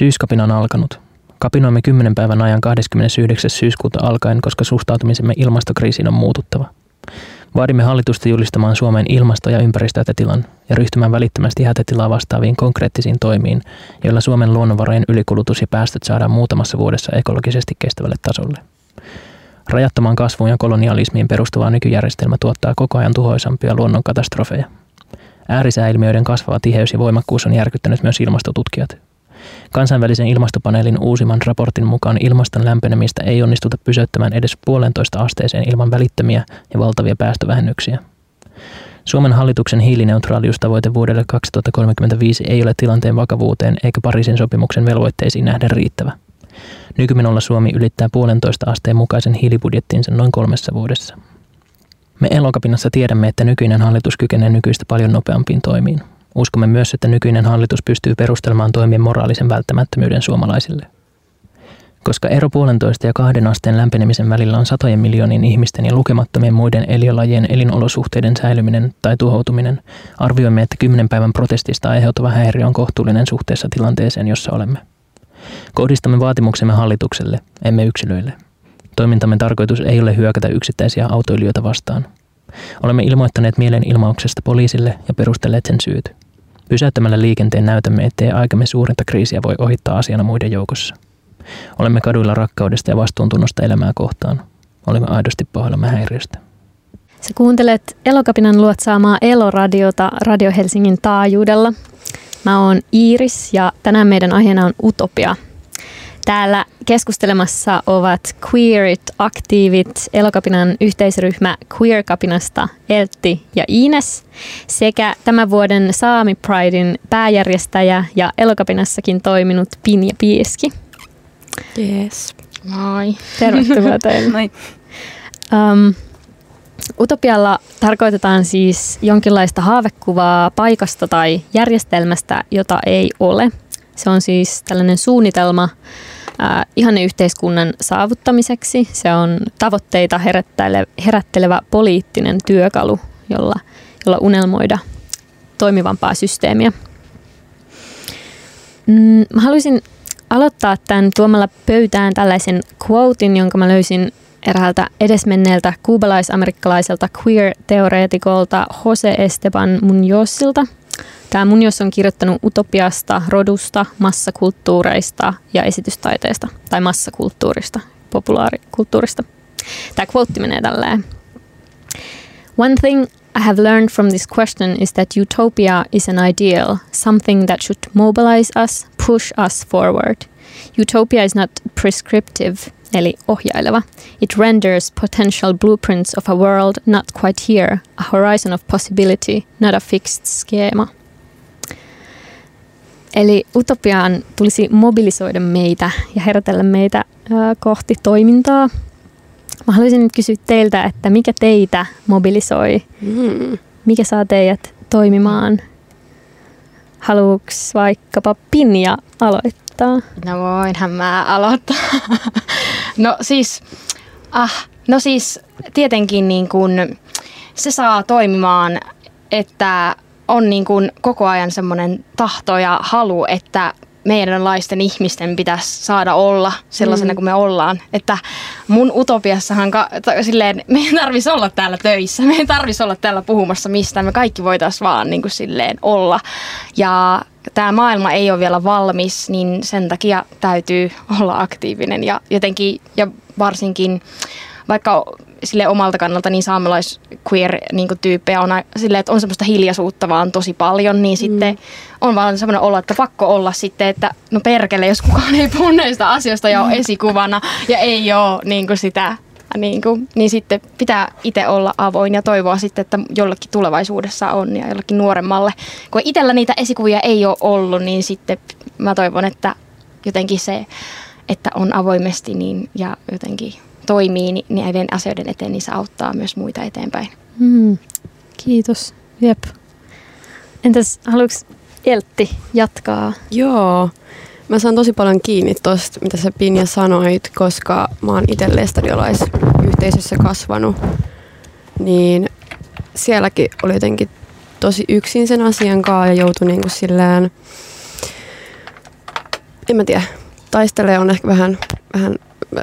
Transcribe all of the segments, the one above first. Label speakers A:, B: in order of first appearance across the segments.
A: Syyskapina on alkanut. Kapinoimme kymmenen päivän ajan 29. syyskuuta alkaen, koska suhtautumisemme ilmastokriisiin on muututtava. Vaadimme hallitusta julistamaan Suomeen ilmasto- ja ympäristöhätätilan ja ryhtymään välittömästi hätätilaa vastaaviin konkreettisiin toimiin, joilla Suomen luonnonvarojen ylikulutus ja päästöt saadaan muutamassa vuodessa ekologisesti kestävälle tasolle. Rajattomaan kasvuun ja kolonialismiin perustuva nykyjärjestelmä tuottaa koko ajan tuhoisampia luonnonkatastrofeja. Äärisääilmiöiden kasvava tiheys ja voimakkuus on järkyttänyt myös ilmastotutkijat. Kansainvälisen ilmastopaneelin uusimman raportin mukaan ilmaston lämpenemistä ei onnistuta pysäyttämään edes puolentoista asteeseen ilman välittömiä ja valtavia päästövähennyksiä. Suomen hallituksen hiilineutraaliustavoite vuodelle 2035 ei ole tilanteen vakavuuteen eikä Pariisin sopimuksen velvoitteisiin nähden riittävä. Nykymenolla Suomi ylittää puolentoista asteen mukaisen hiilibudjettinsa noin kolmessa vuodessa. Me Elokapinassa tiedämme, että nykyinen hallitus kykenee nykyistä paljon nopeampiin toimiin. Uskomme myös, että nykyinen hallitus pystyy perustelemaan toimien moraalisen välttämättömyyden suomalaisille. Koska ero puolentoista ja kahden asteen lämpenemisen välillä on satojen miljoonien ihmisten ja lukemattomien muiden eliölajien elinolosuhteiden säilyminen tai tuhoutuminen, arvioimme, että kymmenen päivän protestista aiheutuva häiriö on kohtuullinen suhteessa tilanteeseen, jossa olemme. Kohdistamme vaatimuksemme hallitukselle, emme yksilöille. Toimintamme tarkoitus ei ole hyökätä yksittäisiä autoilijoita vastaan. Olemme ilmoittaneet mielenilmauksesta poliisille ja perustelleet sen syyt. Pysäyttämällä liikenteen näytämme, ettei aikamme suurinta kriisiä voi ohittaa asiana muiden joukossa. Olemme kaduilla rakkaudesta ja vastuuntunnosta elämää kohtaan. Olemme aidosti pahoillamme häiriöstä.
B: Sä kuuntelet Elokapinan luotsaamaa Eloradiota Radio Helsingin taajuudella. Mä oon Iiris ja tänään meidän aiheena on Utopia – Täällä keskustelemassa ovat queerit, aktiivit, Elokapinan yhteisryhmä Queer-kapinasta Eltti ja Ines sekä tämän vuoden Saami Pridein pääjärjestäjä ja Elokapinassakin toiminut Pinja Pieski.
C: Yes.
B: Moi. Tervetuloa teille. Moi. Um, Utopialla tarkoitetaan siis jonkinlaista haavekuvaa paikasta tai järjestelmästä, jota ei ole – se on siis tällainen suunnitelma äh, ihanneyhteiskunnan saavuttamiseksi. Se on tavoitteita herättelevä, poliittinen työkalu, jolla, jolla unelmoida toimivampaa systeemiä. Mm, mä haluaisin aloittaa tämän tuomalla pöytään tällaisen quotein, jonka mä löysin eräältä edesmenneeltä kuubalais-amerikkalaiselta queer-teoreetikolta Jose Esteban Munozilta – Tämä Munjos on kirjoittanut utopiasta, rodusta, massakulttuureista ja esitystaiteesta, tai massakulttuurista, populaarikulttuurista. Tämä quote menee tälleen. One thing I have learned from this question is that utopia is an ideal, something that should mobilize us, push us forward. Utopia is not prescriptive, eli ohjaileva. It renders potential blueprints of a world not quite here, a horizon of possibility, not a fixed schema. Eli utopiaan tulisi mobilisoida meitä ja herätellä meitä kohti toimintaa. Mä haluaisin nyt kysyä teiltä, että mikä teitä mobilisoi? Mm. Mikä saa teidät toimimaan? Haluuks vaikkapa Pinja aloittaa?
C: No voinhan mä aloittaa. no siis, ah, no siis tietenkin niin kun se saa toimimaan, että on niin kuin koko ajan semmoinen tahto ja halu, että meidänlaisten ihmisten pitäisi saada olla sellaisena mm. kuin me ollaan. Että mun utopiassahan ka- t- silleen, me ei tarvitsisi olla täällä töissä, me ei tarvitsisi olla täällä puhumassa mistään, me kaikki voitaisiin vaan niin kuin silleen olla. Ja tämä maailma ei ole vielä valmis, niin sen takia täytyy olla aktiivinen ja jotenkin, ja varsinkin vaikka sille omalta kannalta niin saamelais queer niin tyyppejä on sille, että on semmoista hiljaisuutta vaan tosi paljon, niin mm. sitten on vaan semmoinen olo, että pakko olla sitten, että no perkele, jos kukaan ei puhu näistä asioista ja ole mm. esikuvana ja ei ole niin kuin sitä niin, kuin, niin sitten pitää itse olla avoin ja toivoa sitten, että jollekin tulevaisuudessa on ja jollekin nuoremmalle. Kun itsellä niitä esikuvia ei ole ollut, niin sitten mä toivon, että jotenkin se, että on avoimesti niin, ja jotenkin toimii niin näiden asioiden eteen, niin se auttaa myös muita eteenpäin.
B: Mm, kiitos. Jep. Entäs haluatko Eltti jatkaa?
D: Joo. Mä saan tosi paljon kiinni tuosta, mitä sä Pinja sanoit, koska mä oon itse lestadiolaisyhteisössä kasvanut. Niin sielläkin oli jotenkin tosi yksin sen asian kanssa ja joutui niinku silleen en mä tiedä, taistelee on ehkä vähän, vähän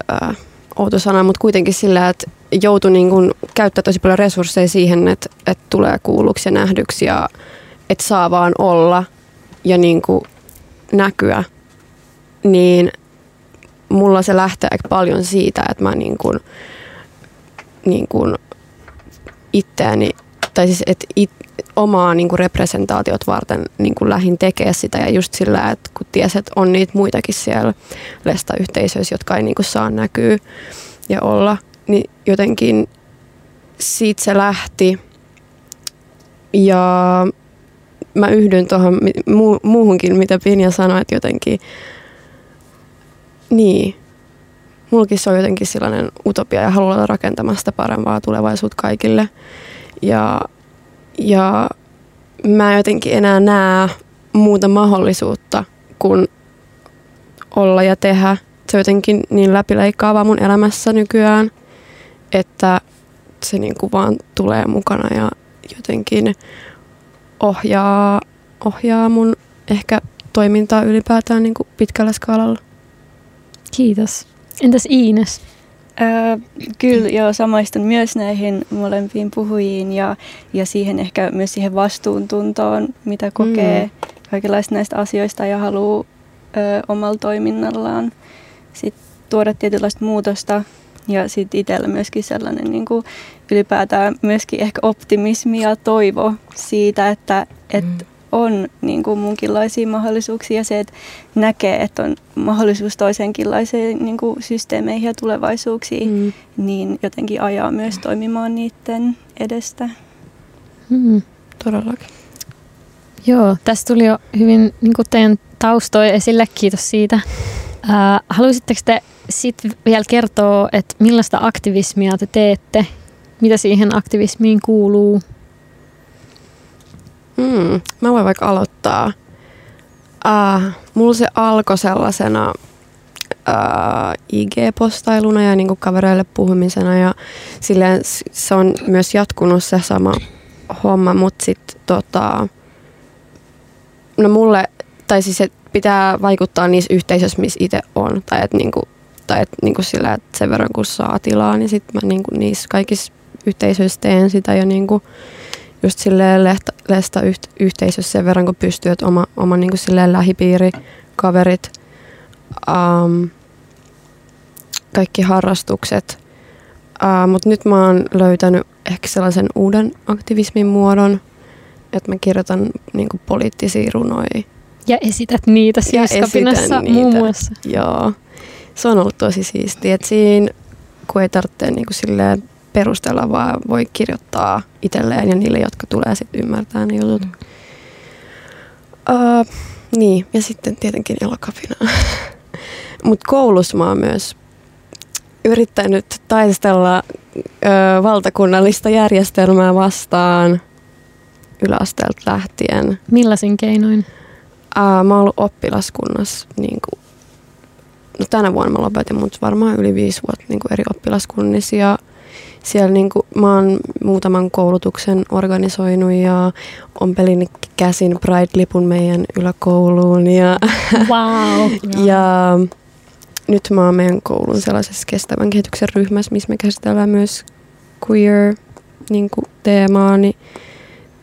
D: ää, outo sana, mutta kuitenkin sillä, että joutui niin kuin käyttää tosi paljon resursseja siihen, että, että tulee kuulluksi ja nähdyksi ja että saa vaan olla ja niin kuin näkyä, niin mulla se lähtee aika paljon siitä, että mä niin kuin, niin kuin itseäni, tai siis että it, omaa niin kuin representaatiot varten niin kuin lähin tekee sitä ja just sillä, että kun ties, että on niitä muitakin siellä lesta-yhteisöissä, jotka ei niin kuin saa näkyä ja olla, niin jotenkin siitä se lähti ja mä yhdyn tuohon mu- muuhunkin, mitä Pinja sanoi, että jotenkin niin, mulkin se on jotenkin sellainen utopia ja haluaa olla rakentamasta parempaa tulevaisuutta kaikille. Ja, ja mä jotenkin enää näe muuta mahdollisuutta kuin olla ja tehdä. Se on jotenkin niin läpileikkaavaa mun elämässä nykyään, että se niin kuin vaan tulee mukana ja jotenkin ohjaa, ohjaa mun ehkä toimintaa ylipäätään niin kuin pitkällä skaalalla.
B: Kiitos. Entäs Iines?
E: Öö, kyllä, joo, samaistun myös näihin molempiin puhujiin ja, ja siihen ehkä myös siihen vastuuntuntoon, mitä kokee mm. kaikenlaista näistä asioista ja haluaa ö, omalla toiminnallaan sit tuoda tietynlaista muutosta. Ja sitten itsellä myöskin sellainen niin kuin ylipäätään myöskin ehkä optimismi ja toivo siitä, että, että mm on niin kuin munkinlaisia mahdollisuuksia ja se, että näkee, että on mahdollisuus toisenkinlaisiin niin kuin systeemeihin ja tulevaisuuksiin, mm. niin jotenkin ajaa myös toimimaan niiden edestä.
B: Mm.
D: Todellakin.
B: Joo, tässä tuli jo hyvin niin kuin teidän taustoja esille, kiitos siitä. Äh, haluaisitteko te sitten vielä kertoa, että millaista aktivismia te teette? Mitä siihen aktivismiin kuuluu?
D: Hmm, mä voin vaikka aloittaa. Uh, mulla se alkoi sellaisena uh, IG-postailuna ja niinku kavereille puhumisena ja silleen se on myös jatkunut se sama homma, mutta sitten tota, no mulle, tai siis että pitää vaikuttaa niissä yhteisöissä, missä itse on, tai että niinku, tai et niinku sillä, että sen verran kun saa tilaa, niin sitten mä niinku niissä kaikissa yhteisöissä teen sitä ja niinku, just silleen lehta, lesta yht, yhteisössä sen verran, kun pystyy, että oma, oma niin kuin silleen lähipiiri, kaverit, um, kaikki harrastukset. Uh, Mutta nyt mä oon löytänyt ehkä sellaisen uuden aktivismin muodon, että mä kirjoitan niin kuin poliittisia runoja.
B: Ja esität niitä syyskapinassa muun muassa.
D: Joo. Se on ollut tosi siistiä, että siinä kun ei tarvitse niin kuin silleen perustella, vaan voi kirjoittaa itselleen ja niille, jotka tulee sitten ymmärtää ne jutut. Mm. Uh, niin, ja sitten tietenkin elokapina. Mutta koulussa mä oon myös yrittänyt taistella ö, valtakunnallista järjestelmää vastaan yläasteelta lähtien.
B: Millaisin keinoin?
D: Uh, mä oon ollut oppilaskunnassa niin kuin, no tänä vuonna mä lopetin, mutta varmaan yli viisi vuotta niin kuin eri oppilaskunnissa ja siellä niin kuin, mä oon muutaman koulutuksen organisoinut ja on pelin käsin Pride-lipun meidän yläkouluun. Ja,
B: wow.
D: ja nyt mä oon meidän koulun sellaisessa kestävän kehityksen ryhmässä, missä me käsitellään myös queer niin kuin, teemaa, niin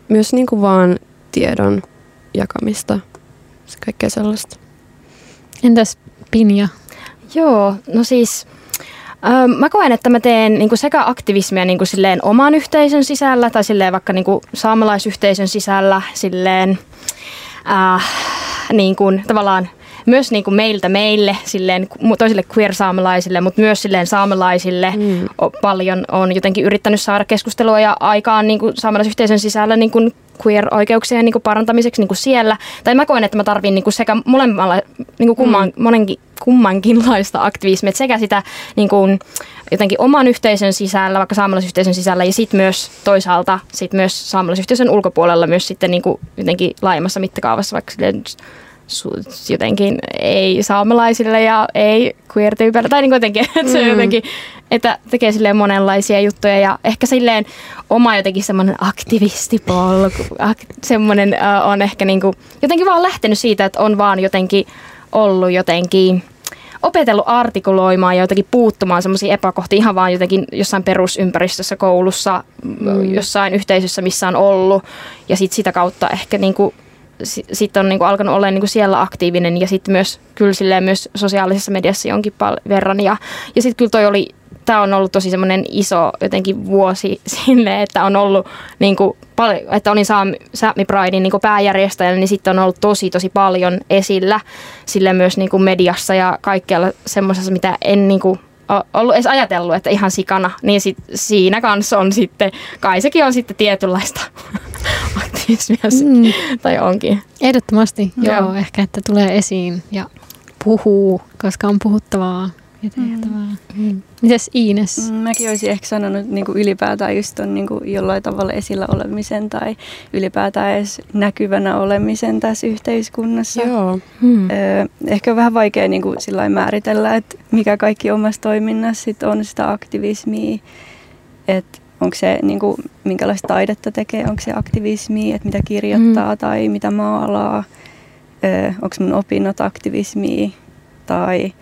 D: myös niin kuin vaan tiedon jakamista, kaikkea sellaista.
B: Entäs Pinja?
C: Joo, no siis mä koen, että mä teen niin kuin sekä aktivismia niin kuin silleen oman yhteisön sisällä tai silleen vaikka niin kuin saamelaisyhteisön sisällä silleen, äh, niin kuin, tavallaan myös niin kuin meiltä meille, silleen, toisille queer-saamelaisille, mutta myös silleen saamelaisille mm. paljon on jotenkin yrittänyt saada keskustelua ja aikaan niin kuin saamelaisyhteisön sisällä niin kuin queer-oikeuksien niin kuin parantamiseksi niin kuin siellä. Tai mä koen, että mä tarvin niin kuin sekä molemmalla, niin kuin kumman, mm. monenkin, kummankinlaista aktivismia, että sekä sitä niin kuin, jotenkin oman yhteisön sisällä, vaikka saamelaisyhteisön sisällä, ja sitten myös toisaalta sit myös saamelaisyhteisön ulkopuolella myös sitten niin kuin jotenkin laajemmassa mittakaavassa, vaikka jotenkin ei saamelaisille ja ei queer-tyypeille, tai niin jotenkin, että se mm. jotenkin, että tekee silleen monenlaisia juttuja ja ehkä silleen oma jotenkin semmoinen aktivistipolku, ak, semmoinen uh, on ehkä niin kuin, jotenkin vaan lähtenyt siitä, että on vaan jotenkin ollut jotenkin opetellut artikuloimaan ja jotenkin puuttumaan semmoisiin epäkohtiin ihan vaan jotenkin jossain perusympäristössä, koulussa, mm. jossain yhteisössä, missä on ollut. Ja sitten sitä kautta ehkä niinku, sitten on niinku alkanut olla niinku siellä aktiivinen ja sitten myös kyllä myös sosiaalisessa mediassa jonkin verran. Ja, ja sitten kyllä toi oli tämä on ollut tosi semmoinen iso jotenkin vuosi sille, että on ollut niin kuin, että olin Saami, Saami Pridein niin pääjärjestäjänä, niin sitten on ollut tosi tosi paljon esillä sille myös niin kuin mediassa ja kaikkialla semmoisessa, mitä en niin kuin, ollut edes ajatellut, että ihan sikana, niin sit siinä kanssa on sitten, kai sekin on sitten tietynlaista aktivismia mm. tai onkin.
B: Ehdottomasti, joo. joo, ehkä että tulee esiin ja puhuu, koska on puhuttavaa Mm. Mm. Mites Iines?
E: Mm, mäkin olisin ehkä sanonut niin kuin ylipäätään just ton, niin kuin jollain tavalla esillä olemisen tai ylipäätään edes näkyvänä olemisen tässä yhteiskunnassa.
D: Joo.
E: Hmm. ehkä on vähän vaikea niin kuin määritellä, että mikä kaikki omassa toiminnassa sit on sitä aktivismia. Että onko se, niin kuin, minkälaista taidetta tekee, onko se aktivismi, että mitä kirjoittaa hmm. tai mitä maalaa, onko mun opinnot aktivismia tai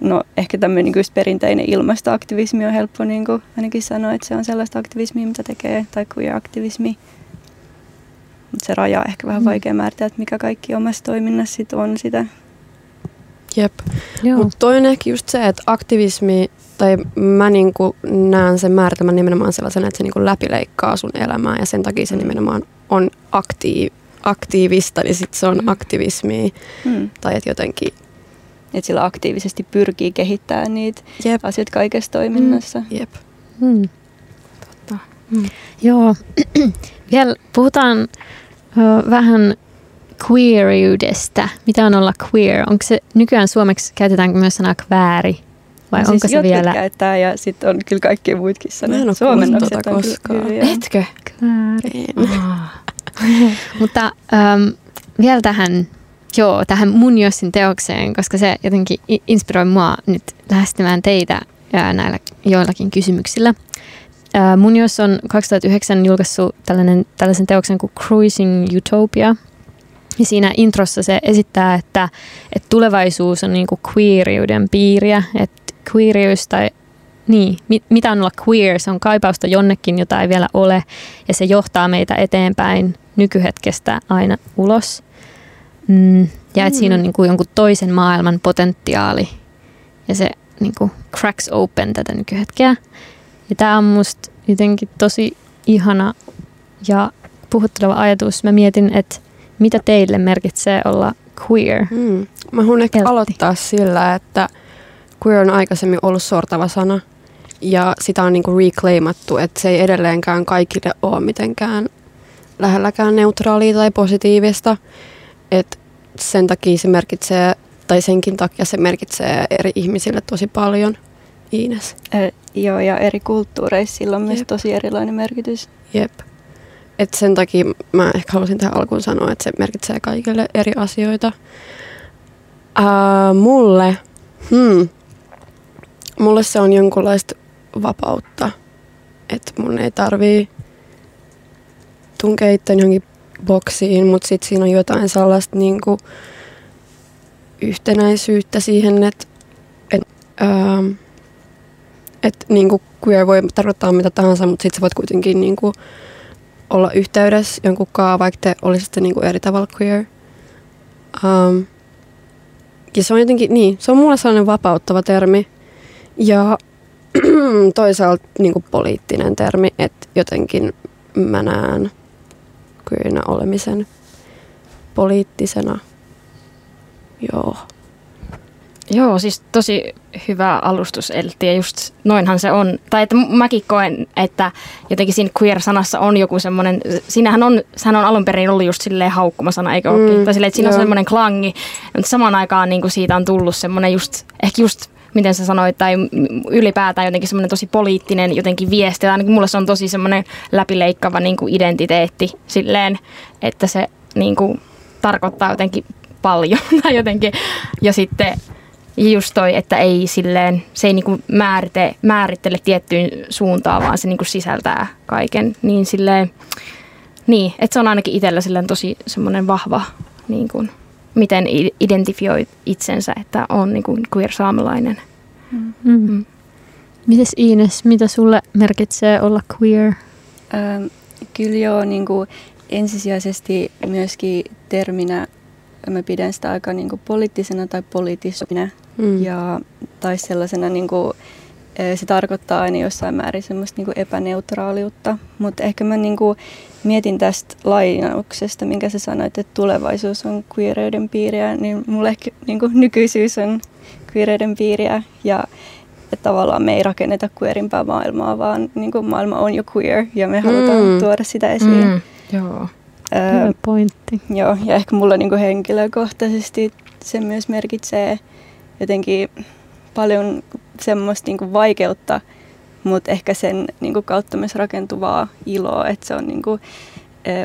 E: no ehkä tämmöinen niin perinteinen ilmastoaktivismi on helppo niin kuin ainakin sanoa, että se on sellaista aktivismia, mitä tekee, tai queer-aktivismi. Mutta se raja on ehkä vähän mm. vaikea määrittää, että mikä kaikki omassa toiminnassa sit on sitä.
D: Jep. Mutta toi on ehkä just se, että aktivismi, tai mä niinku näen sen määritelmän nimenomaan sellaisena, että se niinku läpileikkaa sun elämää ja sen takia se mm. nimenomaan on aktiiv, aktiivista, niin sit se on mm. aktivismi. Mm. Tai että jotenkin
E: että sillä aktiivisesti pyrkii kehittämään niitä Jep. asioita kaikessa toiminnassa.
D: Mm. Jep.
B: Mm. Totta. Mm. Joo. Vielä puhutaan uh, vähän queeriydestä. Mitä on olla queer? Onko se nykyään suomeksi, käytetäänkö myös sanaa kvääri? Vai no onko siis se vielä?
E: käyttää ja sitten on kyllä kaikki muutkin
D: sanat. Mä en Suomennokset tota koskaan.
B: Kyllä, Etkö? Kvääri. Mutta um, vielä tähän Joo, tähän mun Jossin teokseen, koska se jotenkin inspiroi mua nyt lähestymään teitä näillä joillakin kysymyksillä. Mun Jos on 2009 julkaissut tällainen, tällaisen teoksen kuin Cruising Utopia. Ja siinä introssa se esittää, että, että tulevaisuus on niin kuin queeriuden piiriä. Että queerius tai niin, mit, mitä on olla queer, se on kaipausta jonnekin, jota ei vielä ole. Ja se johtaa meitä eteenpäin nykyhetkestä aina ulos. Mm, ja että mm. siinä on mm. niin kuin jonkun toisen maailman potentiaali ja se niin kuin cracks open tätä nykyhetkeä. Ja tämä on musta jotenkin tosi ihana ja puhutteleva ajatus. Mä mietin, että mitä teille merkitsee olla queer?
D: Mm. Mä haluan ehkä Eltti. aloittaa sillä, että queer on aikaisemmin ollut sortava sana ja sitä on niinku reclaimattu, että se ei edelleenkään kaikille ole mitenkään lähelläkään neutraalia tai positiivista. Että sen takia se merkitsee, tai senkin takia se merkitsee eri ihmisille tosi paljon. Iines.
E: Äh, joo, ja eri kulttuureissa sillä on Jep. myös tosi erilainen merkitys.
D: Jep. Et sen takia mä ehkä halusin tähän alkuun sanoa, että se merkitsee kaikille eri asioita. Uh, mulle, hmm, mulle se on jonkunlaista vapautta. Että mun ei tarvii tunkea itse johonkin boksiin, mutta sitten siinä on jotain sellaista niin kuin yhtenäisyyttä siihen, että et, ähm, et, niin kuin queer voi tarkoittaa mitä tahansa, mutta sitten sä voit kuitenkin niin kuin olla yhteydessä jonkun kaa, vaikka te olisitte niin kuin eri tavalla queer. Um, ja se on jotenkin, niin, se on mulle sellainen vapauttava termi. Ja toisaalta niin kuin poliittinen termi, että jotenkin mä näen queerinä olemisen poliittisena. Joo.
C: Joo, siis tosi hyvä alustus Eltti ja just noinhan se on. Tai että mäkin koen, että jotenkin siinä queer-sanassa on joku semmoinen, siinähän on, sehän on alun perin ollut just silleen haukkumasana, eikö mm, Tai silleen, että siinä joo. on semmoinen klangi, mutta samaan aikaan niin kuin siitä on tullut semmoinen just, ehkä just miten sä sanoit, tai ylipäätään jotenkin semmoinen tosi poliittinen jotenkin viesti. Tai ainakin mulle se on tosi semmoinen läpileikkava niin kuin identiteetti silleen, että se niin kuin, tarkoittaa jotenkin paljon tai jotenkin. Ja sitten just toi, että ei silleen, se ei niinku määrite, määrittele tiettyyn suuntaan, vaan se niinku sisältää kaiken. Niin silleen, niin, että se on ainakin itsellä silleen tosi semmoinen vahva niin kuin, miten identifioi itsensä, että on niin kuin queer-saamelainen.
B: Mm. Mm. Mites Ines, mitä sulle merkitsee olla queer?
E: Ähm, kyllä joo, niin kuin ensisijaisesti myöskin terminä mä pidän sitä aika niin kuin poliittisena tai poliittisena mm. ja, tai sellaisena niin kuin, se tarkoittaa aina jossain määrin semmoista niin kuin epäneutraaliutta, mutta ehkä mä niin kuin mietin tästä lainauksesta, minkä sä sanoit, että tulevaisuus on queereiden piiriä, niin mulle ehkä niin kuin nykyisyys on queereiden piiriä ja että tavallaan me ei rakenneta queerimpää maailmaa, vaan niin kuin maailma on jo queer ja me halutaan mm. tuoda sitä esiin. Mm.
B: Joo. Hyvä pointti.
E: Joo, ja ehkä mulla niin kuin henkilökohtaisesti se myös merkitsee jotenkin paljon semmoista niin kuin vaikeutta, mutta ehkä sen niin kuin kautta myös rakentuvaa iloa, että se on niin kuin,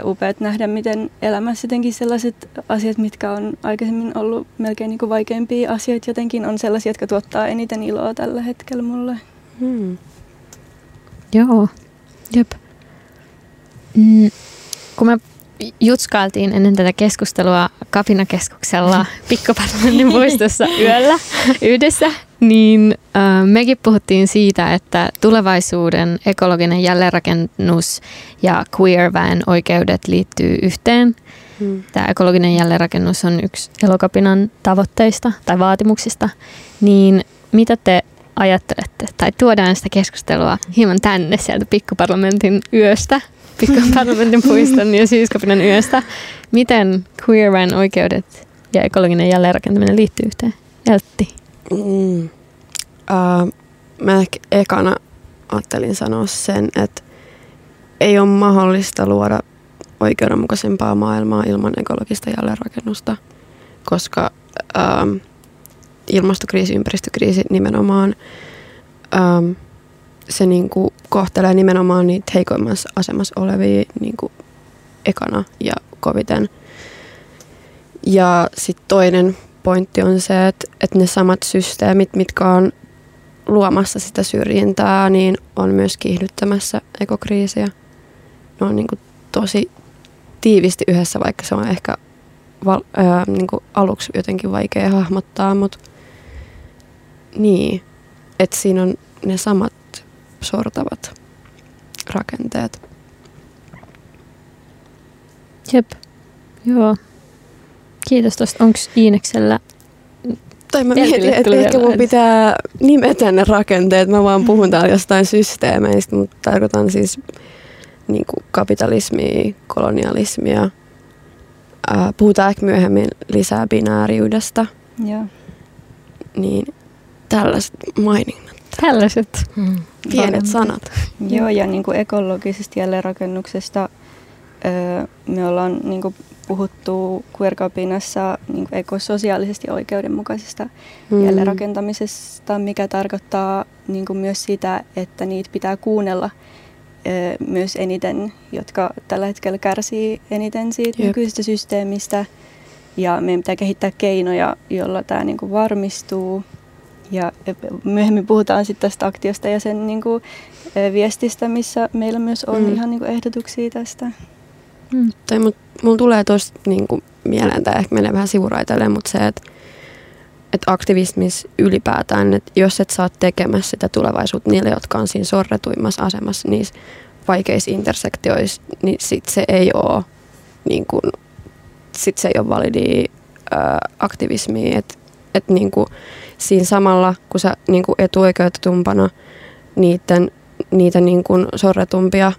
E: upeat nähdä, miten elämässä jotenkin sellaiset asiat, mitkä on aikaisemmin ollut melkein niin kuin vaikeimpia asioita, jotenkin on sellaisia, jotka tuottaa eniten iloa tällä hetkellä mulle. Hmm.
B: Joo, jep. Mm, kun me jutskailtiin ennen tätä keskustelua kapinakeskuksella Pikkuparlamentin puistossa yöllä yhdessä, niin äh, mekin puhuttiin siitä, että tulevaisuuden ekologinen jälleenrakennus ja queer-väen oikeudet liittyy yhteen. Hmm. Tämä ekologinen jälleenrakennus on yksi elokapinan tavoitteista tai vaatimuksista. Niin mitä te ajattelette? Tai tuodaan sitä keskustelua hieman tänne sieltä Pikkuparlamentin yöstä pitkän parlamentin puiston ja syyskapinan yöstä. Miten queer oikeudet ja ekologinen jälleenrakentaminen liittyy yhteen? Eltti. Mm. Uh,
D: mä ehkä ekana ajattelin sanoa sen, että ei ole mahdollista luoda oikeudenmukaisempaa maailmaa ilman ekologista jälleenrakennusta, koska um, ilmastokriisi, ympäristökriisi nimenomaan um, se niin kuin kohtelee nimenomaan niitä heikoimmassa asemassa olevia niin kuin ekana ja koviten. Ja sitten toinen pointti on se, että, että ne samat systeemit, mitkä on luomassa sitä syrjintää, niin on myös kiihdyttämässä ekokriisiä. Ne on niin kuin tosi tiivisti yhdessä, vaikka se on ehkä val, ää, niin kuin aluksi jotenkin vaikea hahmottaa, mutta niin, että siinä on ne samat sortavat rakenteet.
B: Jep, joo. Kiitos tuosta. Onko Iineksellä
D: tai mä mietin, että ehkä mun pitää nimetä ne rakenteet. Mä vaan puhun täällä jostain systeemeistä, mutta tarkoitan siis niin kuin kapitalismia, kolonialismia. puhutaan ehkä myöhemmin lisää binääriydesta. Joo. Niin tällaiset maininnat.
B: Tällaiset. Hmm.
D: Pienet sanat.
E: Joo, ja niin kuin ekologisesta jälleenrakennuksesta me ollaan niin kuin puhuttu queerkapinassa niin ekososiaalisesti oikeudenmukaisesta mm. jälleenrakentamisesta, mikä tarkoittaa niin kuin myös sitä, että niitä pitää kuunnella myös eniten, jotka tällä hetkellä kärsii eniten siitä Jep. nykyisestä systeemistä. Ja meidän pitää kehittää keinoja, joilla tämä niin kuin varmistuu. Ja myöhemmin puhutaan sitten tästä aktiosta ja sen niin kuin, viestistä, missä meillä myös on mm. ihan niin kuin ehdotuksia tästä.
D: Mm. Tai mut, mulla tulee tuosta niin kuin, mieleen, tai ehkä menee vähän sivuraiteille, mutta se, että että aktivismis ylipäätään, että jos et saa tekemässä sitä tulevaisuutta niille, jotka on siinä sorretuimmassa asemassa niissä vaikeissa intersektioissa, niin sit se ei ole niin kuin, sit se ei ole validi aktivismi, että et, niin kuin, siinä samalla, kun sä niin kuin etuoikeutetumpana niiden, niitä niin kuin sorretumpia,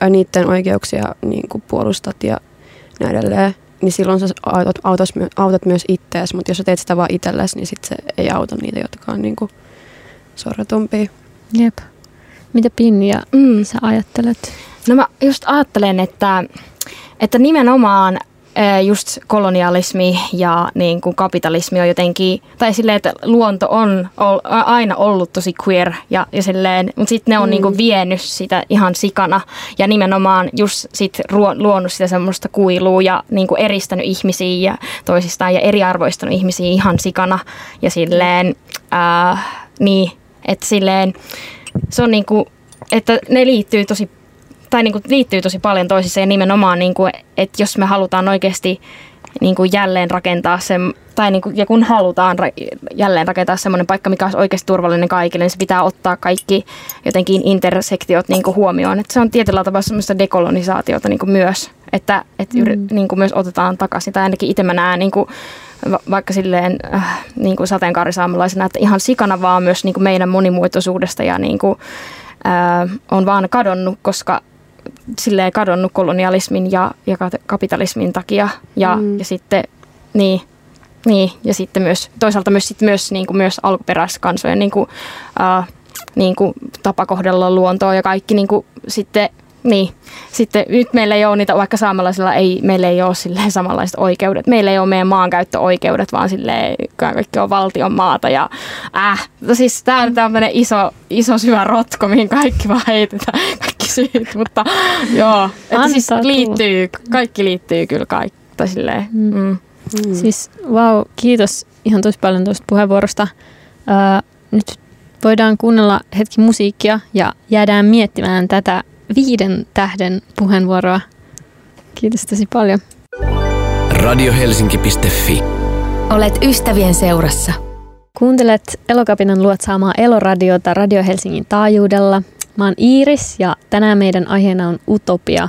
D: ää, niiden oikeuksia niin kuin puolustat ja näin edelleen, niin silloin sä autat, autas, autat myös ittees, mutta jos sä teet sitä vaan itsellesi, niin sit se ei auta niitä, jotka on niin kuin sorretumpia.
B: Jep. Mitä Pinja mm. sä ajattelet?
C: No mä just ajattelen, että, että nimenomaan just kolonialismi ja niin kuin kapitalismi on jotenkin, tai silleen, että luonto on aina ollut tosi queer ja, ja silleen, mutta sitten ne on mm. niin kuin vienyt sitä ihan sikana ja nimenomaan just sit luonut sitä semmoista kuilua ja niin kuin eristänyt ihmisiä ja toisistaan ja eriarvoistanut ihmisiä ihan sikana ja silleen, äh, niin, että silleen se on niin kuin, että ne liittyy tosi tai niin kuin liittyy tosi paljon toisissaan ja nimenomaan, niin kuin, että jos me halutaan oikeasti niin kuin jälleen rakentaa sen, tai niin kuin, ja kun halutaan ra- jälleen rakentaa semmoinen paikka, mikä olisi oikeasti turvallinen kaikille, niin se pitää ottaa kaikki jotenkin intersektiot niin kuin huomioon. Että se on tietyllä tavalla semmoista dekolonisaatiota niin kuin myös, että, että mm. niin kuin myös otetaan takaisin, tai ainakin itse mä näen niin kuin, vaikka silleen äh, niin kuin sateenkaarisaamelaisena, että ihan sikana vaan myös niin kuin meidän monimuotoisuudesta ja niin kuin, äh, on vaan kadonnut, koska silleen kadonnut kolonialismin ja, ja kapitalismin takia ja, mm. ja sitten niin, niin, ja sitten myös toisaalta myös, sitten myös, niin kuin myös alkuperäiskansojen niin kuin, äh, niin kuin tapa kohdella luontoa ja kaikki niin kuin, sitten niin. Sitten nyt meillä ei ole niitä, vaikka saamelaisilla ei, meillä ei ole silleen samanlaiset oikeudet. Meillä ei ole meidän maankäyttöoikeudet, vaan silleen kaikki on valtion maata. Ja äh, no siis tämä on tämmöinen iso, iso syvä rotko, mihin kaikki vaan heitetään, kaikki syyt. Mutta joo, että siis liittyy, kaikki liittyy kyllä kaikki. Silleen, mm. Mm.
B: Mm. Siis wow, kiitos ihan tosi paljon tuosta puheenvuorosta. Uh, nyt voidaan kuunnella hetki musiikkia ja jäädään miettimään tätä viiden tähden puheenvuoroa. Kiitos tosi paljon.
F: Radiohelsinki.fi
G: Olet ystävien seurassa.
B: Kuuntelet Elokapinan luotsaamaa Eloradiota Radio Helsingin taajuudella. Mä oon Iiris ja tänään meidän aiheena on Utopia.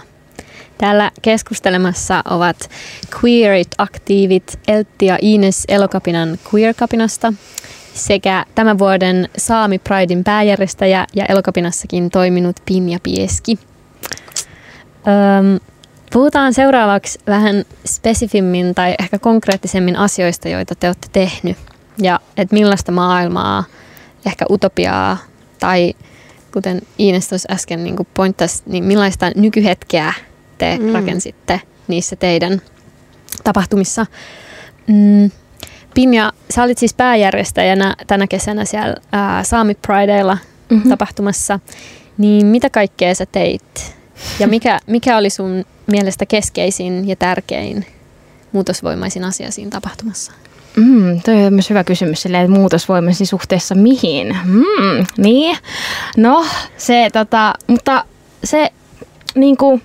B: Täällä keskustelemassa ovat queerit-aktiivit Eltti ja Ines Elokapinan Queer-kapinasta sekä tämän vuoden Saami Pridein pääjärjestäjä ja elokapinassakin toiminut Pinja Pieski. Öm, puhutaan seuraavaksi vähän spesifimmin tai ehkä konkreettisemmin asioista, joita te olette tehnyt. Ja että millaista maailmaa, ehkä utopiaa tai kuten Iines tuossa äsken niin pointtasi, niin millaista nykyhetkeä te mm. rakensitte niissä teidän tapahtumissa. Mm, Pinja, sä olit siis pääjärjestäjänä tänä kesänä siellä ää, Saami Prideilla mm-hmm. tapahtumassa. Niin mitä kaikkea sä teit? Ja mikä, mikä oli sun mielestä keskeisin ja tärkein muutosvoimaisin asia siinä tapahtumassa?
C: Mm, toi on myös hyvä kysymys, silleen, muutosvoimaisin suhteessa mihin? Mm, niin, no se tota, mutta se niinku,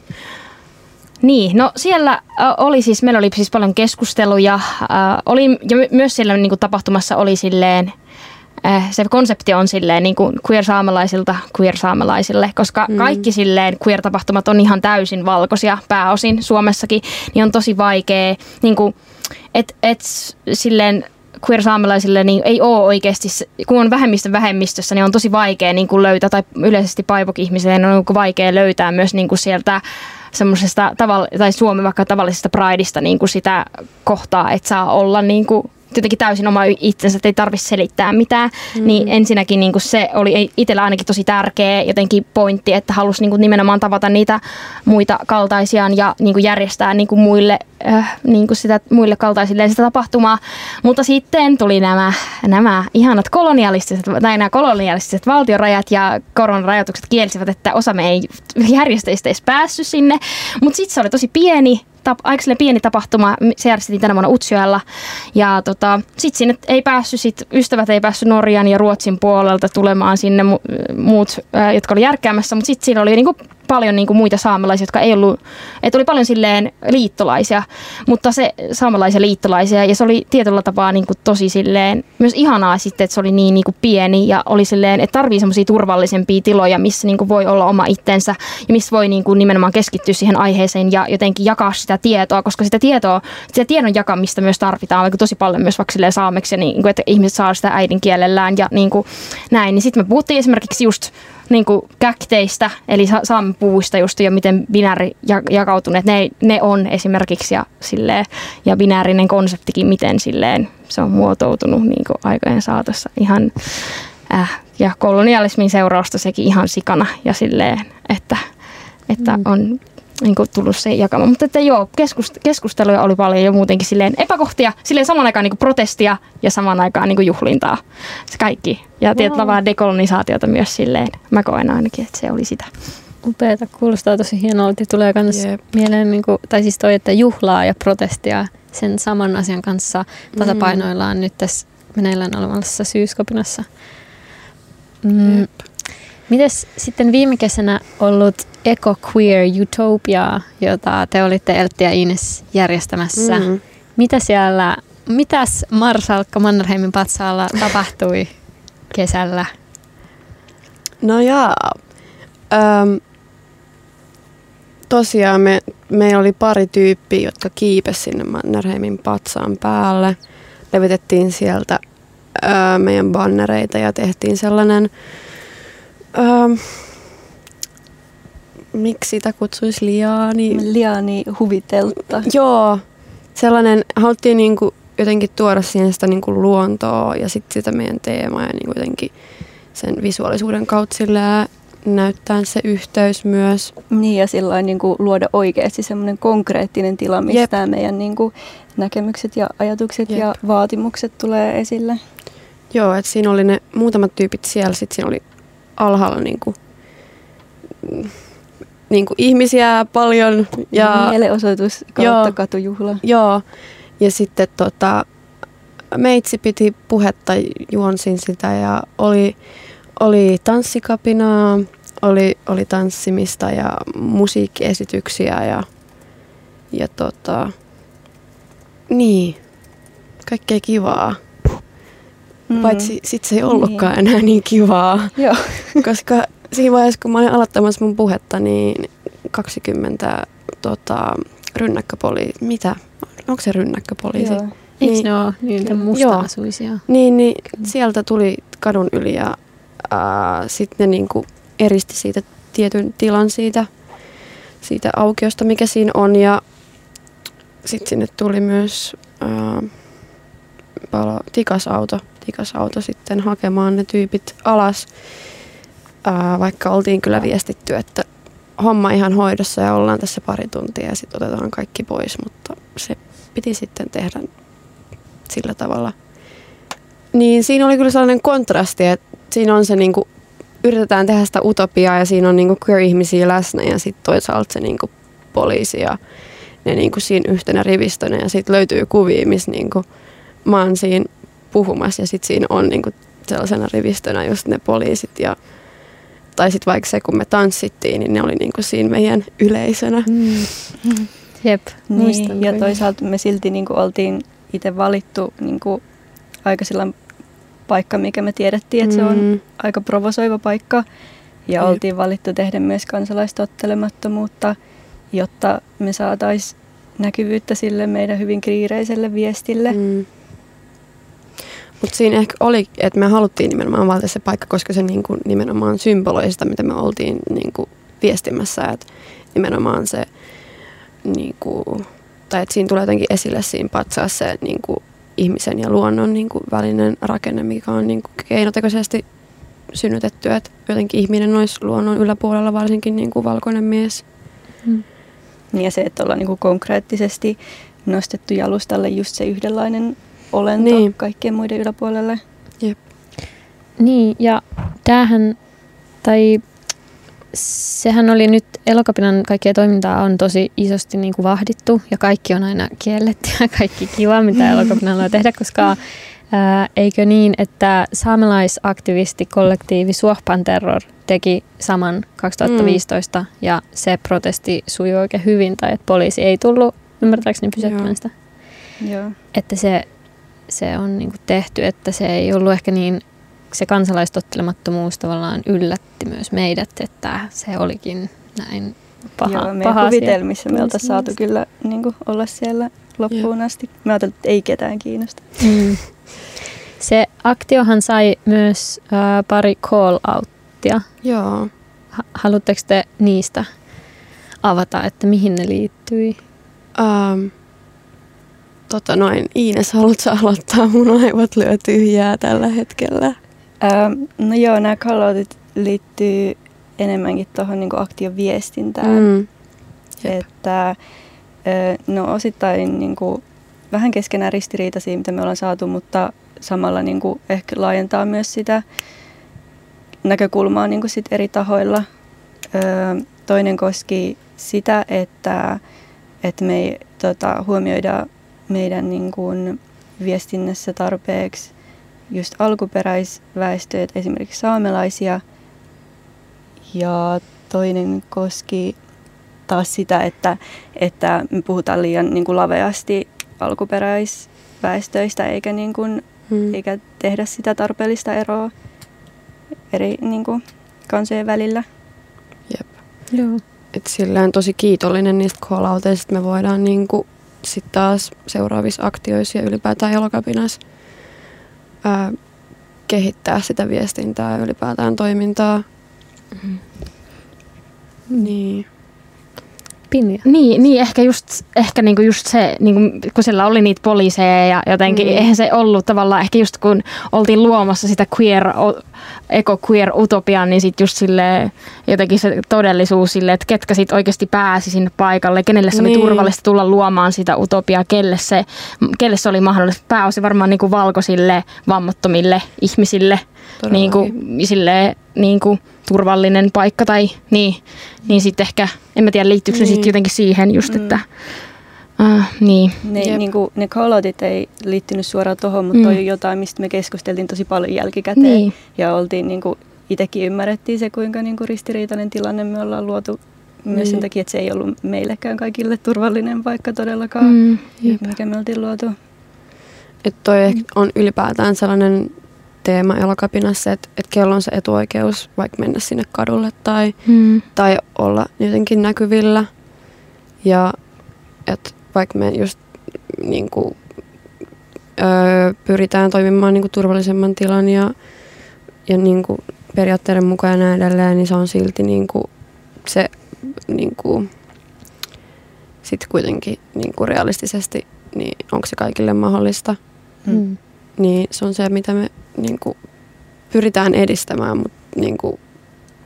C: niin, no siellä äh, oli siis, meillä oli siis paljon keskusteluja. Äh, oli, ja myös siellä niin kuin, tapahtumassa oli silleen, äh, se konsepti on silleen niin kuin queer-saamelaisilta queer-saamelaisille, koska mm. kaikki silleen queer-tapahtumat on ihan täysin valkoisia pääosin Suomessakin, niin on tosi vaikea, niin kuin, et, et silleen queer-saamelaisille niin ei ole oikeasti, kun on vähemmistön vähemmistössä, niin on tosi vaikea niin kuin löytää, tai yleisesti paivok-ihmiseen on vaikea löytää myös niin kuin sieltä semmoisesta tai Suomen vaikka tavallisesta prideista niin kuin sitä kohtaa, että saa olla niin kuin jotenkin täysin oma itsensä, että ei tarvitse selittää mitään. Mm. Niin ensinnäkin niin kuin se oli itsellä ainakin tosi tärkeä jotenkin pointti, että halusi niin kuin nimenomaan tavata niitä muita kaltaisiaan ja niin kuin järjestää niin kuin muille, äh, niin kuin sitä, muille kaltaisille sitä tapahtumaa. Mutta sitten tuli nämä, nämä ihanat kolonialistiset, tai nämä kolonialistiset valtiorajat ja koronarajoitukset kielsivät, että osa me ei järjestäjistä edes päässyt sinne. Mutta sitten se oli tosi pieni tap, aika pieni tapahtuma, se järjestettiin tänä vuonna Utsjoella. Ja tota, sitten sinne ei päässyt, sit ystävät ei päässyt Norjan ja Ruotsin puolelta tulemaan sinne muut, jotka oli järkkäämässä, mutta sitten siinä oli niinku paljon niin kuin muita saamelaisia, jotka ei ollut, että oli paljon silleen liittolaisia, mutta se saamelaisia liittolaisia ja se oli tietyllä tapaa niin kuin tosi silleen myös ihanaa sitten, että se oli niin, niin kuin pieni ja oli silleen, että tarvii semmoisia turvallisempia tiloja, missä niin kuin voi olla oma itsensä ja missä voi niin kuin nimenomaan keskittyä siihen aiheeseen ja jotenkin jakaa sitä tietoa, koska sitä tietoa, sitä tiedon jakamista myös tarvitaan vaikka tosi paljon myös vaikka saameksi, niin kuin, että ihmiset saa sitä äidinkielellään ja niin kuin näin, niin sitten me puhuttiin esimerkiksi just niin kuin käkteistä, eli puuista just ja miten binääri jakautuneet ne, ne on esimerkiksi ja, silleen, ja binäärinen konseptikin, miten silleen se on muotoutunut niin kuin aikojen saatossa ihan äh, ja kolonialismin seurausta sekin ihan sikana ja silleen, että, että mm. on niin kuin tullut se jakama. Mutta että joo, keskust- keskusteluja oli paljon jo muutenkin silleen epäkohtia, silleen saman aikaan niin kuin protestia ja saman aikaan niin kuin juhlintaa. Se kaikki. Ja tietyllä tavalla dekolonisaatiota myös silleen. Mä koen ainakin, että se oli sitä.
B: Upeeta, kuulostaa tosi hienolta. Tulee myös yep. mieleen, niin kuin, tai siis toi, että juhlaa ja protestia sen saman asian kanssa tasapainoillaan mm. nyt tässä meneillään olevassa syyskopinassa. Mm. Yep. Mites sitten viime kesänä ollut Eco Queer Utopia, jota te olitte Eltti ja Ines järjestämässä, mm. Mitä siellä, mitäs Marsalkka Mannerheimin patsaalla tapahtui kesällä?
D: No jaa. Öm, tosiaan me, meillä oli pari tyyppiä, jotka kiipesi sinne Mannerheimin patsaan päälle. Levitettiin sieltä öö, meidän bannereita ja tehtiin sellainen, öö, miksi sitä kutsuisi liaani?
E: Liani huvitelta.
D: Joo, sellainen, haluttiin niinku jotenkin tuoda siihen sitä niinku luontoa ja sitten sitä meidän teemaa ja niinku jotenkin sen visuaalisuuden kautta sillä näyttää se yhteys myös.
E: Niin ja sillä niin kuin luoda oikeasti semmoinen konkreettinen tila, mistä.
D: Jep.
E: meidän niin kuin näkemykset ja ajatukset
D: Jep.
E: ja vaatimukset tulee esille.
D: Joo, että siinä oli ne muutamat tyypit siellä, sitten siinä oli alhaalla niinku, mm, niinku ihmisiä paljon. Ja,
E: Mielenosoitus kautta
D: Joo.
E: katujuhla.
D: Joo, ja sitten tota, meitsi piti puhetta, juonsin sitä ja oli, oli tanssikapinaa, oli, oli tanssimista ja musiikkiesityksiä ja, ja tota, niin, kaikkea kivaa. Mm. Paitsi sit se ei ollutkaan
E: Niin.
D: enää niin kivaa,
E: Joo.
D: koska siinä vaiheessa kun mä olin aloittamassa mun puhetta, niin 20 tota, rynnäkköpoliisi, mitä? Onko se rynnäkköpoliisi?
E: Joo.
B: Eikö
D: Niin.
B: ne ole niitä
D: Joo.
B: musta-asuisia?
D: Niin, niin sieltä tuli kadun yli ja sitten ne niinku eristi siitä tietyn tilan siitä, siitä aukiosta, mikä siinä on. Ja sitten sinne tuli myös ää, palo, tikasauto, tikasauto sitten hakemaan ne tyypit alas. Ää, vaikka oltiin kyllä viestitty, että homma ihan hoidossa ja ollaan tässä pari tuntia ja sitten otetaan kaikki pois, mutta se piti sitten tehdä sillä tavalla. Niin siinä oli kyllä sellainen kontrasti, että siinä on se niinku, yritetään tehdä sitä utopiaa ja siinä on niinku queer-ihmisiä läsnä ja sitten toisaalta se niinku poliisi ja ne niinku siinä yhtenä rivistönä ja sitten löytyy kuvia, missä niinku mä oon siinä puhumassa ja sitten siinä on niinku sellaisena rivistönä just ne poliisit ja tai sitten vaikka se, kun me tanssittiin, niin ne oli niinku siinä meidän yleisönä.
B: Mm. Jep, muistan
E: Niin, ja
B: kyllä.
E: toisaalta me silti niin kuin oltiin itse valittu niin kuin aika sellainen paikka, mikä me tiedettiin, että se on
D: Mm.
E: aika provosoiva paikka. Ja
D: Jep.
E: oltiin valittu tehdä myös kansalaistottelemattomuutta, jotta me saataisiin näkyvyyttä sille meidän hyvin kiireiselle viestille. Mm.
D: Mutta siinä ehkä oli, että me haluttiin nimenomaan valita se paikka, koska se niinku nimenomaan symboloi sitä, mitä me oltiin niinku viestimässä. Et nimenomaan se, niinku, tai että siinä tulee jotenkin esille siinä patsaassa se niinku, ihmisen ja luonnon niinku, välinen rakenne, mikä on niinku, keinotekoisesti synnytetty, että jotenkin ihminen olisi luonnon yläpuolella, varsinkin niinku, valkoinen mies.
E: Ja se, että ollaan niin kuin konkreettisesti nostettu jalustalle just se yhdenlainen olento
D: Niin.
E: kaikkien muiden yläpuolelle.
B: Niin, ja tämähän, tai sehän oli nyt, Elokapinan kaikkia toimintaa on tosi isosti niin kuin vahdittu, ja kaikki on aina kielletty ja kaikki kiva, mitä Elokapina haluaa tehdä, koska ää, eikö niin, että saamelaisaktivisti kollektiivi Suohpan Terror teki saman 2015, mm. ja se protesti sujui oikein hyvin, tai että poliisi ei tullut ymmärtääkseni pysäyttämään sitä
E: Joo.
B: että se, se on niin tehty, että se ei ollut ehkä niin, se kansalaistottelemattomuus tavallaan yllätti myös meidät, että se olikin näin paha,
E: Joo, meidän
B: paha asia.
E: kuvitelmissa me oltaisiin saatu kyllä niin kuin, olla siellä loppuun asti. Mä ajattelin, että ei ketään kiinnosta.
B: Mm. Se aktiohan sai myös äh, pari call-outtia.
D: Joo.
B: Ha- Haluatteko te niistä avata, että mihin ne liittyi?
D: Um, tota noin, Iines, haluatko aloittaa? Mun aivot lyö tyhjää tällä hetkellä.
E: Ähm, no joo, nämä calloutit liittyy enemmänkin tuohon niin aktion viestintään.
D: Mm. Jep.
E: Että ö, no osittain niin kuin, vähän keskenään ristiriitaisia, mitä me ollaan saatu, mutta samalla niin kuin, ehkä laajentaa myös sitä näkökulmaa niin kuin sit eri tahoilla. Ö, toinen koski sitä, että, että me ei tota, huomioida meidän niin kuin, viestinnässä tarpeeksi just alkuperäisväestöjä, esimerkiksi saamelaisia. Ja toinen koski taas sitä, että, että me puhutaan liian niin kuin laveasti alkuperäisväestöistä eikä, niin kuin,
D: Mm.
E: eikä tehdä sitä tarpeellista eroa eri niin kuin, kansojen välillä.
B: Joo.
D: Et silleen tosi kiitollinen niistä call että me voidaan niinku sit taas seuraavissa aktioissa ja ylipäätään elokapinassa ää, kehittää sitä viestintää ja ylipäätään toimintaa.
B: Mm-hmm.
D: Niin.
B: Pinja.
C: Niin, niin ehkä just, ehkä niinku just se, niinku, kun siellä oli niitä poliiseja ja jotenkin,
D: Mm.
C: eihän se ollut tavallaan, ehkä just kun oltiin luomassa sitä queer, eko queer utopiaa, niin sitten just sille jotenkin se todellisuus sille, että ketkä sitten oikeasti pääsi sinne paikalle, kenelle se
D: Niin.
C: oli turvallista tulla luomaan sitä utopiaa, kelle se, kelle se oli mahdollista. Pääosin varmaan niinku valkoisille, vammattomille ihmisille, niin kuin, silleen, niin kuin turvallinen paikka tai niin, niin sitten ehkä, en mä tiedä liittyykö se
D: Niin.
C: sitten jotenkin siihen just,
E: Mm.
C: että uh, niin.
E: Ne,
D: Jep.
E: niin kuin, ne call-outit ei liittynyt suoraan tuohon, mutta
C: Mm.
E: toi on jotain, mistä me keskusteltiin tosi paljon jälkikäteen.
C: Niin.
E: Ja oltiin niin kuin, itsekin ymmärrettiin se, kuinka niin kuin ristiriitainen tilanne me ollaan luotu myös
D: Niin.
E: sen takia, että se ei ollut meillekään kaikille turvallinen paikka todellakaan,
C: Mm.
D: Jep.
E: mikä me oltiin luotu.
D: Että toi ehkä on ylipäätään sellainen teema elokapinassa, että, että kello on se etuoikeus vaikka mennä sinne kadulle tai,
C: Mm.
D: tai olla jotenkin näkyvillä. Ja että vaikka me just niin kuin, öö, pyritään toimimaan niin kuin turvallisemman tilan ja, ja niin kuin periaatteiden mukaan ja näin edelleen, niin se on silti niin kuin se niin kuin, sit kuitenkin niin kuin realistisesti, niin onko se kaikille mahdollista.
B: Mm.
D: Niin se on se, mitä me niin kuin, pyritään edistämään, mutta niin kuin,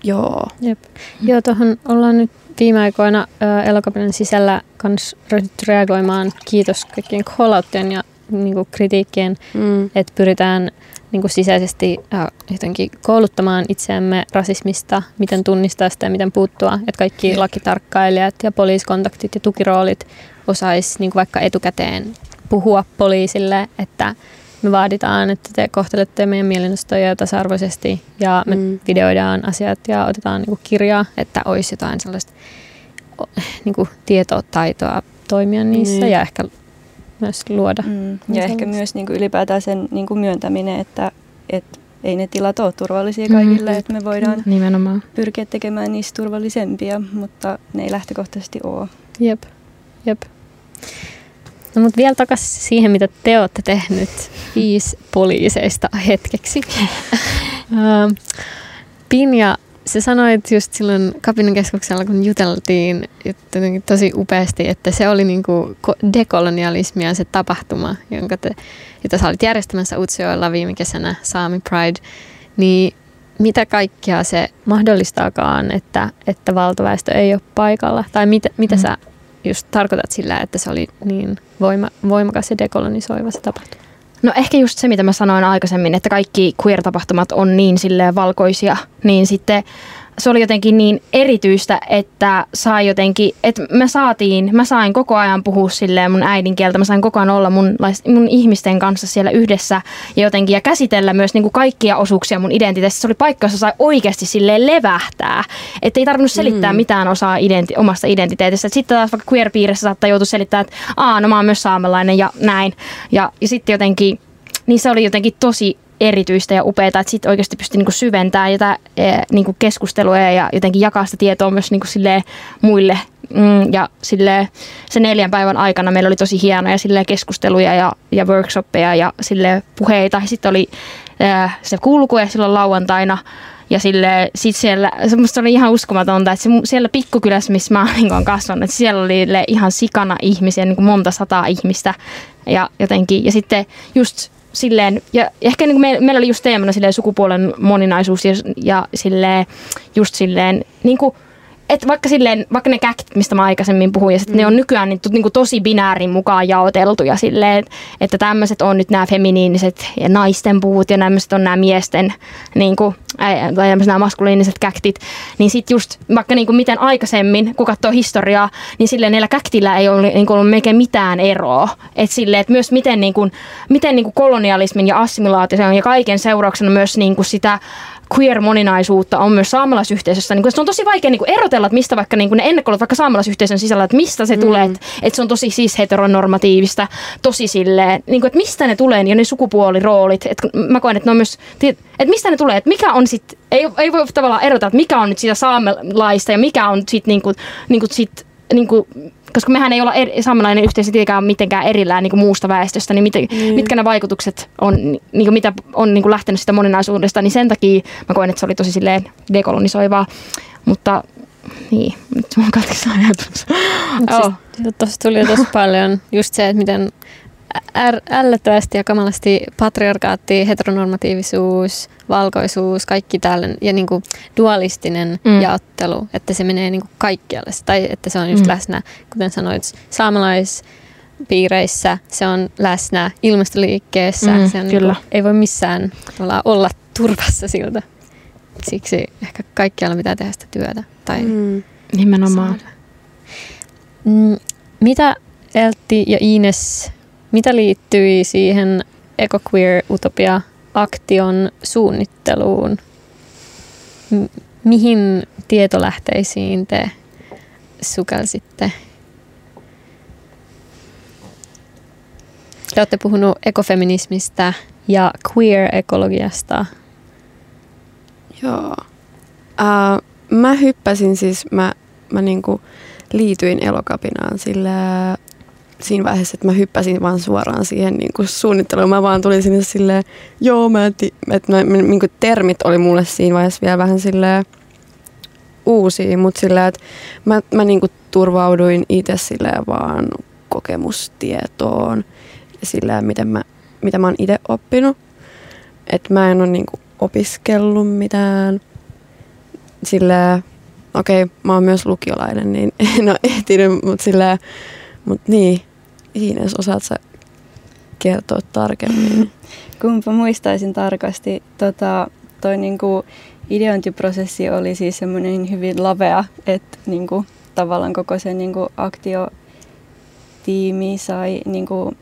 D: joo.
B: Jep. Joo, tuohon ollaan nyt viime aikoina ö, elokapinan sisällä kans ryhdytty reagoimaan. Kiitos kaikkien callouttien ja niin kuin kritiikkien,
D: Mm.
B: että pyritään niin kuin sisäisesti ö, jotenkin kouluttamaan itseämme rasismista, miten tunnistaa sitä ja miten puuttua. Että kaikki lakitarkkailijat ja poliisikontaktit ja tukiroolit osais niin kuin vaikka etukäteen puhua poliisille, että me vaaditaan, että te kohtelette meidän mielenostoja tasa-arvoisesti ja me
D: Mm.
B: videoidaan asiat ja otetaan niin kuin kirjaa, että olisi jotain sellaista niin kuin tietotaitoa toimia niissä
D: Niin.
B: ja ehkä myös luoda.
E: Mm. Ja
B: Niin
E: ehkä myös niin kuin ylipäätään sen niin kuin myöntäminen, että, että ei ne tilat ole turvallisia
C: Mm.
E: kaikille, että me voidaan
C: Nimenomaan.
E: pyrkiä tekemään niistä turvallisempia, mutta ne ei lähtökohtaisesti ole.
B: Jep, jep. No mutta vielä takaisin siihen, mitä te olette tehnyt viisi poliiseista hetkeksi. Pinja, sä sanoit just silloin kapinan keskuksella, kun juteltiin jotenkin tosi upeasti, että se oli niinku ko- dekolonialismia se tapahtuma, jonka te, jota sä olit järjestämässä Utsjoella viime kesänä, Saami Pride. Niin mitä kaikkea se mahdollistaakaan, että, että valtaväestö ei ole paikalla? Tai mitä, mitä
C: Mm.
B: sä just tarkoitat sillä, että se oli niin voima, voimakas ja dekolonisoiva se tapahtuma?
C: No ehkä just se, mitä mä sanoin aikaisemmin, että kaikki queer-tapahtumat on niin silleen valkoisia, niin sitten se oli jotenkin niin erityistä, että sai jotenkin, että me saatiin, mä sain koko ajan puhua silleen mun äidinkieltä, mä sain koko ajan olla mun, mun ihmisten kanssa siellä yhdessä ja jotenkin ja käsitellä myös niin kuin kaikkia osuuksia mun identiteetistä. Se oli paikka, jossa sai oikeasti silleen levähtää, että ei tarvinnut selittää
D: Mm.
C: mitään osaa identi- omasta identiteetistä. Et Sitten taas vaikka queer-piirissä saattaa joutua selittämään, että Aa, no mä oon myös saamelainen ja näin. Ja, ja sitten jotenkin, niin se oli jotenkin tosi erityistä ja upeaa, että sitten oikeasti pystyi niinku syventämään jotain eh, niinku keskustelua ja jotenkin jakaa sitä tietoa myös niinku muille. Mm, ja silleen, se neljän päivän aikana meillä oli tosi hienoja silleen keskusteluja ja, ja workshoppeja ja silleen puheita. Sitten oli eh, se kulku ja silloin lauantaina ja sille, sit siellä, se oli ihan uskomatonta, että se, siellä pikkukylässä, missä mä niin olen kasvanut, että siellä oli ihan sikana ihmisiä, niin kuin monta sataa ihmistä. Ja jotenkin, ja sitten just silleen, ja ehkä niin kuin me, meillä oli just teemana silleen sukupuolen moninaisuus ja, ja silleen, just silleen, niin kuin, et vaikka, silleen, vaikka ne käkit, mistä mä aikaisemmin puhuin, ja sit mm. ne on nykyään niin, niin kuin tosi binäärin mukaan jaoteltuja silleen, että tämmöiset on nyt nämä feminiiniset ja naisten puut ja tämmöiset on nämä miesten niin kuin, ää, tai tämmöiset nämä maskuliiniset käktit, niin sitten just vaikka niin kuin miten aikaisemmin, kun katsoo historiaa, niin silleen niillä käktillä ei ole niin kuin ollut melkein mitään eroa. Että silleen, että myös miten, niin kuin, miten niin kuin kolonialismin ja assimilaation ja kaiken seurauksena myös niin kuin sitä queer-moninaisuutta on myös saamelaisyhteisössä. Niin kuin, se on tosi vaikea niin erotella, että mistä vaikka niin kuin ne ennakkoluulot vaikka saamelaisyhteisön sisällä, että mistä se mm. tulee, että, että se on tosi siis heteronormatiivista, tosi silleen, niin kuin, että mistä ne tulee ja ne sukupuoliroolit. Että mä koen, että ne on myös, että mistä ne tulee, että mikä on sitten, ei, ei voi tavallaan erotella, että mikä on nyt sitä saamelaista ja mikä on sitten niin kuin, niin kuin sit, niin kuin, koska mehän ei olla eri, saamelainen yhteisö tietenkään mitenkään erillään niin kuin muusta väestöstä, niin, miten, mm. mitkä ne vaikutukset on, niin kuin mitä on niin kuin lähtenyt sitä moninaisuudesta, niin sen takia mä koen, että se oli tosi silleen dekolonisoivaa. Mutta niin, nyt mun katkesi ajatus.
B: oh. siis, tuossa tuli tosi paljon just se, että miten ällöttävästi ja kamalasti patriarkaatti, heteronormatiivisuus, valkoisuus, kaikki tällainen ja niin kuin dualistinen mm. jaottelu, että se menee niin kuin kaikkialle. Tai että se on just mm. läsnä, kuten sanoit, saamelaispiireissä, se on läsnä ilmastoliikkeessä. Mm, se on kyllä. Niin kuin, ei voi missään olla turvassa siltä. Siksi ehkä kaikkialla pitää tehdä sitä työtä. Tai mm.
C: Nimenomaan.
B: Mm, mitä Eltti ja Ines mitä liittyi siihen EcoQueer Utopia aktion suunnitteluun? Mihin tietolähteisiin te sukelsitte? Te olette puhunut ekofeminismistä ja queer-ekologiasta.
D: Joo. Uh, mä hyppäsin siis, mä, mä niinku liityin elokapinaan sillä siinä vaiheessa, että mä hyppäsin vaan suoraan siihen niin kuin suunnitteluun. Mä vaan tulin sinne silleen, joo, mä eti, että mä, niin kuin termit oli mulle siinä vaiheessa vielä vähän silleen uusia, mutta silleen, että mä, mä niin kuin turvauduin itse silleen vaan kokemustietoon ja silleen, miten mä, mitä mä oon itse oppinut. Että mä en ole niin kuin opiskellut mitään silleen, okei, okay, mä oon myös lukiolainen, niin en ole ehtinyt, mutta silleen, mutta niin, Ines, osaat sä kertoa tarkemmin?
E: Kumpa muistaisin tarkasti. Tota, toi niinku ideointiprosessi oli siis semmoinen hyvin lavea, että niinku, tavallaan koko se niinku aktiotiimi sai niinku,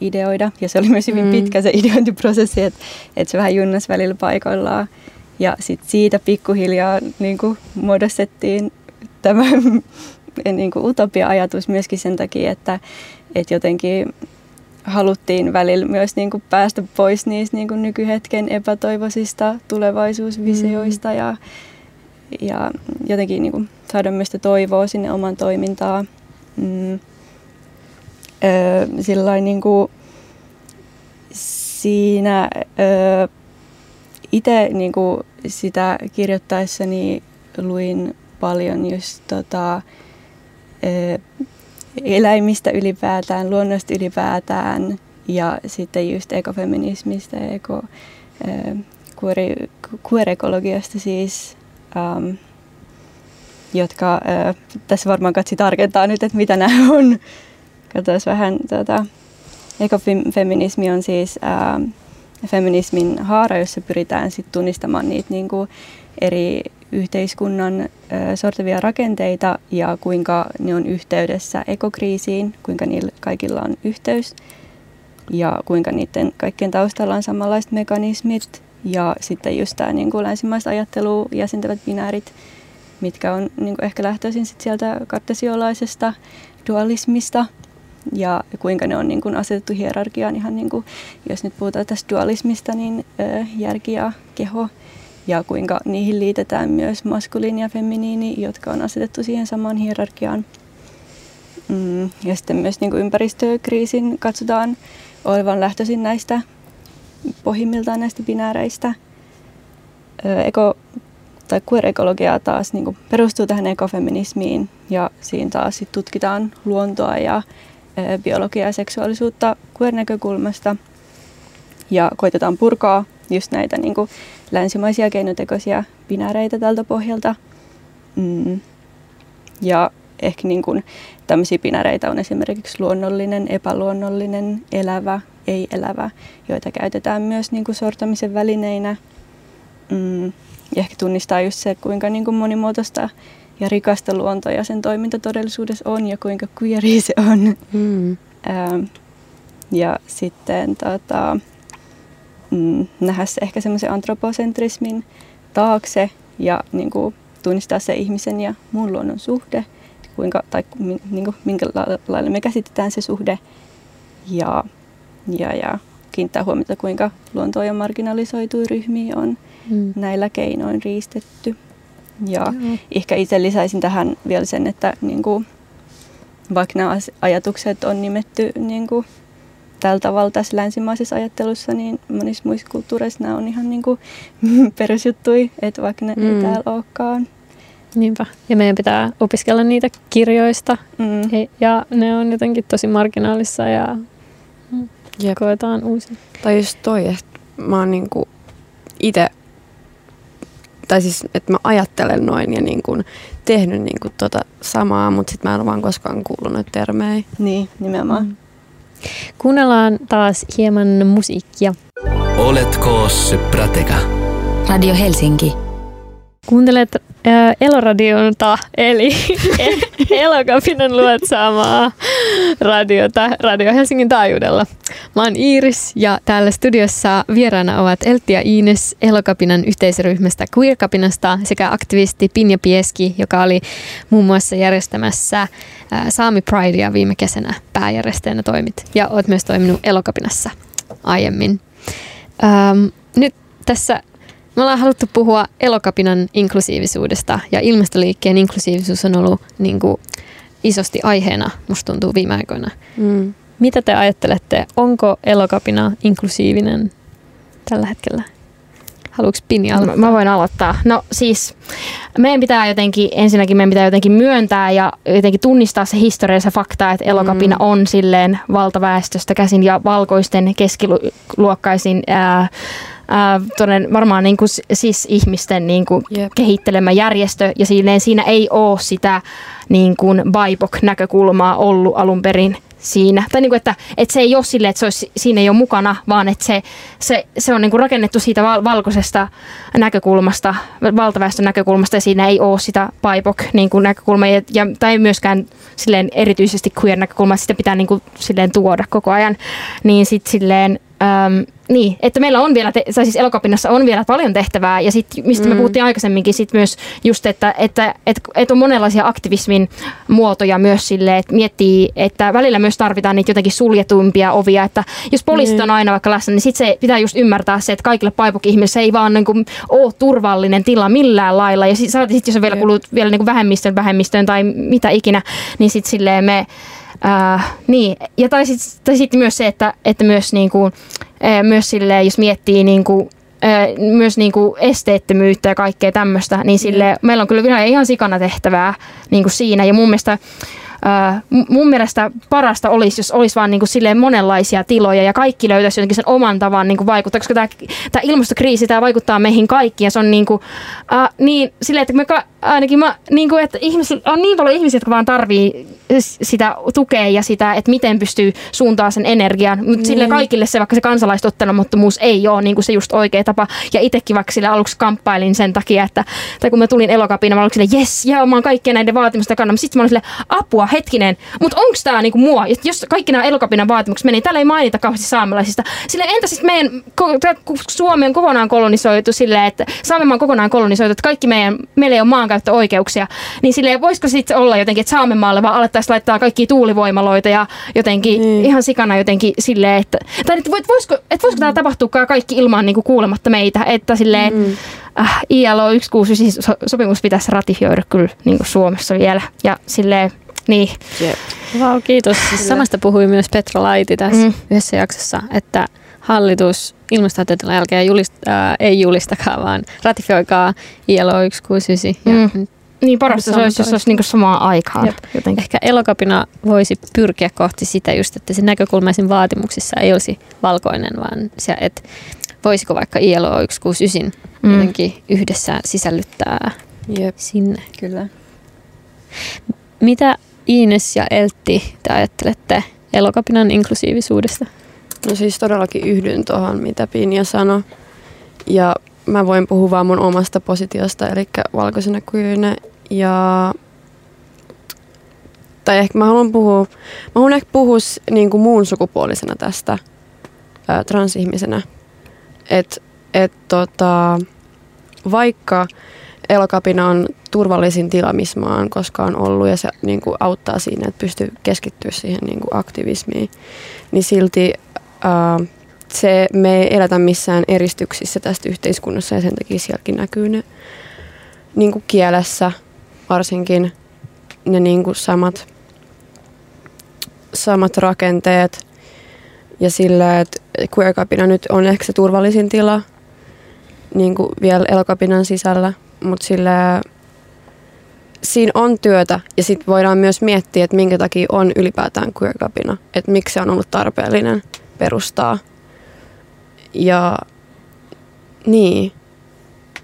E: ideoida. Ja se oli myös hyvin mm. pitkä se ideointiprosessi, että et se vähän junnas välillä paikoillaan. Ja sitten siitä pikkuhiljaa niin kuin, muodostettiin tämä niin kuin utopia-ajatus myöskin sen takia, että, että jotenkin haluttiin välillä myös niin kuin päästä pois niistä niin kuin nykyhetken epätoivoisista tulevaisuusvisioista mm. ja, ja jotenkin niin kuin saada myös toivoa sinne oman toimintaan. Mm. Öö, sillain niin kuin siinä öö, itse niin kuin sitä kirjoittaessani luin paljon just tota, eläimistä ylipäätään, luonnosta ylipäätään ja sitten just ekofeminismistä ja eko, kuorekologiasta siis, um, jotka uh, tässä varmaan katsi tarkentaa nyt, että mitä nämä on. Katsotaan vähän, tuota, ekofeminismi on siis uh, feminismin haara, jossa pyritään sit tunnistamaan niitä niinku, eri yhteiskunnan sortavia rakenteita ja kuinka ne on yhteydessä ekokriisiin, kuinka niillä kaikilla on yhteys ja kuinka niiden kaikkien taustalla on samanlaiset mekanismit ja sitten just tämä niin kuin länsimaista ajattelua jäsentävät binäärit, mitkä on niin kuin ehkä lähtöisin sit sieltä kartesiolaisesta dualismista ja kuinka ne on niin kuin asetettu hierarkiaan ihan niin kuin, jos nyt puhutaan tästä dualismista, niin järki ja keho ja kuinka niihin liitetään myös maskuliini ja feminiini, jotka on asetettu siihen samaan hierarkiaan. Mm, ja sitten myös niin kuin ympäristökriisin katsotaan olevan lähtöisin näistä pohjimmiltaan näistä binääreistä. Eko, tai queer-ekologia taas niin kuin perustuu tähän ekofeminismiin ja siinä taas sit tutkitaan luontoa ja biologiaa ja seksuaalisuutta queer-näkökulmasta ja koitetaan purkaa just näitä niin kuin länsimaisia keinotekoisia binääreitä tältä pohjalta. Mm. Ja ehkä niin kuin tämmöisiä binääreitä on esimerkiksi luonnollinen, epäluonnollinen, elävä, ei-elävä, joita käytetään myös niin kuin sortamisen välineinä. Mm. Ja ehkä tunnistaa just se, kuinka niin kuin monimuotoista ja rikasta luonto ja sen toiminta todellisuudessa on ja kuinka queeri se on. Mm. Ähm, ja sitten tota, mm, nähdä se ehkä semmoisen antroposentrismin taakse ja niin kuin, tunnistaa se ihmisen ja muun luonnon suhde, kuinka, tai niin kuin, minkä lailla me käsitetään se suhde ja, ja, ja kiinnittää huomiota, kuinka luontoa ja marginalisoituja ryhmiä on mm. näillä keinoin riistetty. Ja mm. ehkä itse lisäisin tähän vielä sen, että niin kuin, vaikka nämä ajatukset on nimetty niin kuin, tällä tavalla tässä länsimaisessa ajattelussa, niin monissa muissa kulttuureissa nämä on ihan niin kuin, perusjuttui, että vaikka ne mm. ei täällä olekaan.
B: Niinpä. Ja meidän pitää opiskella niitä kirjoista. Mm. Ja ne on jotenkin tosi marginaalissa ja Jep. koetaan uusia.
D: Tai just toi, että mä oon niinku itse, tai siis, että mä ajattelen noin ja niinku tehnyt niinku tota samaa, mutta sit mä en ole vaan koskaan kuullut noita termejä.
E: Niin, nimenomaan. Mm.
B: Kuunnellaan taas hieman musiikkia.
G: Oletko se prateka? Radio Helsinki.
B: Kuuntelet äh, Eloradiota, eli Elokapinan luotsaamaa radiota Radio Helsingin taajuudella. Mä oon Iiris ja täällä studiossa vieraana ovat Eltti ja Iines Elokapinan yhteisryhmästä Queerkapinasta sekä aktivisti Pinja Pieski, joka oli muun muassa järjestämässä äh, Saami Pridea viime kesänä pääjärjestäjänä toimit. Ja oot myös toiminut Elokapinassa aiemmin. Ähm, nyt tässä me ollaan haluttu puhua elokapinan inklusiivisuudesta ja ilmastoliikkeen inklusiivisuus on ollut niin kuin, isosti aiheena, musta tuntuu viime aikoina. Mm. Mitä te ajattelette, onko elokapina inklusiivinen tällä hetkellä? Haluatko Pini aloittaa?
C: Mä voin aloittaa. No siis meidän pitää jotenkin, ensinnäkin meidän pitää jotenkin myöntää ja jotenkin tunnistaa se historia se fakta, että elokapina mm. on silleen valtaväestöstä käsin ja valkoisten keskiluokkaisin ää, toden, varmaan niin kuin, siis ihmisten niin kuin yep. kehittelemä järjestö ja silleen, siinä ei ole sitä niin kuin BIPOC-näkökulmaa ollut alun perin siinä. Tai niin kuin, että, että se ei ole silleen, että se olisi, siinä ei ole mukana, vaan että se, se, se on niin kuin rakennettu siitä val- valkoisesta näkökulmasta, valtaväestön näkökulmasta, ja siinä ei ole sitä BIPOC niin kuin näkökulmaa, ja, ja, tai myöskään silleen erityisesti queer-näkökulmaa, sitä pitää niin kuin, silleen tuoda koko ajan. Niin sitten silleen, äm, niin, että meillä on vielä, te- siis elokapinnassa on vielä paljon tehtävää ja sit, mistä mm. me puhuttiin aikaisemminkin sit myös just, että, että, että, että on monenlaisia aktivismin muotoja myös sille, että miettii, että välillä myös tarvitaan niitä jotenkin suljetuimpia ovia, että jos poliisit mm. on aina vaikka läsnä, niin sitten se pitää just ymmärtää se, että kaikille paipokihmisille ei vaan niin kuin ole turvallinen tila millään lailla ja sitten sit, jos on vielä kulut vielä niin kuin vähemmistön vähemmistöön tai mitä ikinä, niin sitten silleen me Äh, niin, ja tai sitten sit myös se, että, että myös, niinku, äh, myös silleen, jos miettii niinku, äh, myös niinku esteettömyyttä ja kaikkea tämmöistä, niin sille, mm. meillä on kyllä vielä ihan sikana tehtävää niinku siinä. Ja mun mielestä mun mielestä parasta olisi, jos olisi vaan niin kuin silleen monenlaisia tiloja ja kaikki löytäisi jotenkin sen oman tavan niin kuin vaikuttaa, koska tämä, tämä ilmastokriisi tämä vaikuttaa meihin kaikkiin ja se on niin, kuin, äh, niin silleen, että me ka, ainakin mä, niin kuin, että ihmiset, on niin paljon ihmisiä, jotka vaan tarvii sitä tukea ja sitä, että miten pystyy suuntaa sen energian, mutta mm. sille kaikille se, vaikka se kansalaistottelemattomuus ei ole niin kuin se just oikea tapa. Ja itsekin vaikka sille aluksi kamppailin sen takia, että tai kun mä tulin elokapina, mä olin silleen, jes, ja mä oon kaikkien näiden vaatimusten mutta sitten mä olin silleen, apua, hetkinen, mutta onko tämä niinku mua? Jos kaikki nämä elokapinan vaatimukset meni, täällä ei mainita kauheasti saamelaisista. Sille entä sitten meidän, Suomi on kokonaan kolonisoitu silleen, että Saamemaa on kokonaan kolonisoitu, että kaikki meidän, meillä ei ole maankäyttöoikeuksia. Niin silleen, voisiko sitten olla jotenkin, että Saamemaalle vaan alettaisiin laittaa kaikki tuulivoimaloita ja jotenkin mm. ihan sikana jotenkin silleen, että, tai että voisiko, että voisiko mm. tämä tapahtua kaikki ilman niin kuin kuulematta meitä, että silleen, mm äh, ILO 169 sopimus pitäisi ratifioida kyllä niin kuin Suomessa vielä. Ja silleen, niin.
B: Yep. Vau, kiitos. Siis samasta puhui myös Petra Laiti tässä mm. yhdessä jaksossa, että hallitus ilmastohätätilan jälkeen julist, äh, ei julistakaan, vaan ratifioikaa ILO 169. Mm. Ja
C: niin parasta se olisi, jos olisi niin samaan aikaan.
B: Jotenkin. Ehkä elokapina voisi pyrkiä kohti sitä just, että se näkökulmaisin vaatimuksissa ei olisi valkoinen, vaan se, että voisiko vaikka ILO 169 mm. jotenkin yhdessä sisällyttää Jep. sinne.
E: Kyllä.
B: Mitä Iines ja Eltti te ajattelette elokapinan inklusiivisuudesta?
D: No siis todellakin yhdyn tuohon, mitä Pinja sanoi. Ja mä voin puhua vaan mun omasta positiosta, eli valkoisena queerinä. Ja tai ehkä mä haluan puhua, mä haluan ehkä puhua niin kuin muun sukupuolisena tästä ää, transihmisenä. Että et, tota, vaikka elokapina on turvallisin tila, missä mä oon koskaan ollut ja se niin kuin auttaa siinä, että pystyy keskittyä siihen niin kuin aktivismiin, niin silti uh, se, me ei elätä missään eristyksissä tästä yhteiskunnassa ja sen takia sielläkin näkyy ne niin kuin kielessä varsinkin ne niin kuin samat, samat rakenteet ja sillä, että queer nyt on ehkä se turvallisin tila niin kuin vielä elokapinan sisällä, mutta sillä siinä on työtä ja sitten voidaan myös miettiä, että minkä takia on ylipäätään queer että miksi se on ollut tarpeellinen perustaa. Ja niin,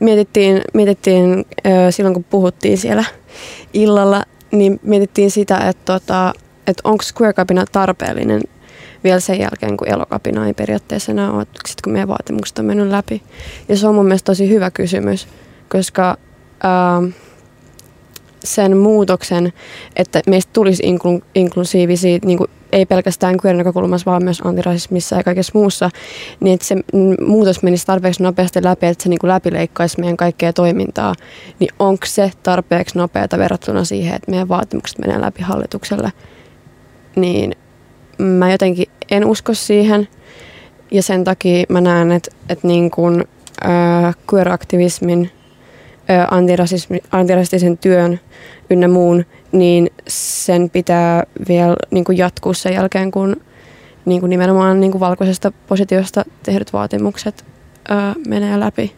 D: mietittiin, mietittiin silloin kun puhuttiin siellä illalla, niin mietittiin sitä, että, tota, että onko queer tarpeellinen vielä sen jälkeen, kun elokapina ei periaatteessa enää ole, sit kun meidän vaatimukset on mennyt läpi. Ja se on mun mielestä tosi hyvä kysymys, koska ää, sen muutoksen, että meistä tulisi inklu, inklusiivisia, niin kuin ei pelkästään queer näkökulmassa, vaan myös antirasismissa ja kaikessa muussa, niin että se muutos menisi tarpeeksi nopeasti läpi, että se niin kuin läpileikkaisi meidän kaikkea toimintaa, niin onko se tarpeeksi nopeata verrattuna siihen, että meidän vaatimukset menee läpi hallitukselle, niin mä jotenkin en usko siihen. Ja sen takia mä näen, että, että niin kuin, äh, queer-aktivismin, äh, antirasistisen työn ynnä muun, niin sen pitää vielä niin kuin jatkuu sen jälkeen, kun niin kuin nimenomaan niin kuin valkoisesta positiosta tehdyt vaatimukset äh, menee läpi.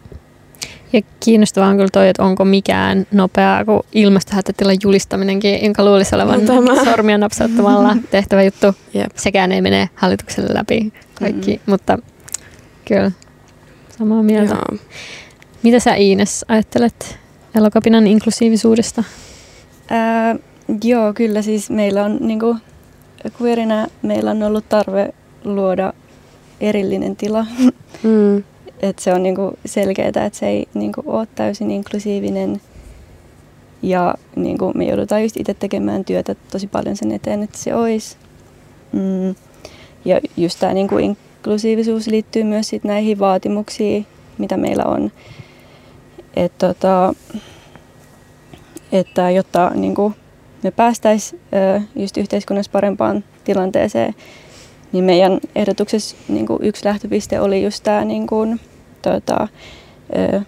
B: Ja kiinnostavaa on kyllä toi, että onko mikään nopeaa kuin ilmastohätätilan julistaminenkin, jonka luulisi olevan no, sormia napsauttamalla tehtävä juttu. Yep. Sekään ei mene hallitukselle läpi kaikki, mm. mutta kyllä samaa mieltä. Joo. Mitä sä Iines ajattelet elokapinan inklusiivisuudesta?
E: Ää, joo, kyllä siis meillä on niinku, queerinä meillä on ollut tarve luoda erillinen tila. Mm että se on niinku selkeää, että se ei niinku ole täysin inklusiivinen. Ja niinku me joudutaan just itse tekemään työtä tosi paljon sen eteen, että se olisi. Mm. Ja just tämä niinku inklusiivisuus liittyy myös sit näihin vaatimuksiin, mitä meillä on. Et tota, että jotta niinku me päästäisiin yhteiskunnassa parempaan tilanteeseen, niin meidän ehdotuksessa niin kuin yksi lähtöpiste oli just tämä niin kuin, tuota, ö,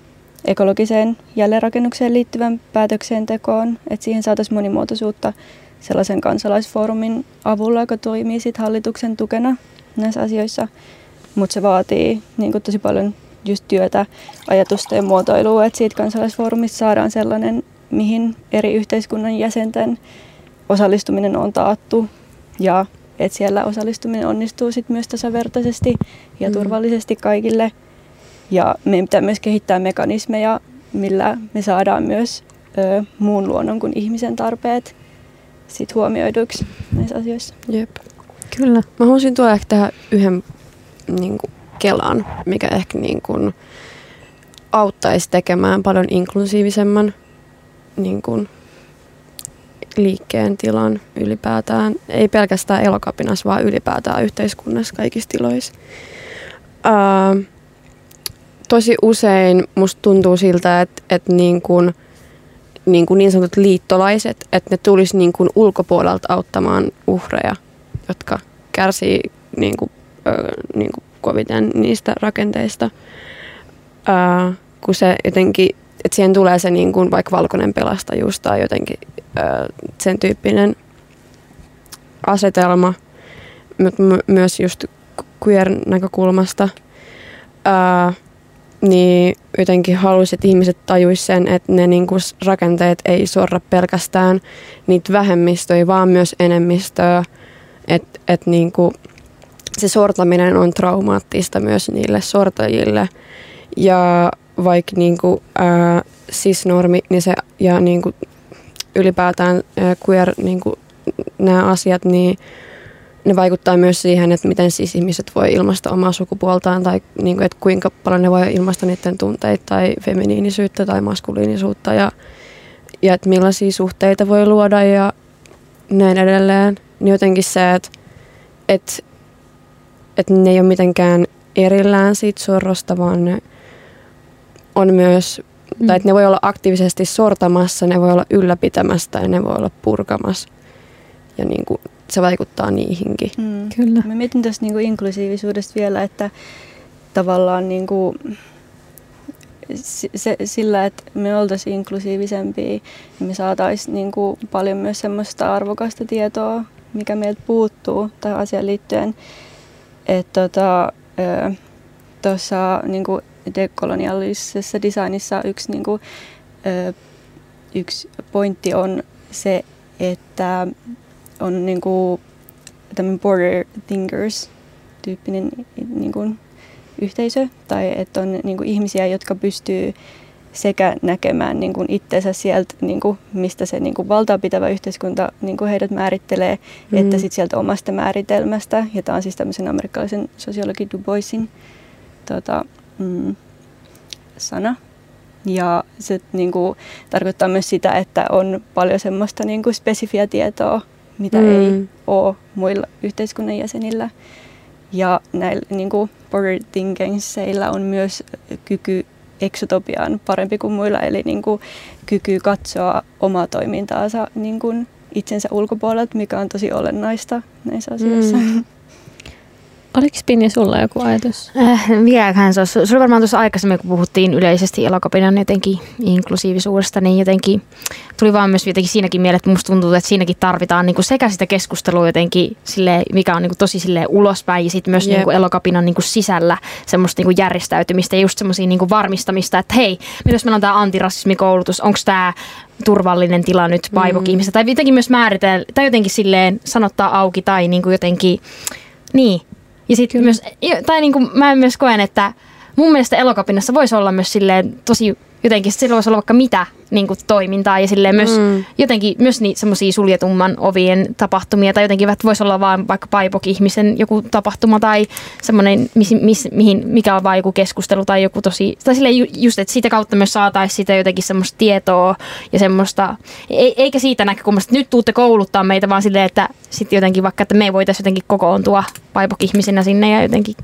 E: ekologiseen jälleenrakennukseen liittyvän päätöksentekoon, että siihen saataisiin monimuotoisuutta sellaisen kansalaisfoorumin avulla, joka toimii sit hallituksen tukena näissä asioissa. Mutta se vaatii niin tosi paljon just työtä, ajatusten muotoilua, että siitä kansalaisfoorumista saadaan sellainen, mihin eri yhteiskunnan jäsenten osallistuminen on taattu ja että siellä osallistuminen onnistuu sit myös tasavertaisesti ja mm. turvallisesti kaikille – ja meidän pitää myös kehittää mekanismeja, millä me saadaan myös ö, muun luonnon kuin ihmisen tarpeet sit huomioiduiksi näissä asioissa.
D: Jep. Kyllä. Mä haluaisin tuoda ehkä tähän yhden niin kuin, kelan, mikä ehkä niin kuin, auttaisi tekemään paljon inklusiivisemman niin kuin, liikkeen tilan ylipäätään. Ei pelkästään elokapinassa, vaan ylipäätään yhteiskunnassa kaikissa tiloissa. Uh, tosi usein musta tuntuu siltä, että, että niin, kuin, niin, niin sanotut liittolaiset, että ne tulisi niin kuin ulkopuolelta auttamaan uhreja, jotka kärsii niin kuin, niin kuin koviten niistä rakenteista. Ää, kun se jotenkin, että siihen tulee se niin kuin vaikka valkoinen pelastajuus tai jotenkin ää, sen tyyppinen asetelma, mutta myös just queer-näkökulmasta. Ää, niin jotenkin haluaisin, että ihmiset tajuisivat sen, että ne niinku rakenteet ei sorra pelkästään niitä vähemmistöjä, vaan myös enemmistöä. Että et niinku, se sortaminen on traumaattista myös niille sortajille. Ja vaikka niinku, ää, cis-normi niin se, ja niinku, ylipäätään ää, queer niinku, nämä asiat, niin ne vaikuttaa myös siihen, että miten siis ihmiset voi ilmaista omaa sukupuoltaan tai niin kuin, että kuinka paljon ne voi ilmaista niiden tunteita tai feminiinisyyttä tai maskuliinisuutta ja, ja että millaisia suhteita voi luoda ja näin edelleen. Niin jotenkin se, että, että, että ne ei ole mitenkään erillään siitä sorrosta, vaan ne on myös mm. tai että ne voi olla aktiivisesti sortamassa, ne voi olla ylläpitämässä ja ne voi olla purkamassa. Ja niin kuin, se vaikuttaa niihinkin.
E: Mm. Kyllä. Mä mietin tästä niin kuin inklusiivisuudesta vielä, että tavallaan niin kuin, se, sillä, että me oltaisiin inklusiivisempia, niin me saataisiin niin kuin paljon myös semmoista arvokasta tietoa, mikä meiltä puuttuu tähän asiaan liittyen. Että tota, tuossa niin dekolonialisessa designissa yksi, niin kuin, ö, yksi pointti on se, että on niin kuin, tämmöinen border thinkers tyyppinen niin kuin, yhteisö tai että on niin kuin, ihmisiä, jotka pystyy sekä näkemään niin kuin itsensä sieltä, niin kuin, mistä se niin kuin valtaapitävä yhteiskunta niin kuin heidät määrittelee, mm. että sitten sieltä omasta määritelmästä. Ja tämä on siis tämmöisen amerikkalaisen sosiologi Du Boisin tota, mm, sana. Ja se niin kuin, tarkoittaa myös sitä, että on paljon semmoista niin kuin spesifiä tietoa, mitä mm. ei ole muilla yhteiskunnan jäsenillä. Ja näillä niin kuin border thinkingsillä on myös kyky eksotopiaan parempi kuin muilla, eli niin kuin kyky katsoa omaa toimintaansa niin kuin itsensä ulkopuolelta, mikä on tosi olennaista näissä asioissa. Mm.
B: Oliko Pinni sulla joku ajatus?
C: Äh, vieläkään se olisi. Se oli varmaan tuossa aikaisemmin, kun puhuttiin yleisesti elokapinan jotenkin inklusiivisuudesta, niin jotenkin tuli vaan myös jotenkin siinäkin mieleen, että musta tuntuu, että siinäkin tarvitaan niin kuin sekä sitä keskustelua jotenkin, sille, mikä on niin kuin tosi sille ulospäin, ja sitten myös yep. niin kuin elokapinan niin kuin sisällä semmoista niin kuin järjestäytymistä ja just semmoisia niin varmistamista, että hei, jos meillä on tämä antirasismikoulutus, onko tämä turvallinen tila nyt paivokiimistä, mm. tai jotenkin myös määritellä, tai jotenkin silleen sanottaa auki, tai niin kuin jotenkin, niin, ja sitten myös, tai niin kuin mä myös koen, että mun mielestä elokapinnassa voisi olla myös silleen tosi jotenkin, sillä voisi olla vaikka mitä niin kuin, toimintaa ja silleen myös mm. jotenkin myös niin, semmoisia suljetumman ovien tapahtumia tai jotenkin että voisi olla vaan vaikka paipok-ihmisen joku tapahtuma tai semmoinen, mis, mis, mihin, mikä on vaan joku keskustelu tai joku tosi, tai silleen just, että siitä kautta myös saataisiin sitä jotenkin semmoista tietoa ja semmoista, eikä siitä näkökulmasta, että nyt tuutte kouluttaa meitä, vaan silleen, että sitten jotenkin vaikka, että me voitaisiin jotenkin kokoontua paipok-ihmisenä sinne ja jotenkin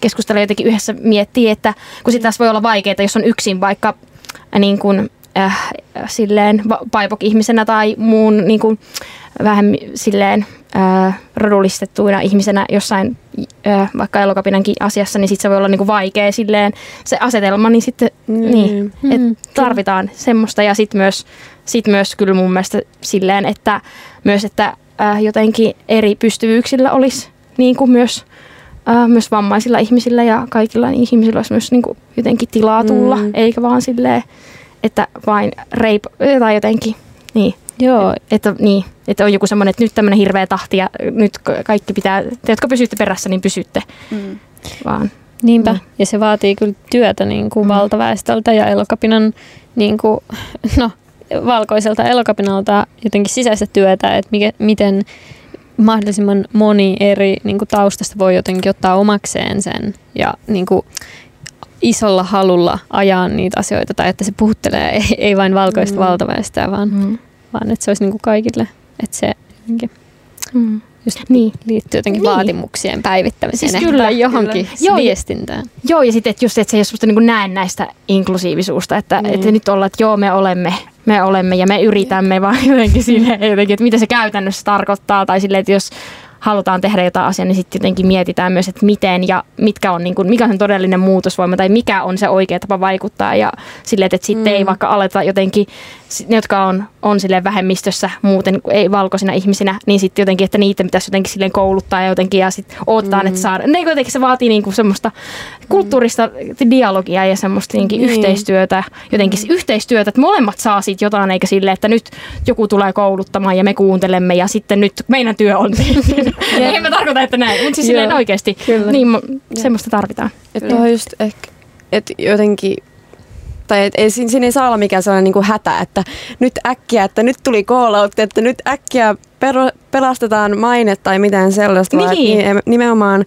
C: keskustella jotenkin yhdessä miettiä, että kun sitten tässä voi olla vaikeaa, jos on yksin vaikka niin kuin, äh, silleen paipok-ihmisenä tai muun niin kuin, vähän silleen äh, rodullistettuina ihmisenä jossain äh, vaikka elokapinankin asiassa, niin sitten se voi olla niin kuin vaikea silleen se asetelma, niin sitten mm. niin, mm, et tarvitaan kyllä. semmoista ja sitten myös, sit myös kyllä mun mielestä silleen, että myös, että äh, jotenkin eri pystyvyyksillä olisi niin kuin myös äh, myös vammaisilla ihmisillä ja kaikilla ihmisillä olisi myös niin kuin jotenkin tilaa tulla, mm. eikä vaan silleen, että vain reip tai jotenkin, niin.
B: Joo.
C: Että, niin, että on joku semmoinen, että nyt tämmöinen hirveä tahti ja nyt kaikki pitää, te jotka pysytte perässä, niin pysytte. Mm. Vaan,
B: Niinpä, niin. ja se vaatii kyllä työtä niin kuin mm. valtaväestöltä ja elokapinan niin kuin, no, valkoiselta elokapinalta jotenkin sisäistä työtä, että mikä, miten mahdollisimman moni eri niin kuin taustasta voi jotenkin ottaa omakseen sen ja niin kuin, isolla halulla ajaa niitä asioita tai että se puhuttelee ei, ei vain valkoista mm. valtaväestöä, vaan, mm. vaan että se olisi niin kuin kaikille. Että se jotenkin mm. just niin. liittyy jotenkin niin. vaatimuksien päivittämiseen siis kyllä, tai johonkin kyllä. viestintään.
C: Joo, ja sitten että just, että se ei ole semmoista niin näen näistä inklusiivisuutta, että, niin. että nyt ollaan, että joo, me olemme me olemme ja me yritämme vaan jotenkin sille, jotenkin, että mitä se käytännössä tarkoittaa. Tai silleen, että jos halutaan tehdä jotain asiaa, niin sitten jotenkin mietitään myös, että miten ja mitkä on, niin kuin, mikä on todellinen muutosvoima tai mikä on se oikea tapa vaikuttaa. Ja silleen, että sitten mm. ei vaikka aleta jotenkin, ne jotka on, on silleen vähemmistössä muuten, ei valkoisina ihmisinä, niin sitten jotenkin, että niitä pitäisi jotenkin silleen kouluttaa ja jotenkin ja sitten odottaa, mm. että saada. Ne jotenkin se vaatii niin kuin semmoista kulttuurista dialogia ja semmoista niin. yhteistyötä, jotenkin mm. yhteistyötä, että molemmat saa siitä jotain, eikä silleen, että nyt joku tulee kouluttamaan ja me kuuntelemme ja sitten nyt meidän työ on. Ei mä tarkoita, että näin, mutta siis silleen oikeasti. Kyllä. Niin, semmoista tarvitaan.
D: Että on just ehkä, että jotenkin tai et, ei, siinä ei saa olla mikään sellainen niin kuin hätä, että nyt äkkiä, että nyt tuli call out, että nyt äkkiä pero, pelastetaan maine tai mitään sellaista, niin. vaan nimenomaan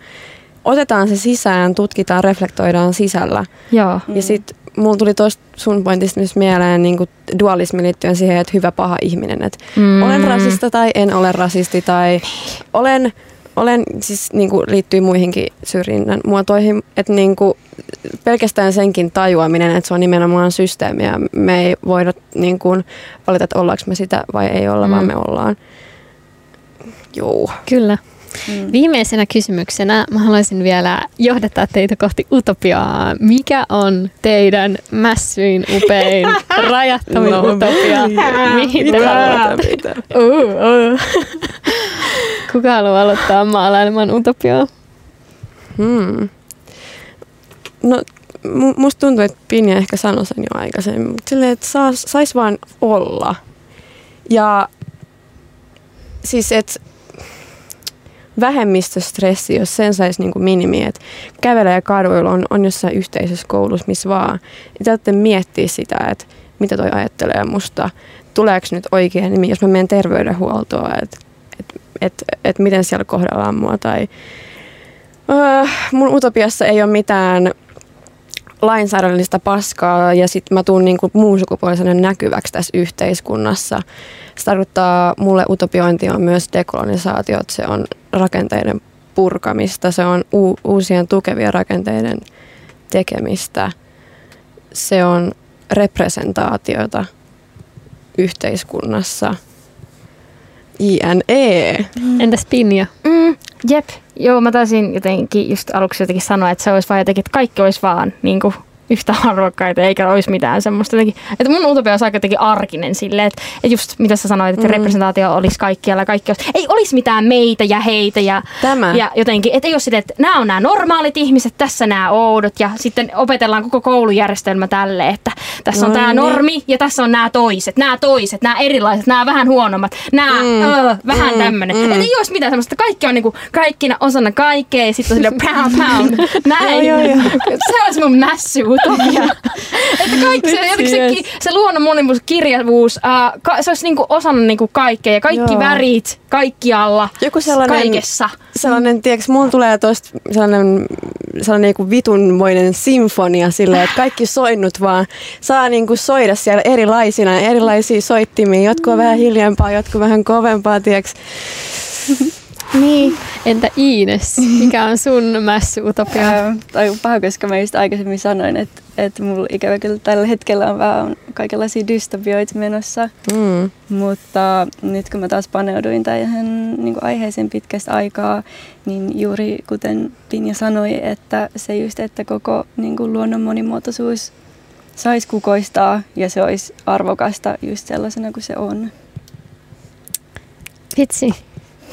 D: otetaan se sisään, tutkitaan, reflektoidaan sisällä.
C: Joo.
D: Ja sitten mulla tuli tuosta sun pointista myös mieleen niin kuin dualismi liittyen siihen, että hyvä paha ihminen. Että mm. olen rasista tai en ole rasisti tai olen olen siis niin kuin liittyy muihinkin syrjinnän muotoihin, että niin kuin pelkästään senkin tajuaminen, että se on nimenomaan systeemiä. Me ei voida niin kuin valita, että ollaanko me sitä vai ei olla, mm. vaan me ollaan. Joo.
B: Kyllä. Mm. Viimeisenä kysymyksenä mä haluaisin vielä johdattaa teitä kohti utopiaa. Mikä on teidän mässyin upein, rajattomin no, utopia? Mihin te uh, uh. Kuka haluaa aloittaa maalailemaan utopiaa?
D: Hmm. No musta tuntuu, että Pinja ehkä sanoi sen jo aikaisemmin, mutta silleen, että sais, sais vaan olla. Ja siis, että vähemmistöstressi, jos sen saisi niin minimiin, että kävellä ja kaduilla on, on jossain yhteisössä koulussa, missä vaan. Täytyy miettiä sitä, että mitä toi ajattelee musta, tuleeko nyt oikein nimi, jos mä menen terveydenhuoltoon, että et, et, et miten siellä kohdellaan mua. Tai, uh, mun utopiassa ei ole mitään lainsäädännöllistä paskaa ja sitten mä tuun niinku muun sukupuolisena näkyväksi tässä yhteiskunnassa. Se tarkoittaa, mulle utopiointi on myös dekolonisaatio, se on rakenteiden purkamista, se on u- uusien tukevien rakenteiden tekemistä, se on representaatiota yhteiskunnassa. INE.
B: Entäs Pinja?
C: Mm, jep. Joo, mä taisin jotenkin just aluksi jotenkin sanoa, että se olisi vaan jotenkin, että kaikki olisi vaan niin kuin yhtä arvokkaita eikä olisi mitään semmoista. Että mun utopia on aika jotenkin arkinen silleen, että, että just mitä sä sanoit, että mm. representaatio olisi kaikkialla, kaikki olisi, ei olisi mitään meitä ja heitä ja,
D: Tämä.
C: ja jotenkin, että ei ole sitä, että nämä on nämä normaalit ihmiset, tässä nämä oudot ja sitten opetellaan koko koulujärjestelmä tälle, että tässä on no tämä niin. normi ja tässä on nämä toiset, nämä toiset, nämä erilaiset, nämä vähän huonommat, nämä mm. öö, vähän mm. tämmöinen. Mm. Että ei olisi mitään semmoista, kaikki on niinku kaikkina osana kaikkea ja sitten on silleen pound pound, näin. joo, joo, joo. Se olisi mun mässy utopia. että kaikki se, jotenkin se, se luonnon monimuus, kirjavuus, uh, ka, se olisi niinku osana niinku kaikkea ja kaikki Joo. värit kaikkialla,
D: Joku sellainen,
C: kaikessa.
D: Sellainen, tiedätkö, mulla tulee tosta sellainen, sellainen niinku vitunmoinen sinfonia silleen, että kaikki soinnut vaan saa niinku soida siellä erilaisina, erilaisia soittimia. Jotkut on vähän hiljempaa, jotkut vähän kovempaa, tiedätkö.
B: Niin. Entä Iines, mikä on sun mässyutopia?
E: tai paha, koska mä just aikaisemmin sanoin, että, että mulla ikävä kyllä tällä hetkellä on vähän kaikenlaisia dystopioita menossa. Mm. Mutta nyt kun mä taas paneuduin tähän niin aiheeseen pitkästä aikaa, niin juuri kuten Pinja sanoi, että se just, että koko niin kuin luonnon monimuotoisuus saisi kukoistaa ja se olisi arvokasta just sellaisena kuin se on.
B: Vitsi,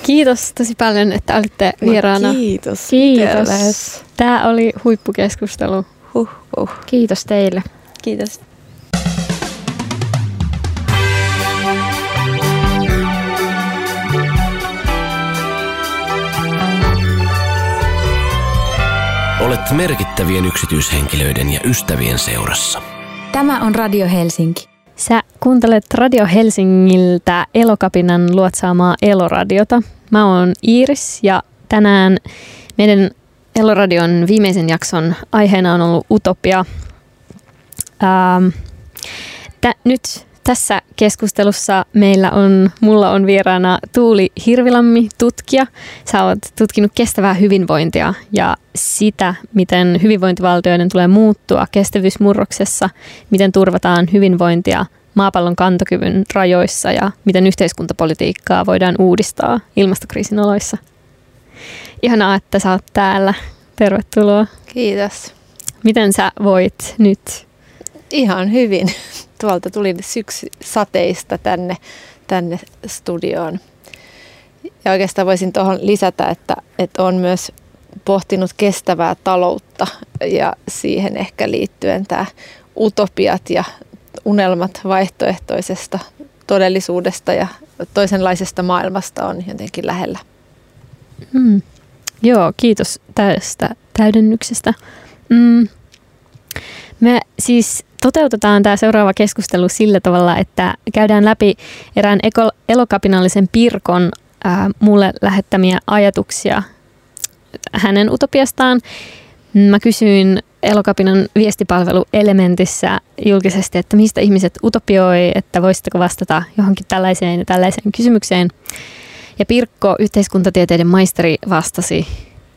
B: Kiitos tosi paljon, että olitte vieraana.
D: No, kiitos.
B: Kiitos. Tämä oli huippukeskustelu.
C: Huh, huh. Kiitos teille.
E: Kiitos.
G: Olet merkittävien yksityishenkilöiden ja ystävien seurassa.
H: Tämä on Radio Helsinki.
B: Sä kuuntelet Radio Helsingiltä Elokapinan luotsaamaa Eloradiota. Mä oon Iiris ja tänään meidän Eloradion viimeisen jakson aiheena on ollut Utopia. Ähm, tä, nyt tässä keskustelussa meillä on, mulla on vieraana Tuuli Hirvilammi, tutkija. Sä oot tutkinut kestävää hyvinvointia ja sitä, miten hyvinvointivaltioiden tulee muuttua kestävyysmurroksessa, miten turvataan hyvinvointia maapallon kantokyvyn rajoissa ja miten yhteiskuntapolitiikkaa voidaan uudistaa ilmastokriisin oloissa. Ihanaa, että sä oot täällä. Tervetuloa.
I: Kiitos.
B: Miten sä voit nyt?
I: Ihan hyvin tuolta tuli syksy sateista tänne, tänne studioon. Ja oikeastaan voisin tuohon lisätä, että, että on myös pohtinut kestävää taloutta ja siihen ehkä liittyen tämä utopiat ja unelmat vaihtoehtoisesta todellisuudesta ja toisenlaisesta maailmasta on jotenkin lähellä.
B: Mm. Joo, kiitos tästä täydennyksestä. Mm. Me siis toteutetaan tämä seuraava keskustelu sillä tavalla, että käydään läpi erään elokapinallisen Pirkon ää, mulle lähettämiä ajatuksia hänen utopiastaan. Mä kysyin Elokapinan viestipalvelu Elementissä julkisesti, että mistä ihmiset utopioi, että voisitteko vastata johonkin tällaiseen ja tällaiseen kysymykseen. Ja Pirkko, yhteiskuntatieteiden maisteri, vastasi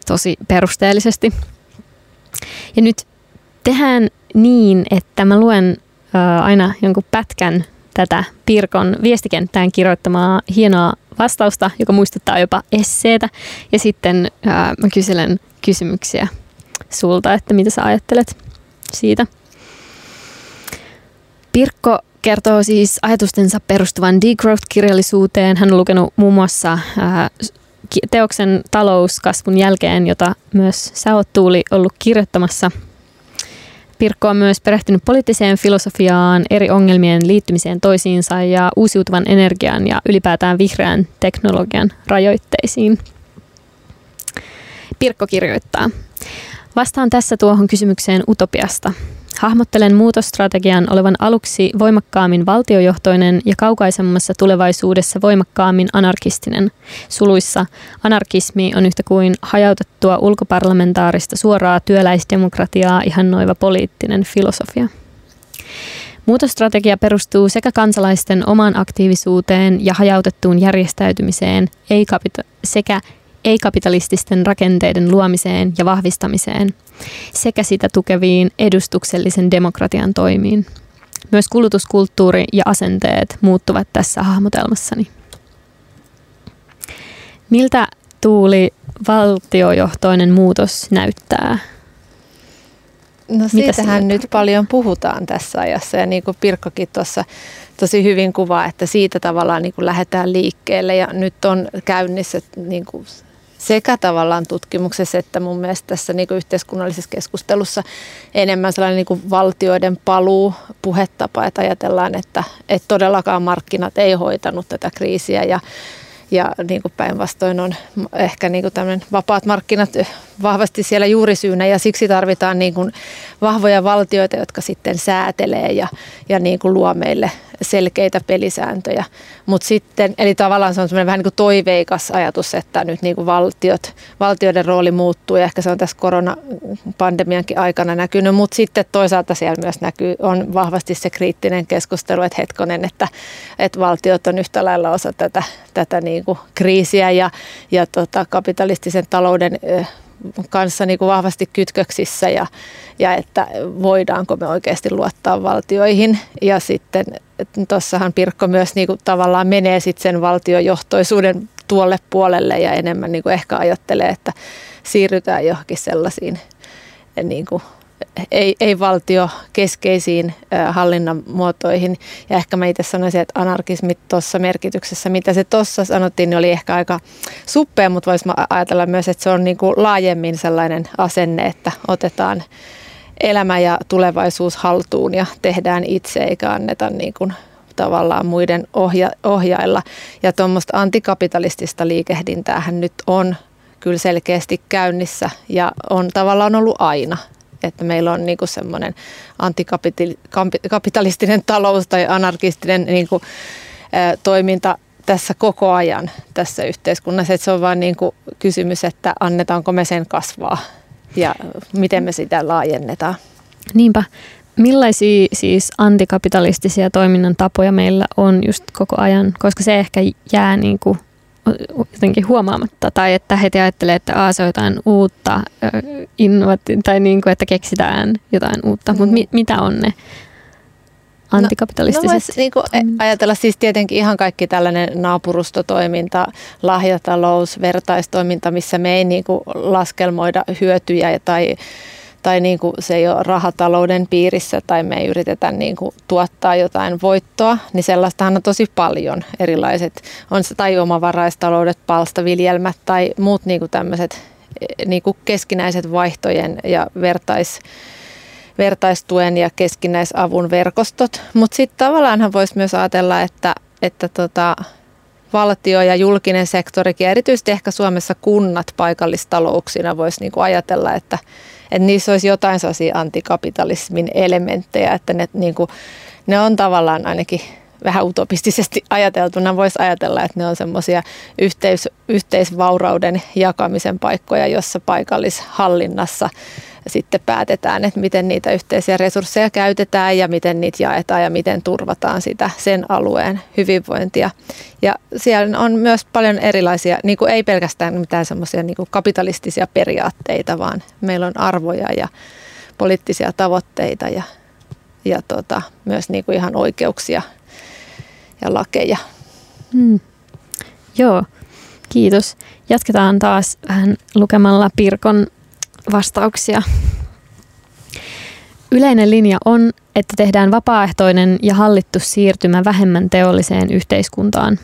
B: tosi perusteellisesti. Ja nyt tehdään niin, että mä luen aina jonkun pätkän tätä Pirkon viestikenttään kirjoittamaa hienoa vastausta, joka muistuttaa jopa esseetä. Ja sitten ää, mä kyselen kysymyksiä sulta, että mitä sä ajattelet siitä. Pirkko kertoo siis ajatustensa perustuvan degrowth-kirjallisuuteen. Hän on lukenut muun muassa ää, teoksen talouskasvun jälkeen, jota myös sä oot Tuuli ollut kirjoittamassa – Pirkko on myös perehtynyt poliittiseen filosofiaan, eri ongelmien liittymiseen toisiinsa ja uusiutuvan energian ja ylipäätään vihreän teknologian rajoitteisiin. Pirkko kirjoittaa. Vastaan tässä tuohon kysymykseen utopiasta. Hahmottelen muutosstrategian olevan aluksi voimakkaammin valtiojohtoinen ja kaukaisemmassa tulevaisuudessa voimakkaammin anarkistinen. Suluissa anarkismi on yhtä kuin hajautettua ulkoparlamentaarista suoraa työläisdemokratiaa ihannoiva poliittinen filosofia. Muutosstrategia perustuu sekä kansalaisten omaan aktiivisuuteen ja hajautettuun järjestäytymiseen ei kapita- sekä ei-kapitalististen rakenteiden luomiseen ja vahvistamiseen sekä sitä tukeviin edustuksellisen demokratian toimiin. Myös kulutuskulttuuri ja asenteet muuttuvat tässä hahmotelmassani. Miltä tuuli valtiojohtoinen muutos näyttää?
I: No siitähän nyt paljon puhutaan tässä ajassa ja niin kuin Pirkkokin tuossa tosi hyvin kuvaa, että siitä tavallaan niin kuin lähdetään liikkeelle ja nyt on käynnissä niin kuin sekä tavallaan tutkimuksessa että mun mielestä tässä niin kuin yhteiskunnallisessa keskustelussa enemmän sellainen niin kuin valtioiden paluu puhetapa, että ajatellaan, että, että todellakaan markkinat ei hoitanut tätä kriisiä ja ja niin kuin päinvastoin on ehkä niin kuin vapaat markkinat vahvasti siellä juurisyynä ja siksi tarvitaan niin kuin vahvoja valtioita, jotka sitten säätelee ja, ja niin kuin luo meille selkeitä pelisääntöjä. Mut sitten, eli tavallaan se on vähän niin kuin toiveikas ajatus, että nyt niin kuin valtiot, valtioiden rooli muuttuu ja ehkä se on tässä koronapandemiankin aikana näkynyt, mutta sitten toisaalta siellä myös näkyy, on vahvasti se kriittinen keskustelu, että hetkonen, että, että valtiot on yhtä lailla osa tätä, tätä niin kuin kriisiä ja, ja tota kapitalistisen talouden kanssa niin kuin vahvasti kytköksissä ja, ja että voidaanko me oikeasti luottaa valtioihin. Ja sitten tuossahan Pirkko myös niin kuin tavallaan menee sitten sen valtiojohtoisuuden tuolle puolelle ja enemmän niin kuin ehkä ajattelee, että siirrytään johonkin sellaisiin niin kuin ei, ei valtio keskeisiin hallinnan muotoihin. Ja ehkä mä itse sanoisin, että anarkismi tuossa merkityksessä, mitä se tuossa sanottiin, niin oli ehkä aika suppea, mutta voisi ajatella myös, että se on niin kuin laajemmin sellainen asenne, että otetaan elämä ja tulevaisuus haltuun ja tehdään itse eikä anneta niin kuin tavallaan muiden ohja, ohjailla. Ja tuommoista antikapitalistista liikehdintäähän nyt on kyllä selkeästi käynnissä ja on tavallaan ollut aina että meillä on niin semmoinen antikapitalistinen talous tai anarkistinen niin kuin, ä, toiminta tässä koko ajan tässä yhteiskunnassa. Että se on vain niin kysymys, että annetaanko me sen kasvaa ja miten me sitä laajennetaan.
B: Niinpä. Millaisia siis antikapitalistisia toiminnan tapoja meillä on just koko ajan, koska se ehkä jää niin kuin jotenkin huomaamatta tai että heti ajattelee, että Aa, se on jotain uutta innovati- tai niin kuin, että keksitään jotain uutta, mm. mutta mi- mitä on ne antikapitalistiset? No, no
I: niin kuin ajatella siis tietenkin ihan kaikki tällainen naapurustotoiminta, lahjatalous, vertaistoiminta, missä me ei niin kuin laskelmoida hyötyjä tai tai niin kuin se ei ole rahatalouden piirissä tai me ei yritetä niin kuin tuottaa jotain voittoa, niin sellaistahan on tosi paljon erilaiset, on se tai omavaraistaloudet, palstaviljelmät tai muut niin kuin tämmöiset niin kuin keskinäiset vaihtojen ja vertais, vertaistuen ja keskinäisavun verkostot. Mutta sitten tavallaanhan voisi myös ajatella, että, että tota, valtio ja julkinen sektorikin, ja erityisesti ehkä Suomessa kunnat paikallistalouksina voisi niinku ajatella, että, että niissä olisi jotain sellaisia antikapitalismin elementtejä, että ne, niin kuin, ne on tavallaan ainakin vähän utopistisesti ajateltuna voisi ajatella, että ne on semmoisia yhteis, yhteisvaurauden jakamisen paikkoja, jossa paikallishallinnassa sitten päätetään, että miten niitä yhteisiä resursseja käytetään ja miten niitä jaetaan ja miten turvataan sitä sen alueen hyvinvointia. Ja siellä on myös paljon erilaisia, niin kuin ei pelkästään mitään semmoisia niin kapitalistisia periaatteita, vaan meillä on arvoja ja poliittisia tavoitteita ja, ja tota, myös niin kuin ihan oikeuksia ja lakeja.
B: Hmm. Joo, kiitos. Jatketaan taas vähän lukemalla Pirkon vastauksia. Yleinen linja on, että tehdään vapaaehtoinen ja hallittu siirtymä vähemmän teolliseen yhteiskuntaan.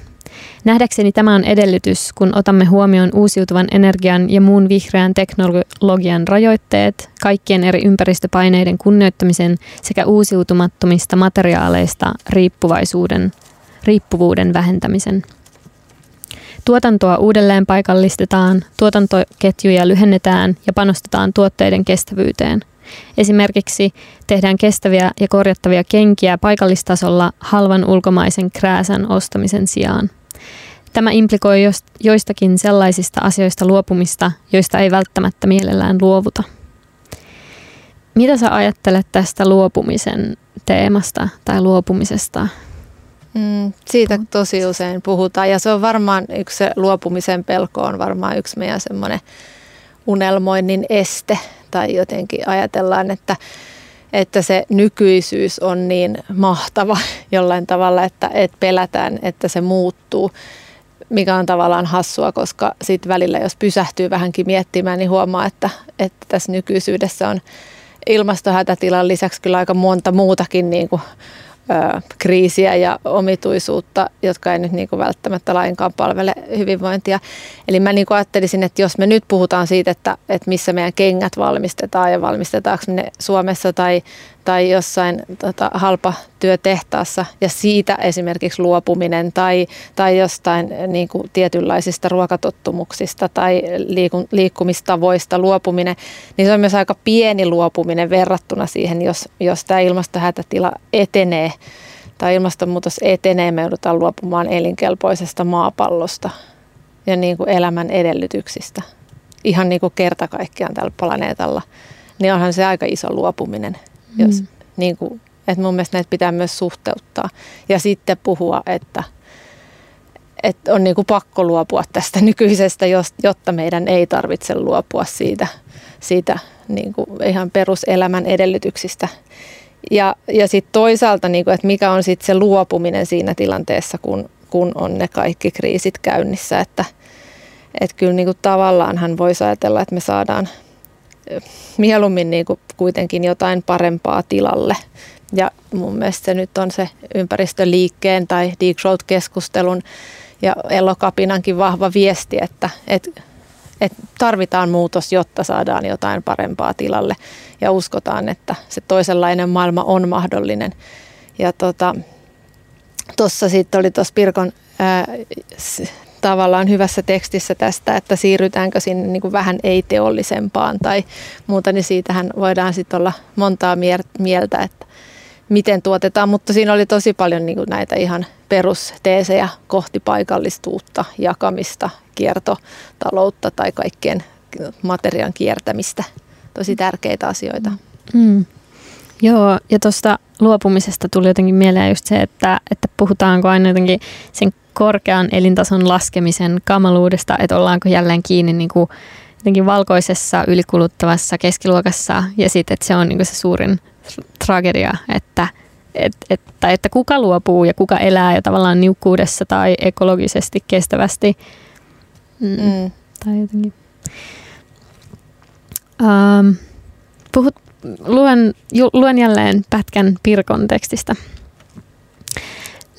B: Nähdäkseni tämä on edellytys, kun otamme huomioon uusiutuvan energian ja muun vihreän teknologian rajoitteet, kaikkien eri ympäristöpaineiden kunnioittamisen sekä uusiutumattomista materiaaleista riippuvaisuuden, riippuvuuden vähentämisen. Tuotantoa uudelleen paikallistetaan, tuotantoketjuja lyhennetään ja panostetaan tuotteiden kestävyyteen. Esimerkiksi tehdään kestäviä ja korjattavia kenkiä paikallistasolla halvan ulkomaisen krääsän ostamisen sijaan. Tämä implikoi joistakin sellaisista asioista luopumista, joista ei välttämättä mielellään luovuta. Mitä sä ajattelet tästä luopumisen teemasta tai luopumisesta?
I: Mm, siitä tosi usein puhutaan. Ja se on varmaan yksi se luopumisen pelko on varmaan yksi meidän semmoinen unelmoinnin este. Tai jotenkin ajatellaan, että, että se nykyisyys on niin mahtava jollain tavalla, että, että pelätään, että se muuttuu, mikä on tavallaan hassua, koska sitten välillä jos pysähtyy vähänkin miettimään, niin huomaa, että, että tässä nykyisyydessä on ilmastohätätilan lisäksi kyllä aika monta muutakin niin kuin kriisiä ja omituisuutta, jotka ei nyt niin kuin välttämättä lainkaan palvele hyvinvointia. Eli mä niin kuin ajattelisin, että jos me nyt puhutaan siitä, että, että missä meidän kengät valmistetaan ja valmistetaanko ne Suomessa tai, tai jossain tota, halpa työtehtaassa ja siitä esimerkiksi luopuminen tai, tai jostain niin kuin tietynlaisista ruokatottumuksista tai liikun, liikkumistavoista luopuminen, niin se on myös aika pieni luopuminen verrattuna siihen, jos, jos tämä ilmastohätätila etenee tai ilmastonmuutos etenee, me joudutaan luopumaan elinkelpoisesta maapallosta ja niin kuin elämän edellytyksistä. Ihan niin kuin kerta kaikkiaan tällä planeetalla. Niin onhan se aika iso luopuminen. Jos, mm. niin kuin, että mun mielestä näitä pitää myös suhteuttaa. Ja sitten puhua, että, että on niin kuin pakko luopua tästä nykyisestä, jotta meidän ei tarvitse luopua siitä, siitä niin kuin ihan peruselämän edellytyksistä. Ja, ja sitten toisaalta, niin kuin, että mikä on sitten se luopuminen siinä tilanteessa, kun, kun on ne kaikki kriisit käynnissä. Että, että kyllä niin kuin tavallaan hän voisi ajatella, että me saadaan mieluummin niin kuin kuitenkin jotain parempaa tilalle. Ja mun mielestä se nyt on se ympäristöliikkeen tai degrowth-keskustelun ja Elokapinankin vahva viesti, että, että, että tarvitaan muutos, jotta saadaan jotain parempaa tilalle. Ja uskotaan, että se toisenlainen maailma on mahdollinen. Ja tuossa tota, sitten oli tuossa Pirkon ää, tavallaan hyvässä tekstissä tästä, että siirrytäänkö sinne niin kuin vähän ei-teollisempaan tai muuta, niin siitähän voidaan sitten olla montaa mieltä, että miten tuotetaan, mutta siinä oli tosi paljon niin kuin näitä ihan perusteesejä kohti paikallistuutta, jakamista, kiertotaloutta tai kaikkien materiaan kiertämistä. Tosi tärkeitä asioita.
B: Mm. Joo, ja tuosta luopumisesta tuli jotenkin mieleen just se, että, että puhutaanko aina jotenkin sen korkean elintason laskemisen kamaluudesta, että ollaanko jälleen kiinni niin kuin jotenkin valkoisessa ylikuluttavassa keskiluokassa ja sitten, että se on niin kuin se suurin tragedia, että, et, että, että kuka luopuu ja kuka elää ja tavallaan niukkuudessa tai ekologisesti kestävästi. Mm. Mm. Tai jotenkin. Um, puhut, luen, luen jälleen pätkän Pirkon tekstistä.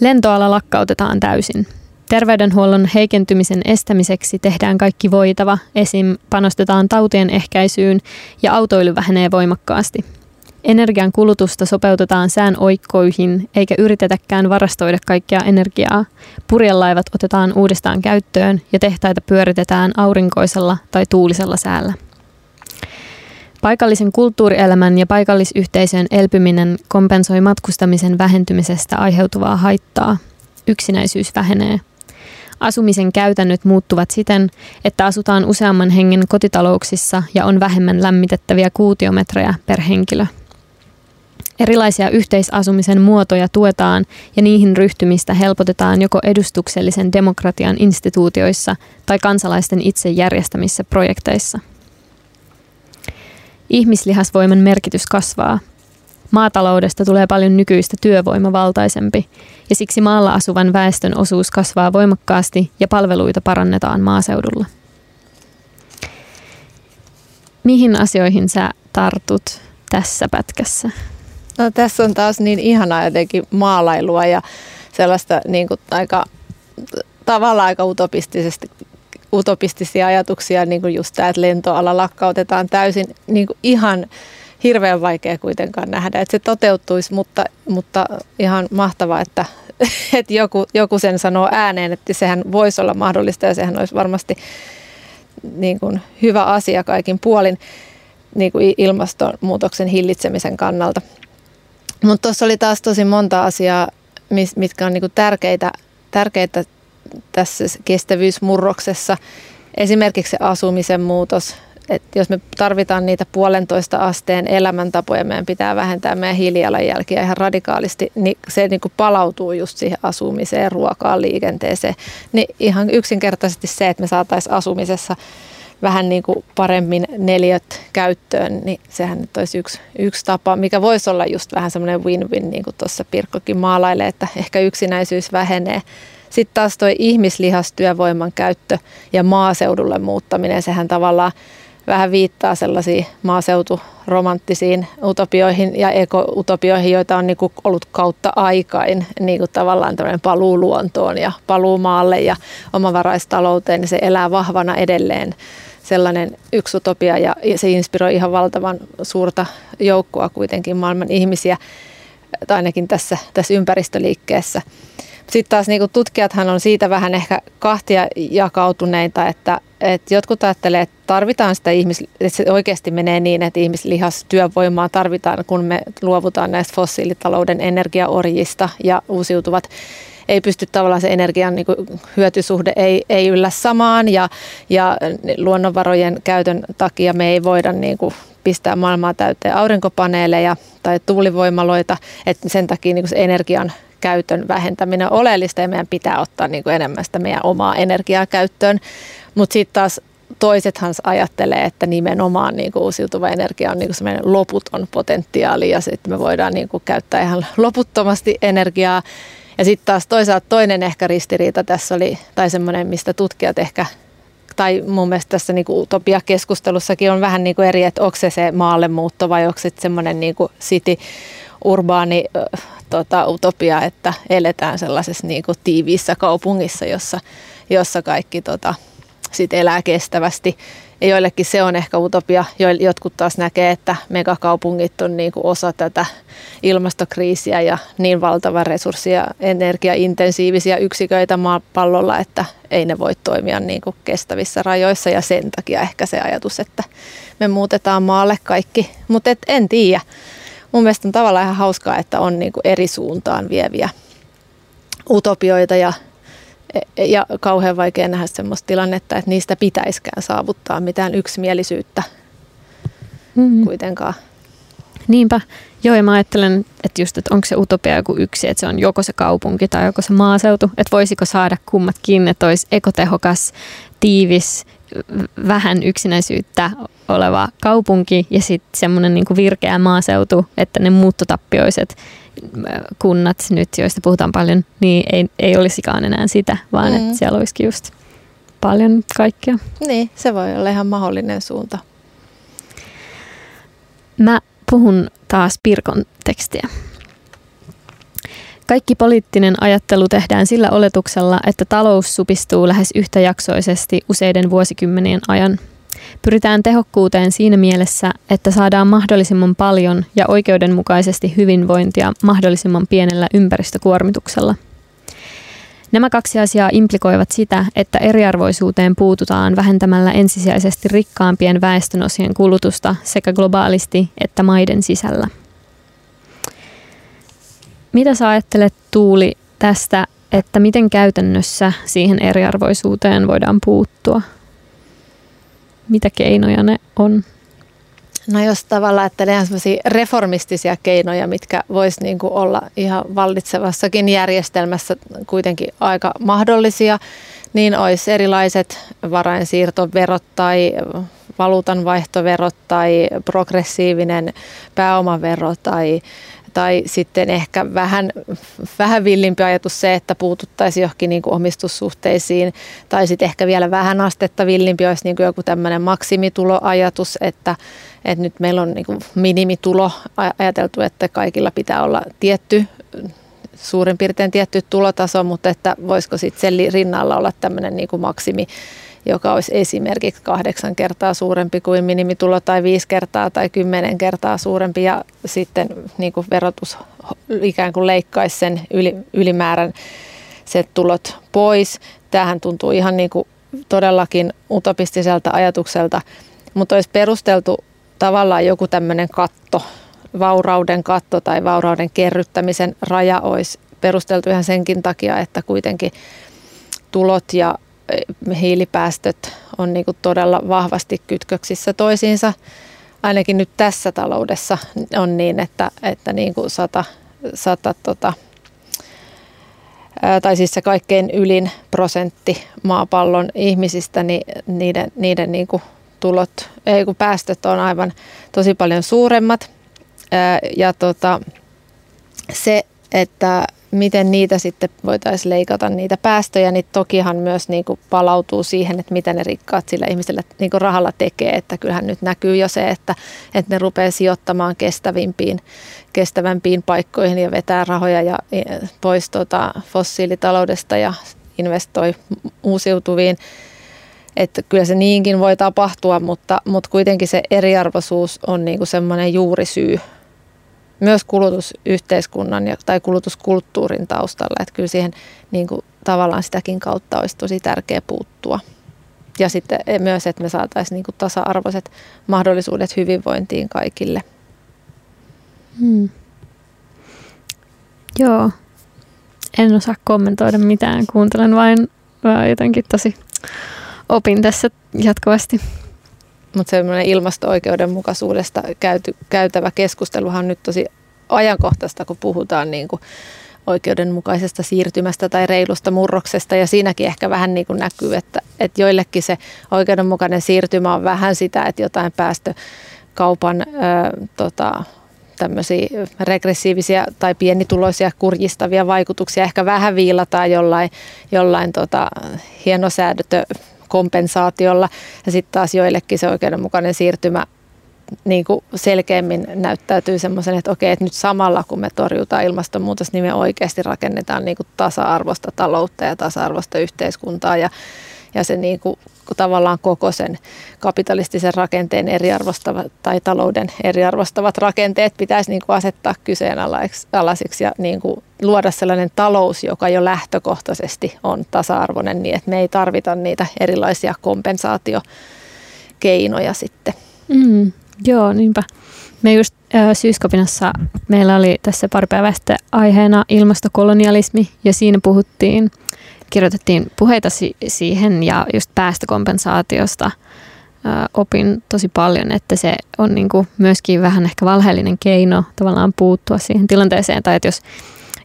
B: Lentoala lakkautetaan täysin. Terveydenhuollon heikentymisen estämiseksi tehdään kaikki voitava, esim. panostetaan tautien ehkäisyyn ja autoilu vähenee voimakkaasti. Energian kulutusta sopeutetaan sään oikkoihin eikä yritetäkään varastoida kaikkea energiaa. Purjelaivat otetaan uudestaan käyttöön ja tehtaita pyöritetään aurinkoisella tai tuulisella säällä. Paikallisen kulttuurielämän ja paikallisyhteisön elpyminen kompensoi matkustamisen vähentymisestä aiheutuvaa haittaa. Yksinäisyys vähenee. Asumisen käytännöt muuttuvat siten, että asutaan useamman hengen kotitalouksissa ja on vähemmän lämmitettäviä kuutiometrejä per henkilö. Erilaisia yhteisasumisen muotoja tuetaan ja niihin ryhtymistä helpotetaan joko edustuksellisen demokratian instituutioissa tai kansalaisten itse järjestämissä projekteissa. Ihmislihasvoiman merkitys kasvaa. Maataloudesta tulee paljon nykyistä työvoimavaltaisempi ja siksi maalla asuvan väestön osuus kasvaa voimakkaasti ja palveluita parannetaan maaseudulla. Mihin asioihin sä tartut tässä pätkässä?
I: No tässä on taas niin ihanaa jotenkin maalailua ja sellaista niin kuin aika tavallaan aika utopistisesti utopistisia ajatuksia, niin kuin just tämä, että lentoala lakkautetaan täysin, niin kuin ihan hirveän vaikea kuitenkaan nähdä, että se toteutuisi, mutta, mutta ihan mahtavaa, että, että joku, joku sen sanoo ääneen, että sehän voisi olla mahdollista ja sehän olisi varmasti niin kuin hyvä asia kaikin puolin niin kuin ilmastonmuutoksen hillitsemisen kannalta. Mutta tuossa oli taas tosi monta asiaa, mitkä on niinku tärkeitä, tärkeitä tässä kestävyysmurroksessa. Esimerkiksi se asumisen muutos. Et jos me tarvitaan niitä puolentoista asteen elämäntapoja, meidän pitää vähentää meidän hiilijalanjälkiä ihan radikaalisti, niin se niin kuin palautuu just siihen asumiseen, ruokaan, liikenteeseen. Niin ihan yksinkertaisesti se, että me saataisiin asumisessa vähän niin kuin paremmin neljöt käyttöön, niin sehän nyt olisi yksi, yksi tapa, mikä voisi olla just vähän semmoinen win-win, niin kuin tuossa Pirkkokin maalailee, että ehkä yksinäisyys vähenee. Sitten taas tuo ihmislihastyövoiman käyttö ja maaseudulle muuttaminen, sehän tavallaan vähän viittaa sellaisiin maaseuturomanttisiin utopioihin ja ekoutopioihin, joita on niinku ollut kautta aikain, niinku tavallaan tämmöinen paluu luontoon ja paluu maalle ja omavaraistalouteen, niin se elää vahvana edelleen sellainen yksi utopia ja se inspiroi ihan valtavan suurta joukkoa kuitenkin maailman ihmisiä, tai ainakin tässä, tässä ympäristöliikkeessä. Sitten taas niin tutkijathan on siitä vähän ehkä kahtia jakautuneita, että, että jotkut ajattelee, että tarvitaan sitä ihmis, että se oikeasti menee niin, että ihmislihastyövoimaa tarvitaan, kun me luovutaan näistä fossiilitalouden energiaorjista ja uusiutuvat. Ei pysty tavallaan se energian niin hyötysuhde ei, ei yllä samaan ja, ja luonnonvarojen käytön takia me ei voida niin kuin, pistää maailmaa täyteen aurinkopaneeleja tai tuulivoimaloita, että sen takia niin kuin se energian käytön vähentäminen on oleellista ja meidän pitää ottaa niin kuin enemmän sitä meidän omaa energiaa käyttöön. Mutta sitten taas toisethan ajattelee, että nimenomaan niin kuin uusiutuva energia on niin kuin semmoinen loputon potentiaali ja sitten me voidaan niin kuin käyttää ihan loputtomasti energiaa ja sitten taas toisaalta toinen ehkä ristiriita tässä oli, tai semmoinen, mistä tutkijat ehkä, tai mun mielestä tässä niin utopia-keskustelussakin on vähän niin kuin eri, että onko se se maalle muutto vai onko se semmoinen niin kuin city urbaani tota, utopia, että eletään sellaisessa niin kuin tiiviissä kaupungissa, jossa, jossa kaikki tota, sit elää kestävästi ja joillekin se on ehkä utopia. Jotkut taas näkee, että megakaupungit on niin kuin osa tätä ilmastokriisiä ja niin valtava resurssi- ja energiaintensiivisiä yksiköitä maapallolla, että ei ne voi toimia niin kuin kestävissä rajoissa ja sen takia ehkä se ajatus, että me muutetaan maalle kaikki. Mutta en tiedä. Mun mielestä on tavallaan ihan hauskaa, että on niin kuin eri suuntaan vieviä utopioita ja ja kauhean vaikea nähdä sellaista tilannetta, että niistä pitäisikään saavuttaa mitään yksimielisyyttä mm-hmm. kuitenkaan.
B: Niinpä. Joo, ja mä ajattelen, että just, että onko se utopia joku yksi, että se on joko se kaupunki tai joko se maaseutu, että voisiko saada kummatkin, että olisi ekotehokas, tiivis, vähän yksinäisyyttä oleva kaupunki ja sitten semmoinen niin virkeä maaseutu, että ne muuttotappioiset kunnat nyt, joista puhutaan paljon, niin ei, ei olisikaan enää sitä, vaan mm. että siellä olisikin just paljon kaikkea.
I: Niin, se voi olla ihan mahdollinen suunta.
B: Mä puhun taas Pirkon tekstiä. Kaikki poliittinen ajattelu tehdään sillä oletuksella, että talous supistuu lähes yhtäjaksoisesti useiden vuosikymmenien ajan – Pyritään tehokkuuteen siinä mielessä, että saadaan mahdollisimman paljon ja oikeudenmukaisesti hyvinvointia mahdollisimman pienellä ympäristökuormituksella. Nämä kaksi asiaa implikoivat sitä, että eriarvoisuuteen puututaan vähentämällä ensisijaisesti rikkaampien väestönosien kulutusta sekä globaalisti että maiden sisällä. Mitä sä ajattelet Tuuli tästä että miten käytännössä siihen eriarvoisuuteen voidaan puuttua? Mitä keinoja ne on?
I: No jos tavallaan ajattelee ihan reformistisia keinoja, mitkä vois niin kuin olla ihan vallitsevassakin järjestelmässä kuitenkin aika mahdollisia, niin olisi erilaiset varainsiirtoverot tai valuutanvaihtoverot tai progressiivinen pääomavero tai tai sitten ehkä vähän, vähän villimpi ajatus se, että puututtaisiin johonkin niin kuin omistussuhteisiin. Tai sitten ehkä vielä vähän astetta villimpi olisi niin kuin joku tämmöinen maksimituloajatus, että, että nyt meillä on niin kuin minimitulo ajateltu, että kaikilla pitää olla tietty suurin piirtein tietty tulotaso, mutta että voisiko sitten sen rinnalla olla tämmöinen niin kuin maksimi joka olisi esimerkiksi kahdeksan kertaa suurempi kuin minimitulo tai viisi kertaa tai kymmenen kertaa suurempi ja sitten niin kuin verotus ikään kuin leikkaisi sen yli, ylimäärän se tulot pois. Tämähän tuntuu ihan niin kuin todellakin utopistiselta ajatukselta, mutta olisi perusteltu tavallaan joku tämmöinen katto, vaurauden katto tai vaurauden kerryttämisen raja olisi perusteltu ihan senkin takia, että kuitenkin tulot ja hiilipäästöt on niin kuin todella vahvasti kytköksissä toisiinsa. Ainakin nyt tässä taloudessa on niin, että, että niin kuin sata, sata tota, tai siis se kaikkein ylin prosentti maapallon ihmisistä, niin niiden, niiden niin kuin tulot, ei kun päästöt on aivan tosi paljon suuremmat. Ja tota, se, että miten niitä sitten voitaisiin leikata niitä päästöjä, niin tokihan myös niin kuin palautuu siihen, että mitä ne rikkaat sillä ihmisellä niin kuin rahalla tekee. Että kyllähän nyt näkyy jo se, että, että ne rupeaa sijoittamaan kestävimpiin, kestävämpiin paikkoihin ja vetää rahoja ja pois tuota fossiilitaloudesta ja investoi uusiutuviin. Että kyllä se niinkin voi tapahtua, mutta, mutta kuitenkin se eriarvoisuus on niin kuin semmoinen juurisyy myös kulutusyhteiskunnan tai kulutuskulttuurin taustalla. Että kyllä siihen niin kuin, tavallaan sitäkin kautta olisi tosi tärkeä puuttua. Ja sitten myös, että me saataisiin niin kuin, tasa-arvoiset mahdollisuudet hyvinvointiin kaikille.
B: Hmm. Joo. En osaa kommentoida mitään. Kuuntelen vain, vain jotenkin tosi opin tässä jatkuvasti.
I: Mutta semmoinen ilmasto-oikeudenmukaisuudesta käyty, käytävä keskusteluhan on nyt tosi ajankohtaista, kun puhutaan niin kuin oikeudenmukaisesta siirtymästä tai reilusta murroksesta. Ja siinäkin ehkä vähän niin kuin näkyy, että, että joillekin se oikeudenmukainen siirtymä on vähän sitä, että jotain päästökaupan ö, tota, tämmöisiä regressiivisiä tai pienituloisia kurjistavia vaikutuksia ehkä vähän viilataan jollain, jollain tota, hienosäädötö kompensaatiolla. Ja sitten taas joillekin se oikeudenmukainen siirtymä niin kuin selkeämmin näyttäytyy semmoisen, että okei, että nyt samalla kun me torjutaan ilmastonmuutos, niin me oikeasti rakennetaan niin kuin tasa-arvoista taloutta ja tasa-arvoista yhteiskuntaa ja, ja se niin kuin tavallaan koko sen kapitalistisen rakenteen eriarvostavat tai talouden eriarvostavat rakenteet pitäisi niin kuin asettaa kyseenalaisiksi ja niin kuin luoda sellainen talous, joka jo lähtökohtaisesti on tasa-arvoinen niin, että me ei tarvita niitä erilaisia kompensaatiokeinoja sitten.
B: Mm, joo, niinpä. Me just Syyskopinassa meillä oli tässä pari päivästä aiheena ilmastokolonialismi ja siinä puhuttiin – kirjoitettiin puheita si- siihen ja just päästökompensaatiosta ää, opin tosi paljon, että se on niinku myöskin vähän ehkä valheellinen keino tavallaan puuttua siihen tilanteeseen, tai että jos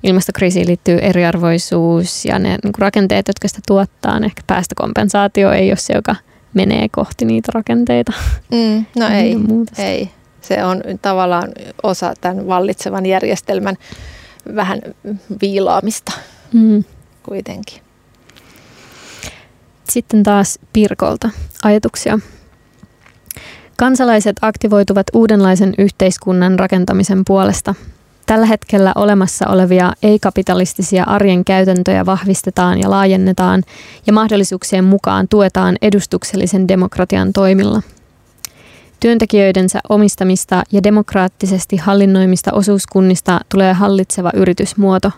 B: ilmastokriisiin liittyy eriarvoisuus ja ne niinku rakenteet, jotka sitä tuottaa, niin ehkä päästökompensaatio ei ole se, joka menee kohti niitä rakenteita.
I: Mm, no ei, ei. Se on tavallaan osa tämän vallitsevan järjestelmän vähän viilaamista mm. kuitenkin.
B: Sitten taas Pirkolta ajatuksia. Kansalaiset aktivoituvat uudenlaisen yhteiskunnan rakentamisen puolesta. Tällä hetkellä olemassa olevia ei-kapitalistisia arjen käytäntöjä vahvistetaan ja laajennetaan ja mahdollisuuksien mukaan tuetaan edustuksellisen demokratian toimilla. Työntekijöidensä omistamista ja demokraattisesti hallinnoimista osuuskunnista tulee hallitseva yritysmuoto.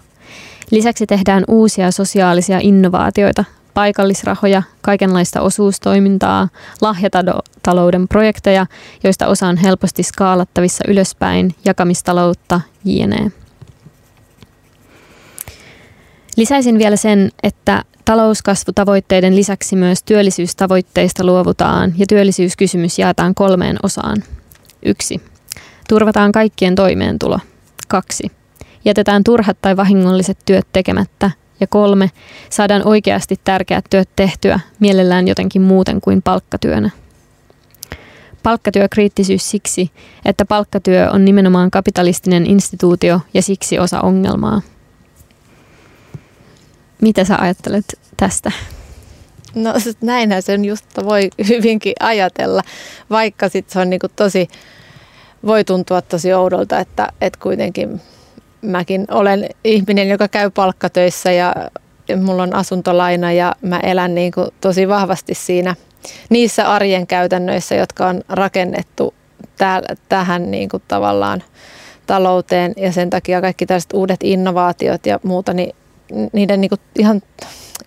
B: Lisäksi tehdään uusia sosiaalisia innovaatioita, paikallisrahoja, kaikenlaista osuustoimintaa, lahjatalouden projekteja, joista osa on helposti skaalattavissa ylöspäin, jakamistaloutta, jne. Lisäisin vielä sen, että talouskasvutavoitteiden lisäksi myös työllisyystavoitteista luovutaan ja työllisyyskysymys jaetaan kolmeen osaan. Yksi. Turvataan kaikkien toimeentulo. Kaksi. Jätetään turhat tai vahingolliset työt tekemättä. Ja kolme. Saadaan oikeasti tärkeät työt tehtyä, mielellään jotenkin muuten kuin palkkatyönä. Palkkatyökriittisyys siksi, että palkkatyö on nimenomaan kapitalistinen instituutio ja siksi osa ongelmaa. Mitä sä ajattelet tästä?
I: No näinhän sen just voi hyvinkin ajatella, vaikka sitten se on niinku tosi, voi tuntua tosi oudolta, että, että kuitenkin mäkin olen ihminen, joka käy palkkatöissä ja mulla on asuntolaina ja mä elän niinku tosi vahvasti siinä niissä arjen käytännöissä, jotka on rakennettu tää, tähän niinku tavallaan talouteen. Ja sen takia kaikki tällaiset uudet innovaatiot ja muuta, niin niiden niin kuin ihan,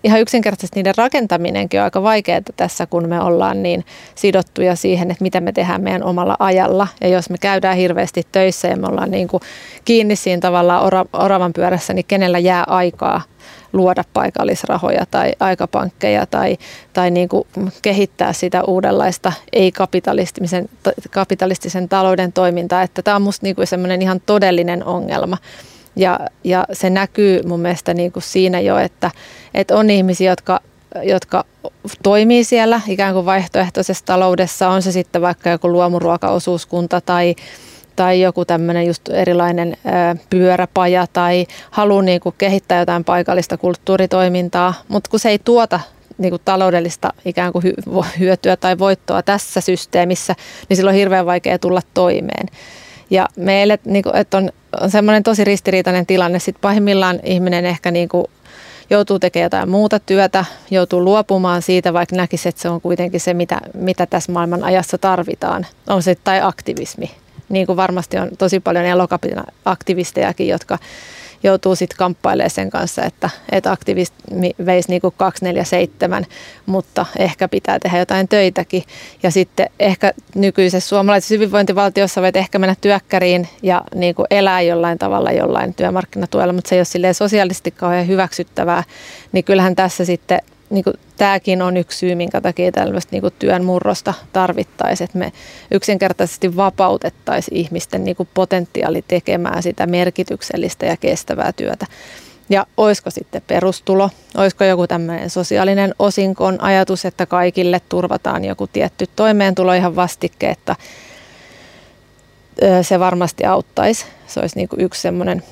I: ihan yksinkertaisesti niiden rakentaminenkin on aika vaikeaa tässä, kun me ollaan niin sidottuja siihen, että mitä me tehdään meidän omalla ajalla. Ja jos me käydään hirveästi töissä ja me ollaan niin kuin kiinni siinä tavallaan oravan pyörässä, niin kenellä jää aikaa luoda paikallisrahoja tai aikapankkeja tai, tai niin kuin kehittää sitä uudenlaista ei-kapitalistisen kapitalistisen talouden toimintaa. Että tämä on minusta niin semmoinen ihan todellinen ongelma. Ja, ja se näkyy mun mielestä niin kuin siinä jo, että, että on ihmisiä, jotka, jotka toimii siellä ikään kuin vaihtoehtoisessa taloudessa, on se sitten vaikka joku luomuruokaosuuskunta tai, tai joku tämmöinen just erilainen pyöräpaja tai haluaa niin kuin kehittää jotain paikallista kulttuuritoimintaa, mutta kun se ei tuota niin kuin taloudellista ikään kuin hyötyä tai voittoa tässä systeemissä, niin silloin on hirveän vaikea tulla toimeen. Ja meille niin kuin, että on, on semmoinen tosi ristiriitainen tilanne. Sitten pahimmillaan ihminen ehkä niin kuin, joutuu tekemään jotain muuta työtä, joutuu luopumaan siitä, vaikka näkisi, että se on kuitenkin se, mitä, mitä tässä maailman ajassa tarvitaan. On se tai aktivismi. Niin kuin varmasti on tosi paljon elokapinan aktivistejakin, jotka joutuu sitten kamppailemaan sen kanssa, että, että aktivismi veisi niin kuin 247, mutta ehkä pitää tehdä jotain töitäkin. Ja sitten ehkä nykyisessä suomalaisessa hyvinvointivaltiossa voit ehkä mennä työkkäriin ja niin kuin elää jollain tavalla jollain työmarkkinatuella, mutta se ei ole sosiaalisesti kauhean hyväksyttävää, niin kyllähän tässä sitten niin kuin, tämäkin on yksi syy, minkä takia tällaista niin kuin työn murrosta tarvittaisiin, että me yksinkertaisesti vapautettaisiin ihmisten niin kuin potentiaali tekemään sitä merkityksellistä ja kestävää työtä. Ja olisiko sitten perustulo, olisiko joku tämmöinen sosiaalinen osinkon ajatus, että kaikille turvataan joku tietty toimeentulo ihan vastikkeetta. Se varmasti auttaisi. Se olisi niin kuin yksi semmoinen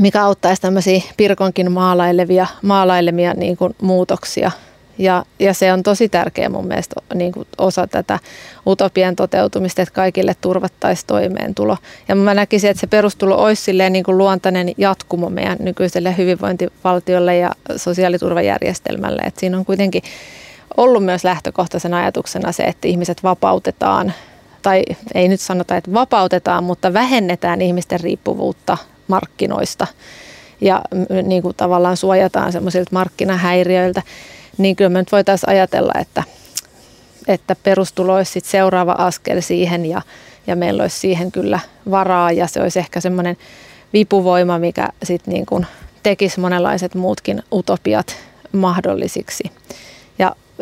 I: mikä auttaisi tämmöisiä Pirkonkin maalailevia, maalailemia niin kuin muutoksia. Ja, ja se on tosi tärkeä mun mielestä niin kuin osa tätä utopian toteutumista, että kaikille turvattaisiin toimeentulo. Ja mä näkisin, että se perustulo olisi niin kuin luontainen jatkumo meidän nykyiselle hyvinvointivaltiolle ja sosiaaliturvajärjestelmälle. Että siinä on kuitenkin ollut myös lähtökohtaisen ajatuksena se, että ihmiset vapautetaan tai ei nyt sanota, että vapautetaan, mutta vähennetään ihmisten riippuvuutta markkinoista ja niin kuin tavallaan suojataan semmoisilta markkinahäiriöiltä, niin kyllä me nyt voitaisiin ajatella, että, että perustulo olisi sit seuraava askel siihen ja, ja meillä olisi siihen kyllä varaa ja se olisi ehkä semmoinen vipuvoima, mikä sitten niin tekisi monenlaiset muutkin utopiat mahdollisiksi.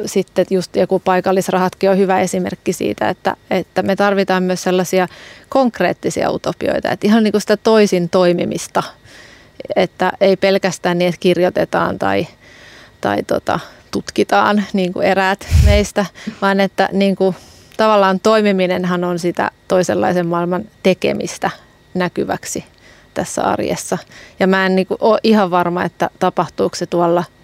I: Sitten just joku paikallisrahatkin on hyvä esimerkki siitä, että, että me tarvitaan myös sellaisia konkreettisia utopioita, että ihan niin kuin sitä toisin toimimista, että ei pelkästään niin, että kirjoitetaan tai, tai tota, tutkitaan niin kuin eräät meistä, vaan että niin kuin, tavallaan toimiminenhan on sitä toisenlaisen maailman tekemistä näkyväksi tässä arjessa. Ja mä en niin kuin, ole ihan varma, että tapahtuuko se tuolla –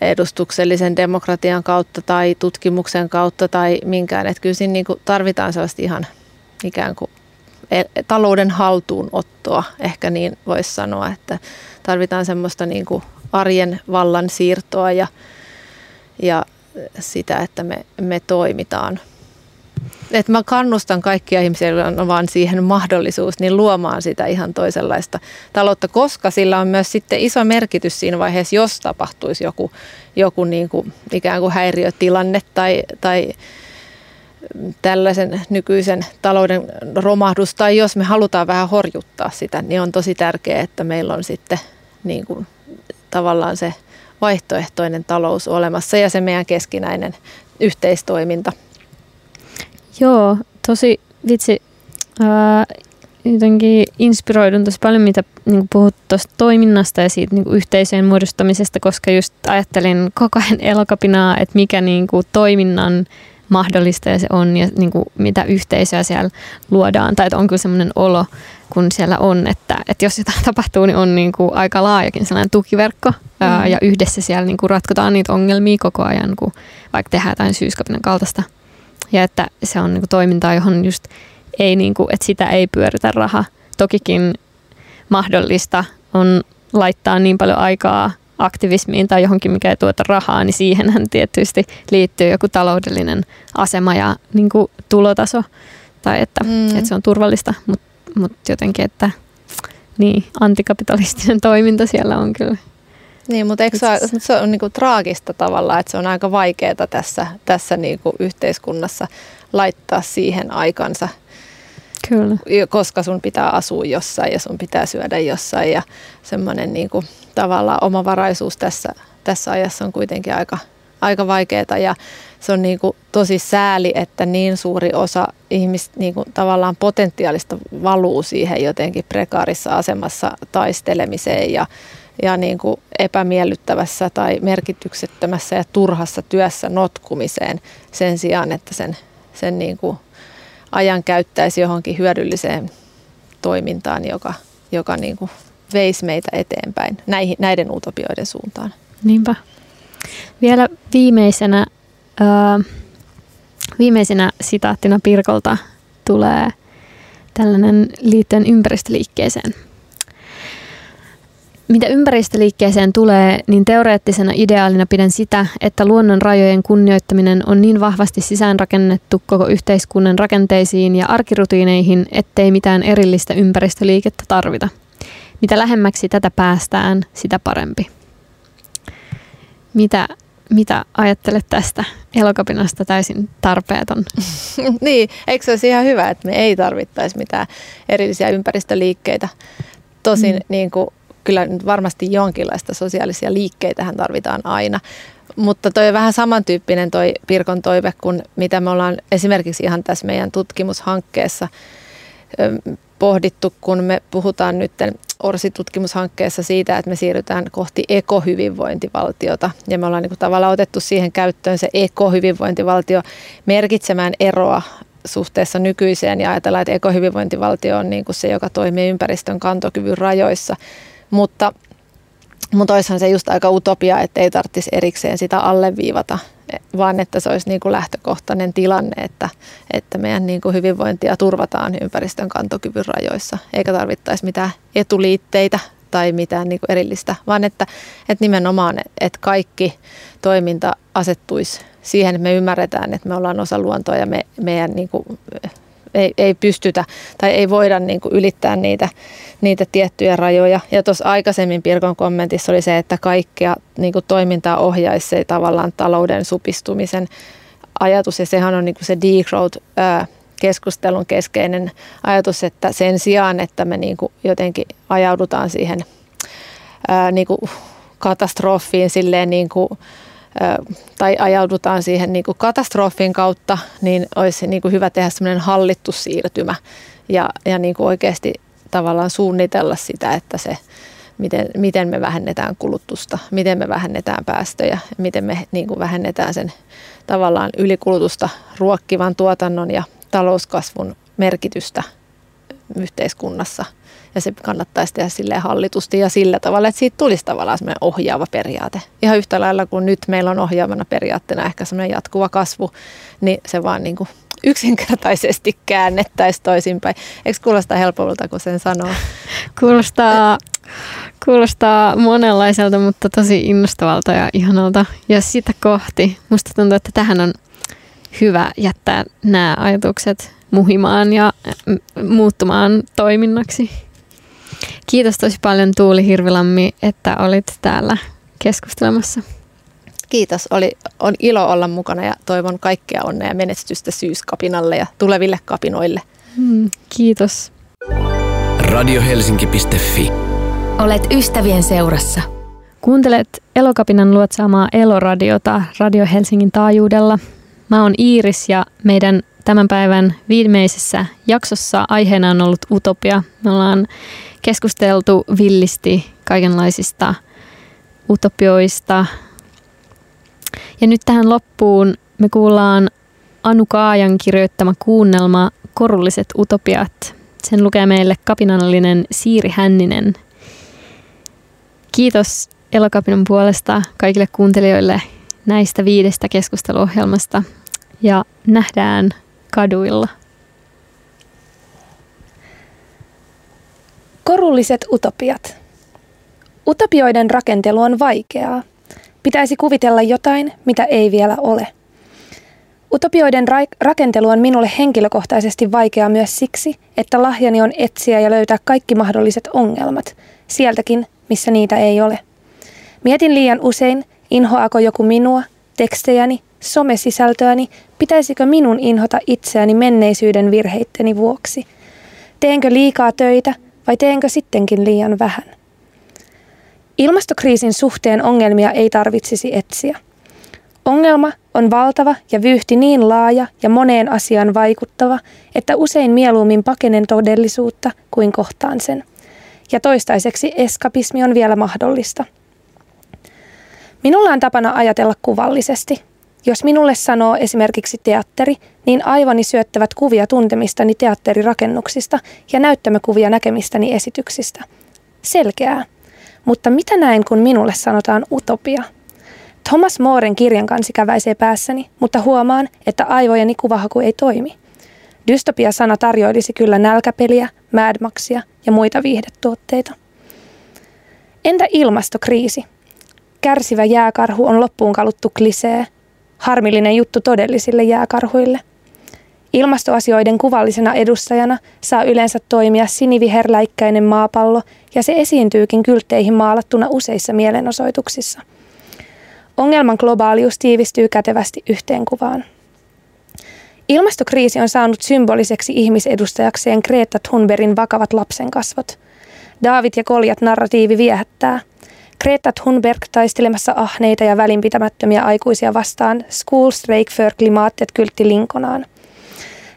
I: edustuksellisen demokratian kautta tai tutkimuksen kautta tai minkään. Että kyllä siinä niin kuin tarvitaan sellaista ihan ikään kuin e, talouden haltuunottoa, ehkä niin voisi sanoa, että tarvitaan semmoista niin kuin arjen vallan siirtoa ja, ja sitä, että me, me toimitaan että mä kannustan kaikkia ihmisiä, joilla on vaan siihen mahdollisuus, niin luomaan sitä ihan toisenlaista taloutta, koska sillä on myös sitten iso merkitys siinä vaiheessa, jos tapahtuisi joku, joku niin kuin ikään kuin häiriötilanne tai, tai tällaisen nykyisen talouden romahdus, tai jos me halutaan vähän horjuttaa sitä, niin on tosi tärkeää, että meillä on sitten niin kuin, tavallaan se vaihtoehtoinen talous olemassa ja se meidän keskinäinen yhteistoiminta.
B: Joo, tosi vitsi. Ää, jotenkin inspiroidun tosi paljon, mitä niin puhut tuosta toiminnasta ja siitä niin yhteisöjen muodostamisesta, koska just ajattelin koko ajan elokapinaa, että mikä niin kuin toiminnan mahdollista se on ja niin kuin mitä yhteisöä siellä luodaan. Tai että on kyllä sellainen olo, kun siellä on, että, että jos jotain tapahtuu, niin on niin kuin aika laajakin sellainen tukiverkko mm. ää, ja yhdessä siellä niin kuin ratkotaan niitä ongelmia koko ajan, kun vaikka tehdään jotain syyskapinan kaltaista. Ja että se on niin kuin toimintaa, johon just ei niin kuin, että sitä ei pyöritä raha. Tokikin mahdollista on laittaa niin paljon aikaa aktivismiin tai johonkin, mikä ei tuota rahaa, niin siihenhän tietysti liittyy joku taloudellinen asema ja niin kuin tulotaso tai että, mm. että se on turvallista, mutta mut jotenkin, että niin, antikapitalistinen toiminta siellä on kyllä.
I: Niin, mutta eikö se, ole, se on niin kuin traagista tavallaan, että se on aika vaikeaa tässä, tässä niin kuin yhteiskunnassa laittaa siihen aikansa –
B: Kyllä.
I: koska sun pitää asua jossain ja sun pitää syödä jossain ja semmoinen niin kuin, tavallaan omavaraisuus tässä, tässä ajassa on kuitenkin aika, aika vaikeaa ja se on niin kuin, tosi sääli, että niin suuri osa ihmistä niin kuin, tavallaan potentiaalista valuu siihen jotenkin prekaarissa asemassa taistelemiseen ja, ja niin kuin epämiellyttävässä tai merkityksettömässä ja turhassa työssä notkumiseen sen sijaan, että sen, sen niin kuin ajan käyttäisi johonkin hyödylliseen toimintaan, joka, joka niin kuin veisi meitä eteenpäin näihin, näiden utopioiden suuntaan.
B: Niinpä. Vielä viimeisenä, ää, viimeisenä sitaattina Pirkolta tulee tällainen liittyen ympäristöliikkeeseen – mitä ympäristöliikkeeseen tulee, niin teoreettisena ideaalina pidän sitä, että luonnon rajojen kunnioittaminen on niin vahvasti sisäänrakennettu koko yhteiskunnan rakenteisiin ja arkirutiineihin, ettei mitään erillistä ympäristöliikettä tarvita. Mitä lähemmäksi tätä päästään, sitä parempi. Mitä, mitä ajattelet tästä elokapinasta täysin tarpeeton?
I: niin, eikö se olisi ihan hyvä, että me ei tarvittaisi mitään erillisiä ympäristöliikkeitä. Tosin mm. niin kuin kyllä nyt varmasti jonkinlaista sosiaalisia liikkeitähän tarvitaan aina. Mutta toi on vähän samantyyppinen toi Pirkon toive kuin mitä me ollaan esimerkiksi ihan tässä meidän tutkimushankkeessa pohdittu, kun me puhutaan nyt Orsi-tutkimushankkeessa siitä, että me siirrytään kohti ekohyvinvointivaltiota. Ja me ollaan niin tavallaan otettu siihen käyttöön se ekohyvinvointivaltio merkitsemään eroa suhteessa nykyiseen ja ajatellaan, että ekohyvinvointivaltio on niin kuin se, joka toimii ympäristön kantokyvyn rajoissa. Mutta, mutta olisihan se just aika utopia, että ei tarvitsisi erikseen sitä alleviivata, vaan että se olisi niin kuin lähtökohtainen tilanne, että, että meidän niin kuin hyvinvointia turvataan ympäristön kantokyvyn rajoissa, eikä tarvittaisi mitään etuliitteitä tai mitään niin kuin erillistä, vaan että, että nimenomaan, että kaikki toiminta asettuisi siihen, että me ymmärretään, että me ollaan osa luontoa ja me, meidän niin kuin, ei, ei pystytä tai ei voida niin kuin ylittää niitä, niitä tiettyjä rajoja. Ja tuossa aikaisemmin Pirkon kommentissa oli se, että kaikkea niin kuin toimintaa ohjaisi se tavallaan talouden supistumisen ajatus ja sehän on niin kuin se degrowth keskustelun keskeinen ajatus, että sen sijaan, että me niin kuin jotenkin ajaudutaan siihen ää, niin kuin katastrofiin silleen niin kuin, tai ajaudutaan siihen niin kuin katastrofin kautta, niin olisi niin kuin hyvä tehdä semmoinen hallittu siirtymä ja, ja niin kuin oikeasti tavallaan suunnitella sitä, että se, miten, miten me vähennetään kulutusta, miten me vähennetään päästöjä, miten me niin kuin vähennetään sen tavallaan ylikulutusta ruokkivan tuotannon ja talouskasvun merkitystä yhteiskunnassa – ja se kannattaisi tehdä silleen hallitusti ja sillä tavalla, että siitä tulisi tavallaan semmoinen ohjaava periaate. Ihan yhtä lailla kuin nyt meillä on ohjaavana periaatteena ehkä semmoinen jatkuva kasvu, niin se vaan niin kuin yksinkertaisesti käännettäisiin toisinpäin. Eikö kuulosta helpolta, kun sen sanoo?
B: Kuulostaa, kuulostaa monenlaiselta, mutta tosi innostavalta ja ihanalta. Ja sitä kohti. Musta tuntuu, että tähän on hyvä jättää nämä ajatukset muhimaan ja muuttumaan toiminnaksi. Kiitos tosi paljon Tuuli Hirvilammi, että olit täällä keskustelemassa.
I: Kiitos, oli, on ilo olla mukana ja toivon kaikkea onnea ja menestystä syyskapinalle ja tuleville kapinoille.
B: Mm, kiitos.
G: Radiohelsinki.fi
H: Olet ystävien seurassa.
B: Kuuntelet Elokapinan luotsaamaa Eloradiota Radio Helsingin taajuudella. Mä oon Iiris ja meidän tämän päivän viimeisessä jaksossa aiheena on ollut utopia. Me ollaan keskusteltu villisti kaikenlaisista utopioista. Ja nyt tähän loppuun me kuullaan Anu Kaajan kirjoittama kuunnelma Korulliset utopiat. Sen lukee meille kapinallinen Siiri Hänninen. Kiitos Elokapinan puolesta kaikille kuuntelijoille näistä viidestä keskusteluohjelmasta ja nähdään kaduilla.
J: Korulliset utopiat. Utopioiden rakentelu on vaikeaa. Pitäisi kuvitella jotain, mitä ei vielä ole. Utopioiden ra- rakentelu on minulle henkilökohtaisesti vaikeaa myös siksi, että lahjani on etsiä ja löytää kaikki mahdolliset ongelmat, sieltäkin, missä niitä ei ole. Mietin liian usein, inhoako joku minua, tekstejäni, somesisältöäni, pitäisikö minun inhota itseäni menneisyyden virheitteni vuoksi. Teenkö liikaa töitä vai teenkö sittenkin liian vähän? Ilmastokriisin suhteen ongelmia ei tarvitsisi etsiä. Ongelma on valtava ja vyyhti niin laaja ja moneen asiaan vaikuttava, että usein mieluummin pakenen todellisuutta kuin kohtaan sen. Ja toistaiseksi eskapismi on vielä mahdollista. Minulla on tapana ajatella kuvallisesti. Jos minulle sanoo esimerkiksi teatteri, niin aivoni syöttävät kuvia tuntemistani teatterirakennuksista ja näyttämökuvia näkemistäni esityksistä. Selkeää. Mutta mitä näen, kun minulle sanotaan utopia? Thomas Mooren kirjan kansi käväisee päässäni, mutta huomaan, että aivojeni kuvahaku ei toimi. Dystopia-sana tarjoilisi kyllä nälkäpeliä, Mad Maxia ja muita viihdetuotteita. Entä ilmastokriisi? Kärsivä jääkarhu on loppuun kaluttu klisee. Harmillinen juttu todellisille jääkarhuille. Ilmastoasioiden kuvallisena edustajana saa yleensä toimia siniviherläikkäinen maapallo ja se esiintyykin kyltteihin maalattuna useissa mielenosoituksissa. Ongelman globaalius tiivistyy kätevästi yhteenkuvaan. Ilmastokriisi on saanut symboliseksi ihmisedustajakseen Greta Thunbergin vakavat lapsenkasvot. David ja Koljat narratiivi viehättää. Greta Thunberg taistelemassa ahneita ja välinpitämättömiä aikuisia vastaan School Strike for Klimaattet kyltti linkonaan.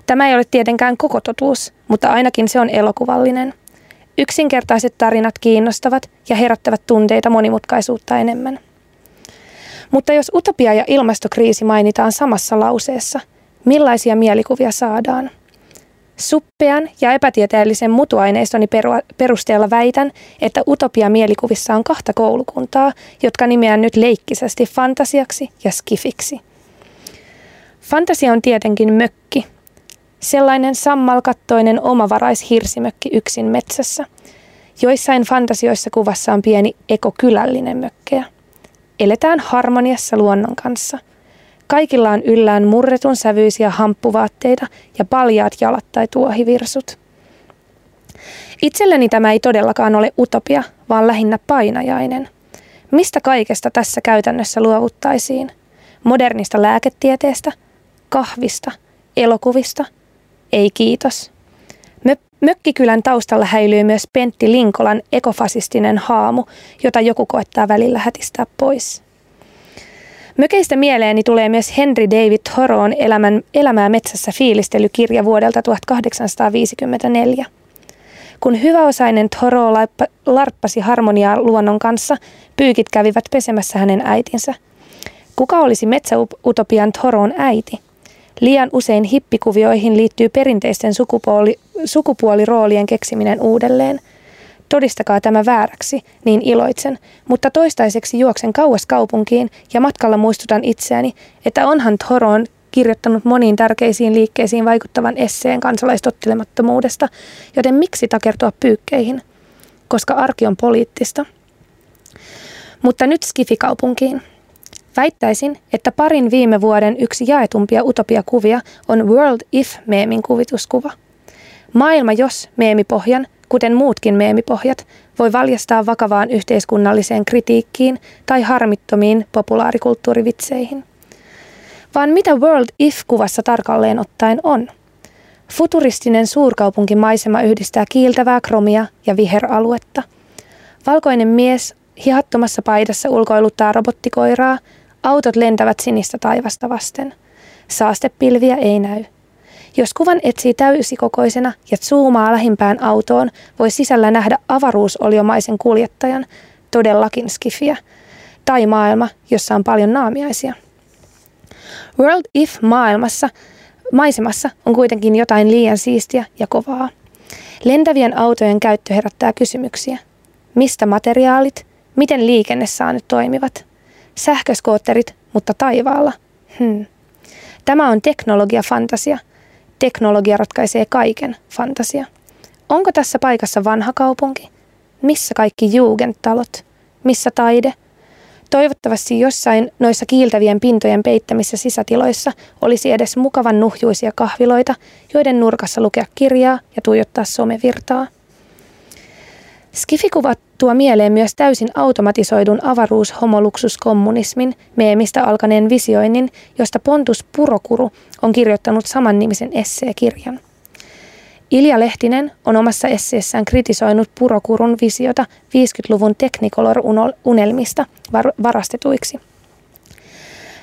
J: Tämä ei ole tietenkään koko totuus, mutta ainakin se on elokuvallinen. Yksinkertaiset tarinat kiinnostavat ja herättävät tunteita monimutkaisuutta enemmän. Mutta jos utopia ja ilmastokriisi mainitaan samassa lauseessa, millaisia mielikuvia saadaan? Suppean ja epätieteellisen mutuaineistoni perusteella väitän, että utopia mielikuvissa on kahta koulukuntaa, jotka nimeän nyt leikkisesti fantasiaksi ja skifiksi. Fantasia on tietenkin mökki, sellainen sammalkattoinen omavaraishirsimökki yksin metsässä. Joissain fantasioissa kuvassa on pieni ekokylällinen mökkejä. Eletään harmoniassa luonnon kanssa. Kaikilla on yllään murretun sävyisiä hamppuvaatteita ja paljaat jalat tai tuohivirsut. Itselleni tämä ei todellakaan ole utopia, vaan lähinnä painajainen. Mistä kaikesta tässä käytännössä luovuttaisiin? Modernista lääketieteestä, kahvista, elokuvista? Ei kiitos. Mökkikylän taustalla häilyy myös Pentti Linkolan ekofasistinen haamu, jota joku koettaa välillä hätistää pois. Mökeistä mieleeni tulee myös Henry David Thoreaun elämän, Elämää metsässä fiilistelykirja vuodelta 1854. Kun hyväosainen Thoreau larppasi harmoniaa luonnon kanssa, pyykit kävivät pesemässä hänen äitinsä. Kuka olisi metsäutopian Thoreaun äiti? Liian usein hippikuvioihin liittyy perinteisten sukupuoli, sukupuoliroolien keksiminen uudelleen. Todistakaa tämä vääräksi, niin iloitsen, mutta toistaiseksi juoksen kauas kaupunkiin ja matkalla muistutan itseäni, että onhan Thoron kirjoittanut moniin tärkeisiin liikkeisiin vaikuttavan esseen kansalaistottelemattomuudesta, joten miksi takertua pyykkeihin? Koska arki on poliittista. Mutta nyt Skifikaupunkiin. Väittäisin, että parin viime vuoden yksi jaetumpia utopiakuvia on World If-meemin kuvituskuva. Maailma jos meemipohjan, kuten muutkin meemipohjat, voi valjastaa vakavaan yhteiskunnalliseen kritiikkiin tai harmittomiin populaarikulttuurivitseihin. Vaan mitä World If-kuvassa tarkalleen ottaen on? Futuristinen suurkaupunkimaisema yhdistää kiiltävää kromia ja viheraluetta. Valkoinen mies hihattomassa paidassa ulkoiluttaa robottikoiraa. Autot lentävät sinistä taivasta vasten. Saastepilviä ei näy. Jos kuvan etsii täysikokoisena ja zoomaa lähimpään autoon, voi sisällä nähdä avaruusoliomaisen kuljettajan, todellakin skifiä, tai maailma, jossa on paljon naamiaisia. World If-maailmassa maisemassa on kuitenkin jotain liian siistiä ja kovaa. Lentävien autojen käyttö herättää kysymyksiä. Mistä materiaalit? Miten liikennesäännöt toimivat? Sähköskootterit, mutta taivaalla. Hmm. Tämä on teknologia-fantasia. Teknologia ratkaisee kaiken fantasia. Onko tässä paikassa vanha kaupunki? Missä kaikki Jugendtalot? Missä taide? Toivottavasti jossain noissa kiiltävien pintojen peittämissä sisätiloissa olisi edes mukavan nuhjuisia kahviloita, joiden nurkassa lukea kirjaa ja tuijottaa somevirtaa. Skifikuvat tuo mieleen myös täysin automatisoidun avaruushomoluksuskommunismin meemistä alkaneen visioinnin, josta Pontus Purokuru on kirjoittanut samannimisen esseekirjan. Ilja Lehtinen on omassa esseessään kritisoinut Purokurun visiota 50-luvun Technicolor-unelmista varastetuiksi.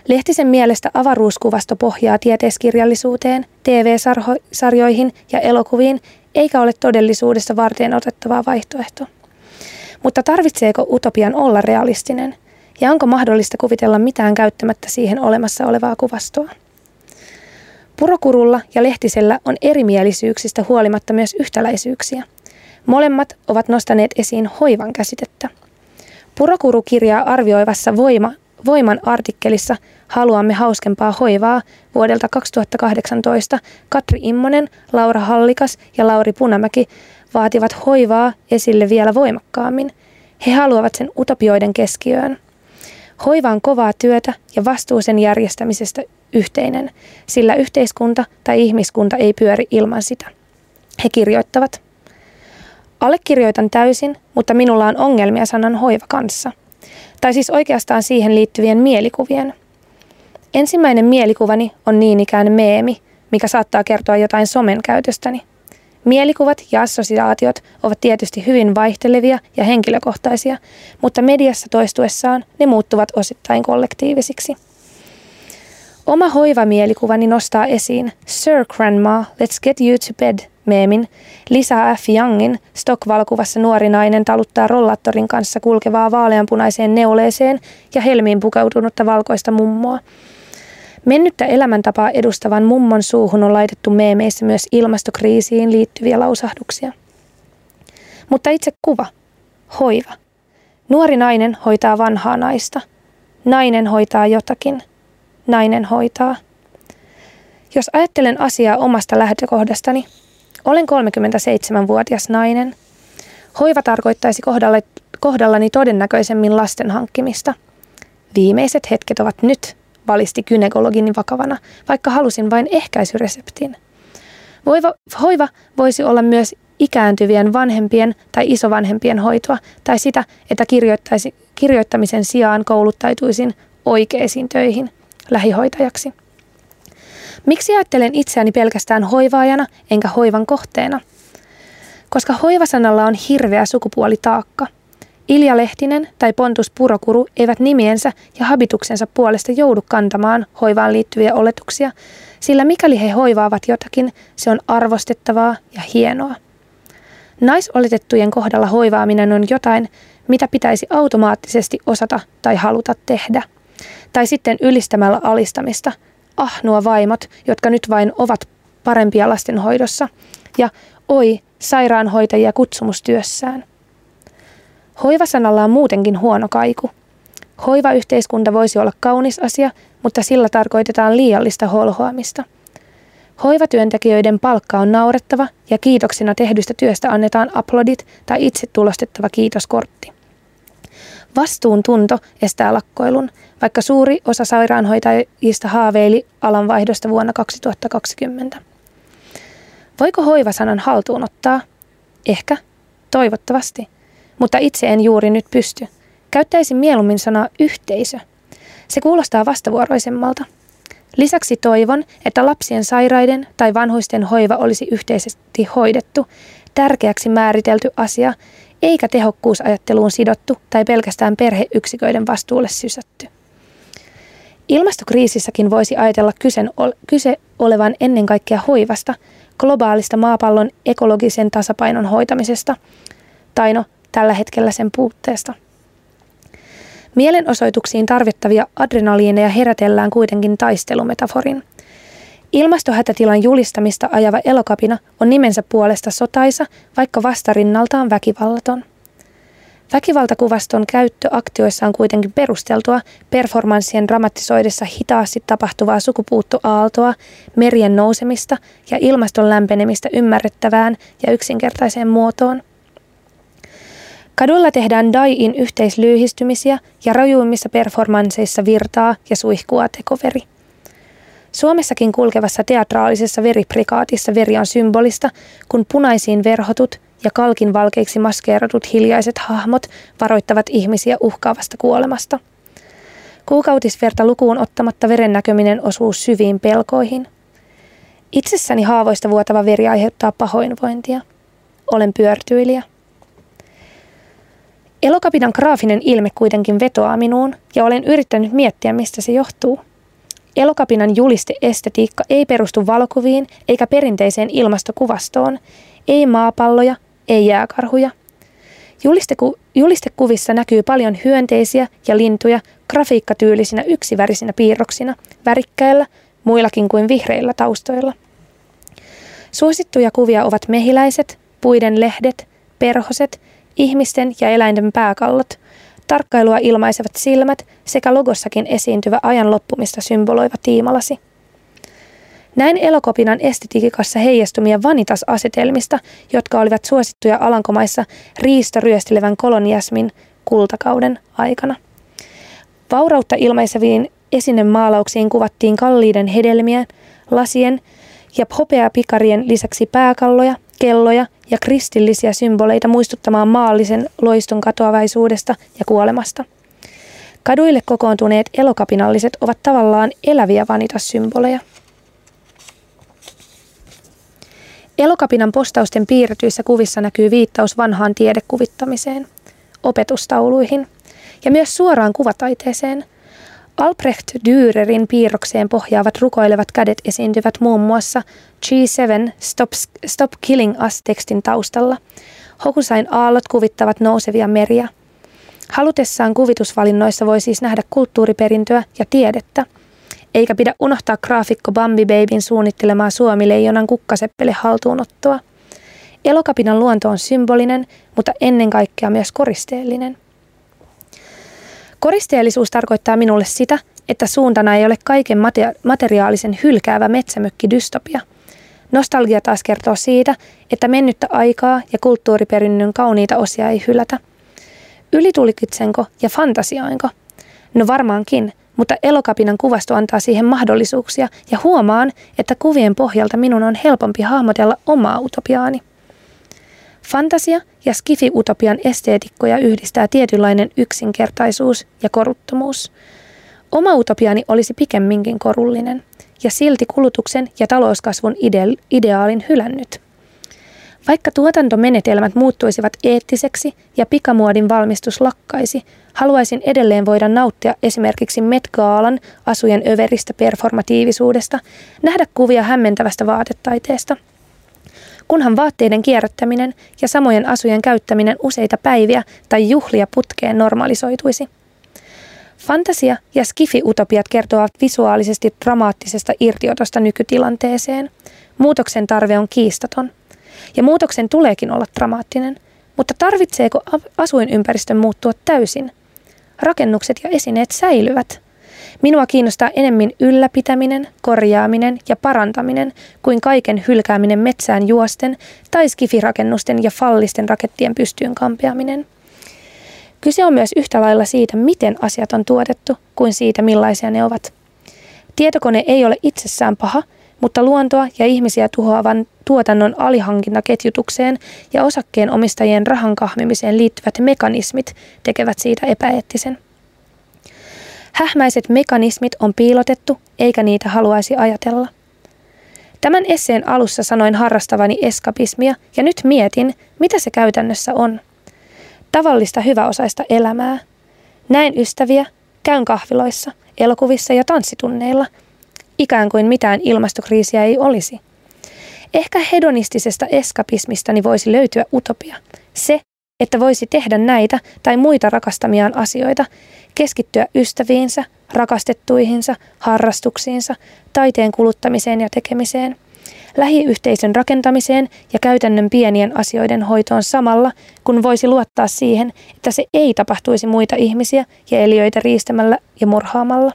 J: Lehtisen mielestä avaruuskuvasto pohjaa tieteiskirjallisuuteen, TV-sarjoihin ja elokuviin, eikä ole todellisuudessa varten otettavaa vaihtoehto. Mutta tarvitseeko utopian olla realistinen? Ja onko mahdollista kuvitella mitään käyttämättä siihen olemassa olevaa kuvastoa? Purokurulla ja Lehtisellä on erimielisyyksistä huolimatta myös yhtäläisyyksiä. Molemmat ovat nostaneet esiin hoivan käsitettä. Purokuru kirjaa arvioivassa voima, Voiman artikkelissa Haluamme hauskempaa hoivaa vuodelta 2018 Katri Immonen, Laura Hallikas ja Lauri Punamäki vaativat hoivaa esille vielä voimakkaammin. He haluavat sen utopioiden keskiöön. Hoiva on kovaa työtä ja vastuu sen järjestämisestä yhteinen, sillä yhteiskunta tai ihmiskunta ei pyöri ilman sitä. He kirjoittavat. Allekirjoitan täysin, mutta minulla on ongelmia sanan hoiva kanssa. Tai siis oikeastaan siihen liittyvien mielikuvien. Ensimmäinen mielikuvani on niin ikään meemi, mikä saattaa kertoa jotain somen käytöstäni. Mielikuvat ja assosiaatiot ovat tietysti hyvin vaihtelevia ja henkilökohtaisia, mutta mediassa toistuessaan ne muuttuvat osittain kollektiivisiksi. Oma hoivamielikuvani nostaa esiin Sir Grandma, Let's Get You to Bed meemin, Lisa F. Youngin stock-valokuvassa nuori nainen taluttaa rollattorin kanssa kulkevaa vaaleanpunaiseen neuleeseen ja helmiin pukeutunutta valkoista mummoa. Mennyttä elämäntapaa edustavan mummon suuhun on laitettu meemeissä myös ilmastokriisiin liittyviä lausahduksia. Mutta itse kuva, hoiva. Nuori nainen hoitaa vanhaa naista. Nainen hoitaa jotakin – nainen hoitaa. Jos ajattelen asiaa omasta lähtökohdastani, olen 37-vuotias nainen. Hoiva tarkoittaisi kohdallani todennäköisemmin lasten hankkimista. Viimeiset hetket ovat nyt, valisti kynekologini vakavana, vaikka halusin vain ehkäisyreseptin. Voiva, hoiva voisi olla myös ikääntyvien vanhempien tai isovanhempien hoitoa tai sitä, että kirjoittamisen sijaan kouluttaituisin oikeisiin töihin – lähihoitajaksi. Miksi ajattelen itseäni pelkästään hoivaajana enkä hoivan kohteena? Koska hoivasanalla on hirveä sukupuolitaakka. Ilja Lehtinen tai Pontus Purokuru eivät nimiensä ja habituksensa puolesta joudu kantamaan hoivaan liittyviä oletuksia, sillä mikäli he hoivaavat jotakin, se on arvostettavaa ja hienoa. Naisoletettujen kohdalla hoivaaminen on jotain, mitä pitäisi automaattisesti osata tai haluta tehdä – tai sitten ylistämällä alistamista. Ah, nuo vaimot, jotka nyt vain ovat parempia lastenhoidossa. Ja oi, sairaanhoitajia kutsumustyössään. Hoivasanalla on muutenkin huono kaiku. Hoivayhteiskunta voisi olla kaunis asia, mutta sillä tarkoitetaan liiallista holhoamista. Hoivatyöntekijöiden palkka on naurettava ja kiitoksina tehdystä työstä annetaan aplodit tai itse tulostettava kiitoskortti. Vastuuntunto estää lakkoilun, vaikka suuri osa sairaanhoitajista haaveili alanvaihdosta vuonna 2020. Voiko hoivasanan haltuun ottaa? Ehkä, toivottavasti, mutta itse en juuri nyt pysty. Käyttäisin mieluummin sanaa yhteisö. Se kuulostaa vastavuoroisemmalta. Lisäksi toivon, että lapsien sairaiden tai vanhuisten hoiva olisi yhteisesti hoidettu, tärkeäksi määritelty asia, eikä tehokkuusajatteluun sidottu tai pelkästään perheyksiköiden vastuulle sysätty. Ilmastokriisissäkin voisi ajatella kyse olevan ennen kaikkea hoivasta, globaalista maapallon ekologisen tasapainon hoitamisesta, tai no tällä hetkellä sen puutteesta. Mielenosoituksiin tarvittavia adrenaliineja herätellään kuitenkin taistelumetaforin. Ilmastohätätilan julistamista ajava elokapina on nimensä puolesta sotaisa, vaikka vastarinnaltaan väkivallaton. Väkivaltakuvaston käyttö aktioissa on kuitenkin perusteltua performanssien dramatisoidessa hitaasti tapahtuvaa sukupuuttoaaltoa, merien nousemista ja ilmaston lämpenemistä ymmärrettävään ja yksinkertaiseen muotoon. Kadulla tehdään Daiin yhteislyyhistymisiä ja rajuimmissa performansseissa virtaa ja suihkua tekoveri. Suomessakin kulkevassa teatraalisessa veriprikaatissa veri on symbolista, kun punaisiin verhotut ja kalkin valkeiksi maskeeratut hiljaiset hahmot varoittavat ihmisiä uhkaavasta kuolemasta. Kuukautisverta lukuun ottamatta veren näkyminen osuu syviin pelkoihin. Itsessäni haavoista vuotava veri aiheuttaa pahoinvointia. Olen pyörtyilijä. Elokapinan graafinen ilme kuitenkin vetoaa minuun ja olen yrittänyt miettiä, mistä se johtuu. Elokapinan juliste-estetiikka ei perustu valokuviin eikä perinteiseen ilmastokuvastoon, ei maapalloja, ei jääkarhuja. Julisteku, julistekuvissa näkyy paljon hyönteisiä ja lintuja grafiikkatyylisinä yksivärisinä piirroksina, värikkäillä, muillakin kuin vihreillä taustoilla. Suosittuja kuvia ovat mehiläiset, puiden lehdet, perhoset, ihmisten ja eläinten pääkallot, tarkkailua ilmaisevat silmät sekä logossakin esiintyvä ajan loppumista symboloiva tiimalasi. Näin elokopinan estetiikassa heijastumia vanitas-asetelmista, jotka olivat suosittuja Alankomaissa riistoryöstelevän koloniasmin kultakauden aikana. Vaurautta ilmaiseviin esinemaalauksiin kuvattiin kalliiden hedelmien, lasien ja hopeapikarien lisäksi pääkalloja, kelloja ja kristillisiä symboleita muistuttamaan maallisen loiston katoavaisuudesta ja kuolemasta. Kaduille kokoontuneet elokapinalliset ovat tavallaan eläviä vanitassymboleja. Elokapinan postausten piirretyissä kuvissa näkyy viittaus vanhaan tiedekuvittamiseen, opetustauluihin ja myös suoraan kuvataiteeseen. Albrecht Dürerin piirrokseen pohjaavat rukoilevat kädet esiintyvät muun muassa G7 Stop, Stop Killing Us-tekstin taustalla. Hokusain aallot kuvittavat nousevia meriä. Halutessaan kuvitusvalinnoissa voi siis nähdä kulttuuriperintöä ja tiedettä – eikä pidä unohtaa graafikko Bambi Babyn suunnittelemaa suomileijonan kukkaseppele haltuunottoa. Elokapinan luonto on symbolinen, mutta ennen kaikkea myös koristeellinen. Koristeellisuus tarkoittaa minulle sitä, että suuntana ei ole kaiken materiaalisen hylkäävä metsämökki dystopia. Nostalgia taas kertoo siitä, että mennyttä aikaa ja kulttuuriperinnön kauniita osia ei hylätä. Ylitulkitsenko ja fantasiainko? No varmaankin, mutta elokapinan kuvasto antaa siihen mahdollisuuksia ja huomaan, että kuvien pohjalta minun on helpompi hahmotella omaa utopiaani. Fantasia ja skifi-utopian esteetikkoja yhdistää tietynlainen yksinkertaisuus ja koruttomuus. Oma utopiani olisi pikemminkin korullinen ja silti kulutuksen ja talouskasvun ide- ideaalin hylännyt. Vaikka tuotantomenetelmät muuttuisivat eettiseksi ja pikamuodin valmistus lakkaisi, haluaisin edelleen voida nauttia esimerkiksi Met Gaalan asujen överistä performatiivisuudesta, nähdä kuvia hämmentävästä vaatetaiteesta. Kunhan vaatteiden kierrättäminen ja samojen asujen käyttäminen useita päiviä tai juhlia putkeen normalisoituisi. Fantasia ja skifi-utopiat kertovat visuaalisesti dramaattisesta irtiotosta nykytilanteeseen. Muutoksen tarve on kiistaton. Ja muutoksen tuleekin olla dramaattinen. Mutta tarvitseeko asuinympäristön muuttua täysin? Rakennukset ja esineet säilyvät. Minua kiinnostaa enemmän ylläpitäminen, korjaaminen ja parantaminen kuin kaiken hylkääminen metsään juosten tai skifirakennusten ja fallisten rakettien pystyyn kampeaminen. Kyse on myös yhtä lailla siitä, miten asiat on tuotettu, kuin siitä, millaisia ne ovat. Tietokone ei ole itsessään paha, mutta luontoa ja ihmisiä tuhoavan tuotannon alihankintaketjutukseen ja osakkeen omistajien rahan kahmimiseen liittyvät mekanismit tekevät siitä epäeettisen. Hähmäiset mekanismit on piilotettu, eikä niitä haluaisi ajatella. Tämän esseen alussa sanoin harrastavani eskapismia ja nyt mietin, mitä se käytännössä on. Tavallista hyväosaista elämää. Näin ystäviä, käyn kahviloissa, elokuvissa ja tanssitunneilla. Ikään kuin mitään ilmastokriisiä ei olisi. Ehkä hedonistisesta eskapismistani voisi löytyä utopia. Se, että voisi tehdä näitä tai muita rakastamiaan asioita, keskittyä ystäviinsä, rakastettuihinsa, harrastuksiinsa, taiteen kuluttamiseen ja tekemiseen, lähiyhteisön rakentamiseen ja käytännön pienien asioiden hoitoon samalla, kun voisi luottaa siihen, että se ei tapahtuisi muita ihmisiä ja eliöitä riistämällä ja murhaamalla.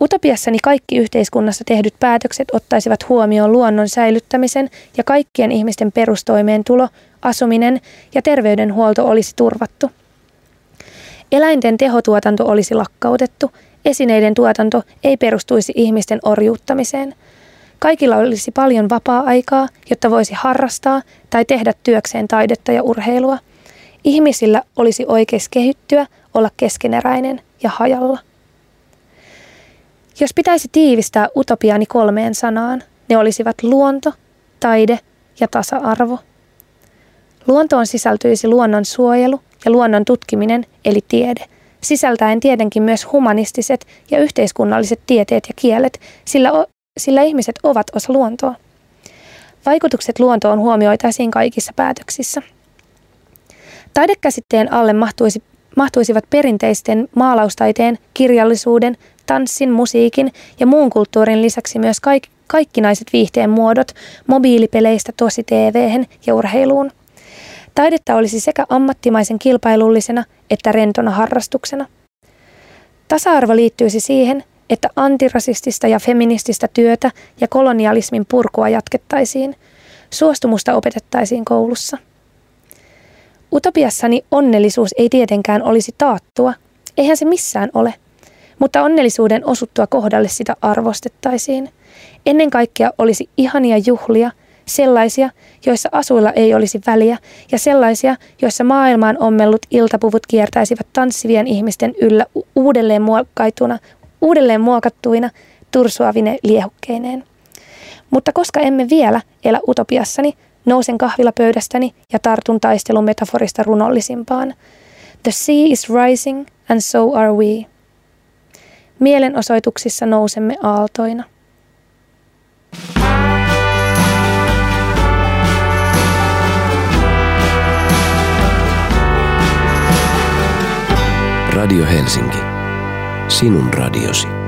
J: Utopiassani kaikki yhteiskunnassa tehdyt päätökset ottaisivat huomioon luonnon säilyttämisen ja kaikkien ihmisten perustoimeentulo, asuminen ja terveydenhuolto olisi turvattu. Eläinten tehotuotanto olisi lakkautettu, esineiden tuotanto ei perustuisi ihmisten orjuuttamiseen. Kaikilla olisi paljon vapaa-aikaa, jotta voisi harrastaa tai tehdä työkseen taidetta ja urheilua. Ihmisillä olisi oikeus kehittyä, olla keskeneräinen ja hajalla. Jos pitäisi tiivistää utopiani kolmeen sanaan, ne olisivat luonto, taide ja tasa-arvo. Luontoon sisältyisi luonnon suojelu ja luonnon tutkiminen eli tiede, sisältäen tietenkin myös humanistiset ja yhteiskunnalliset tieteet ja kielet, sillä, o- sillä ihmiset ovat osa luontoa. Vaikutukset luontoon huomioitaisiin kaikissa päätöksissä. Taidekäsitteen alle mahtuisi, mahtuisivat perinteisten maalaustaiteen, kirjallisuuden, tanssin, musiikin ja muun kulttuurin lisäksi myös kaik- kaikkinaiset viihteen muodot mobiilipeleistä tosi tv ja urheiluun. Taidetta olisi sekä ammattimaisen kilpailullisena että rentona harrastuksena. Tasa-arvo liittyisi siihen, että antirasistista ja feminististä työtä ja kolonialismin purkua jatkettaisiin. Suostumusta opetettaisiin koulussa. Utopiassani onnellisuus ei tietenkään olisi taattua. Eihän se missään ole – mutta onnellisuuden osuttua kohdalle sitä arvostettaisiin. Ennen kaikkea olisi ihania juhlia, sellaisia, joissa asuilla ei olisi väliä, ja sellaisia, joissa maailmaan ommellut iltapuvut kiertäisivät tanssivien ihmisten yllä uudelleen, muokkaituna, uudelleen muokattuina tursuavine liehukkeineen. Mutta koska emme vielä elä utopiassani, nousen kahvilapöydästäni ja tartun taistelun metaforista runollisimpaan. The sea is rising and so are we. Mielenosoituksissa nousemme aaltoina.
G: Radio Helsinki. Sinun radiosi.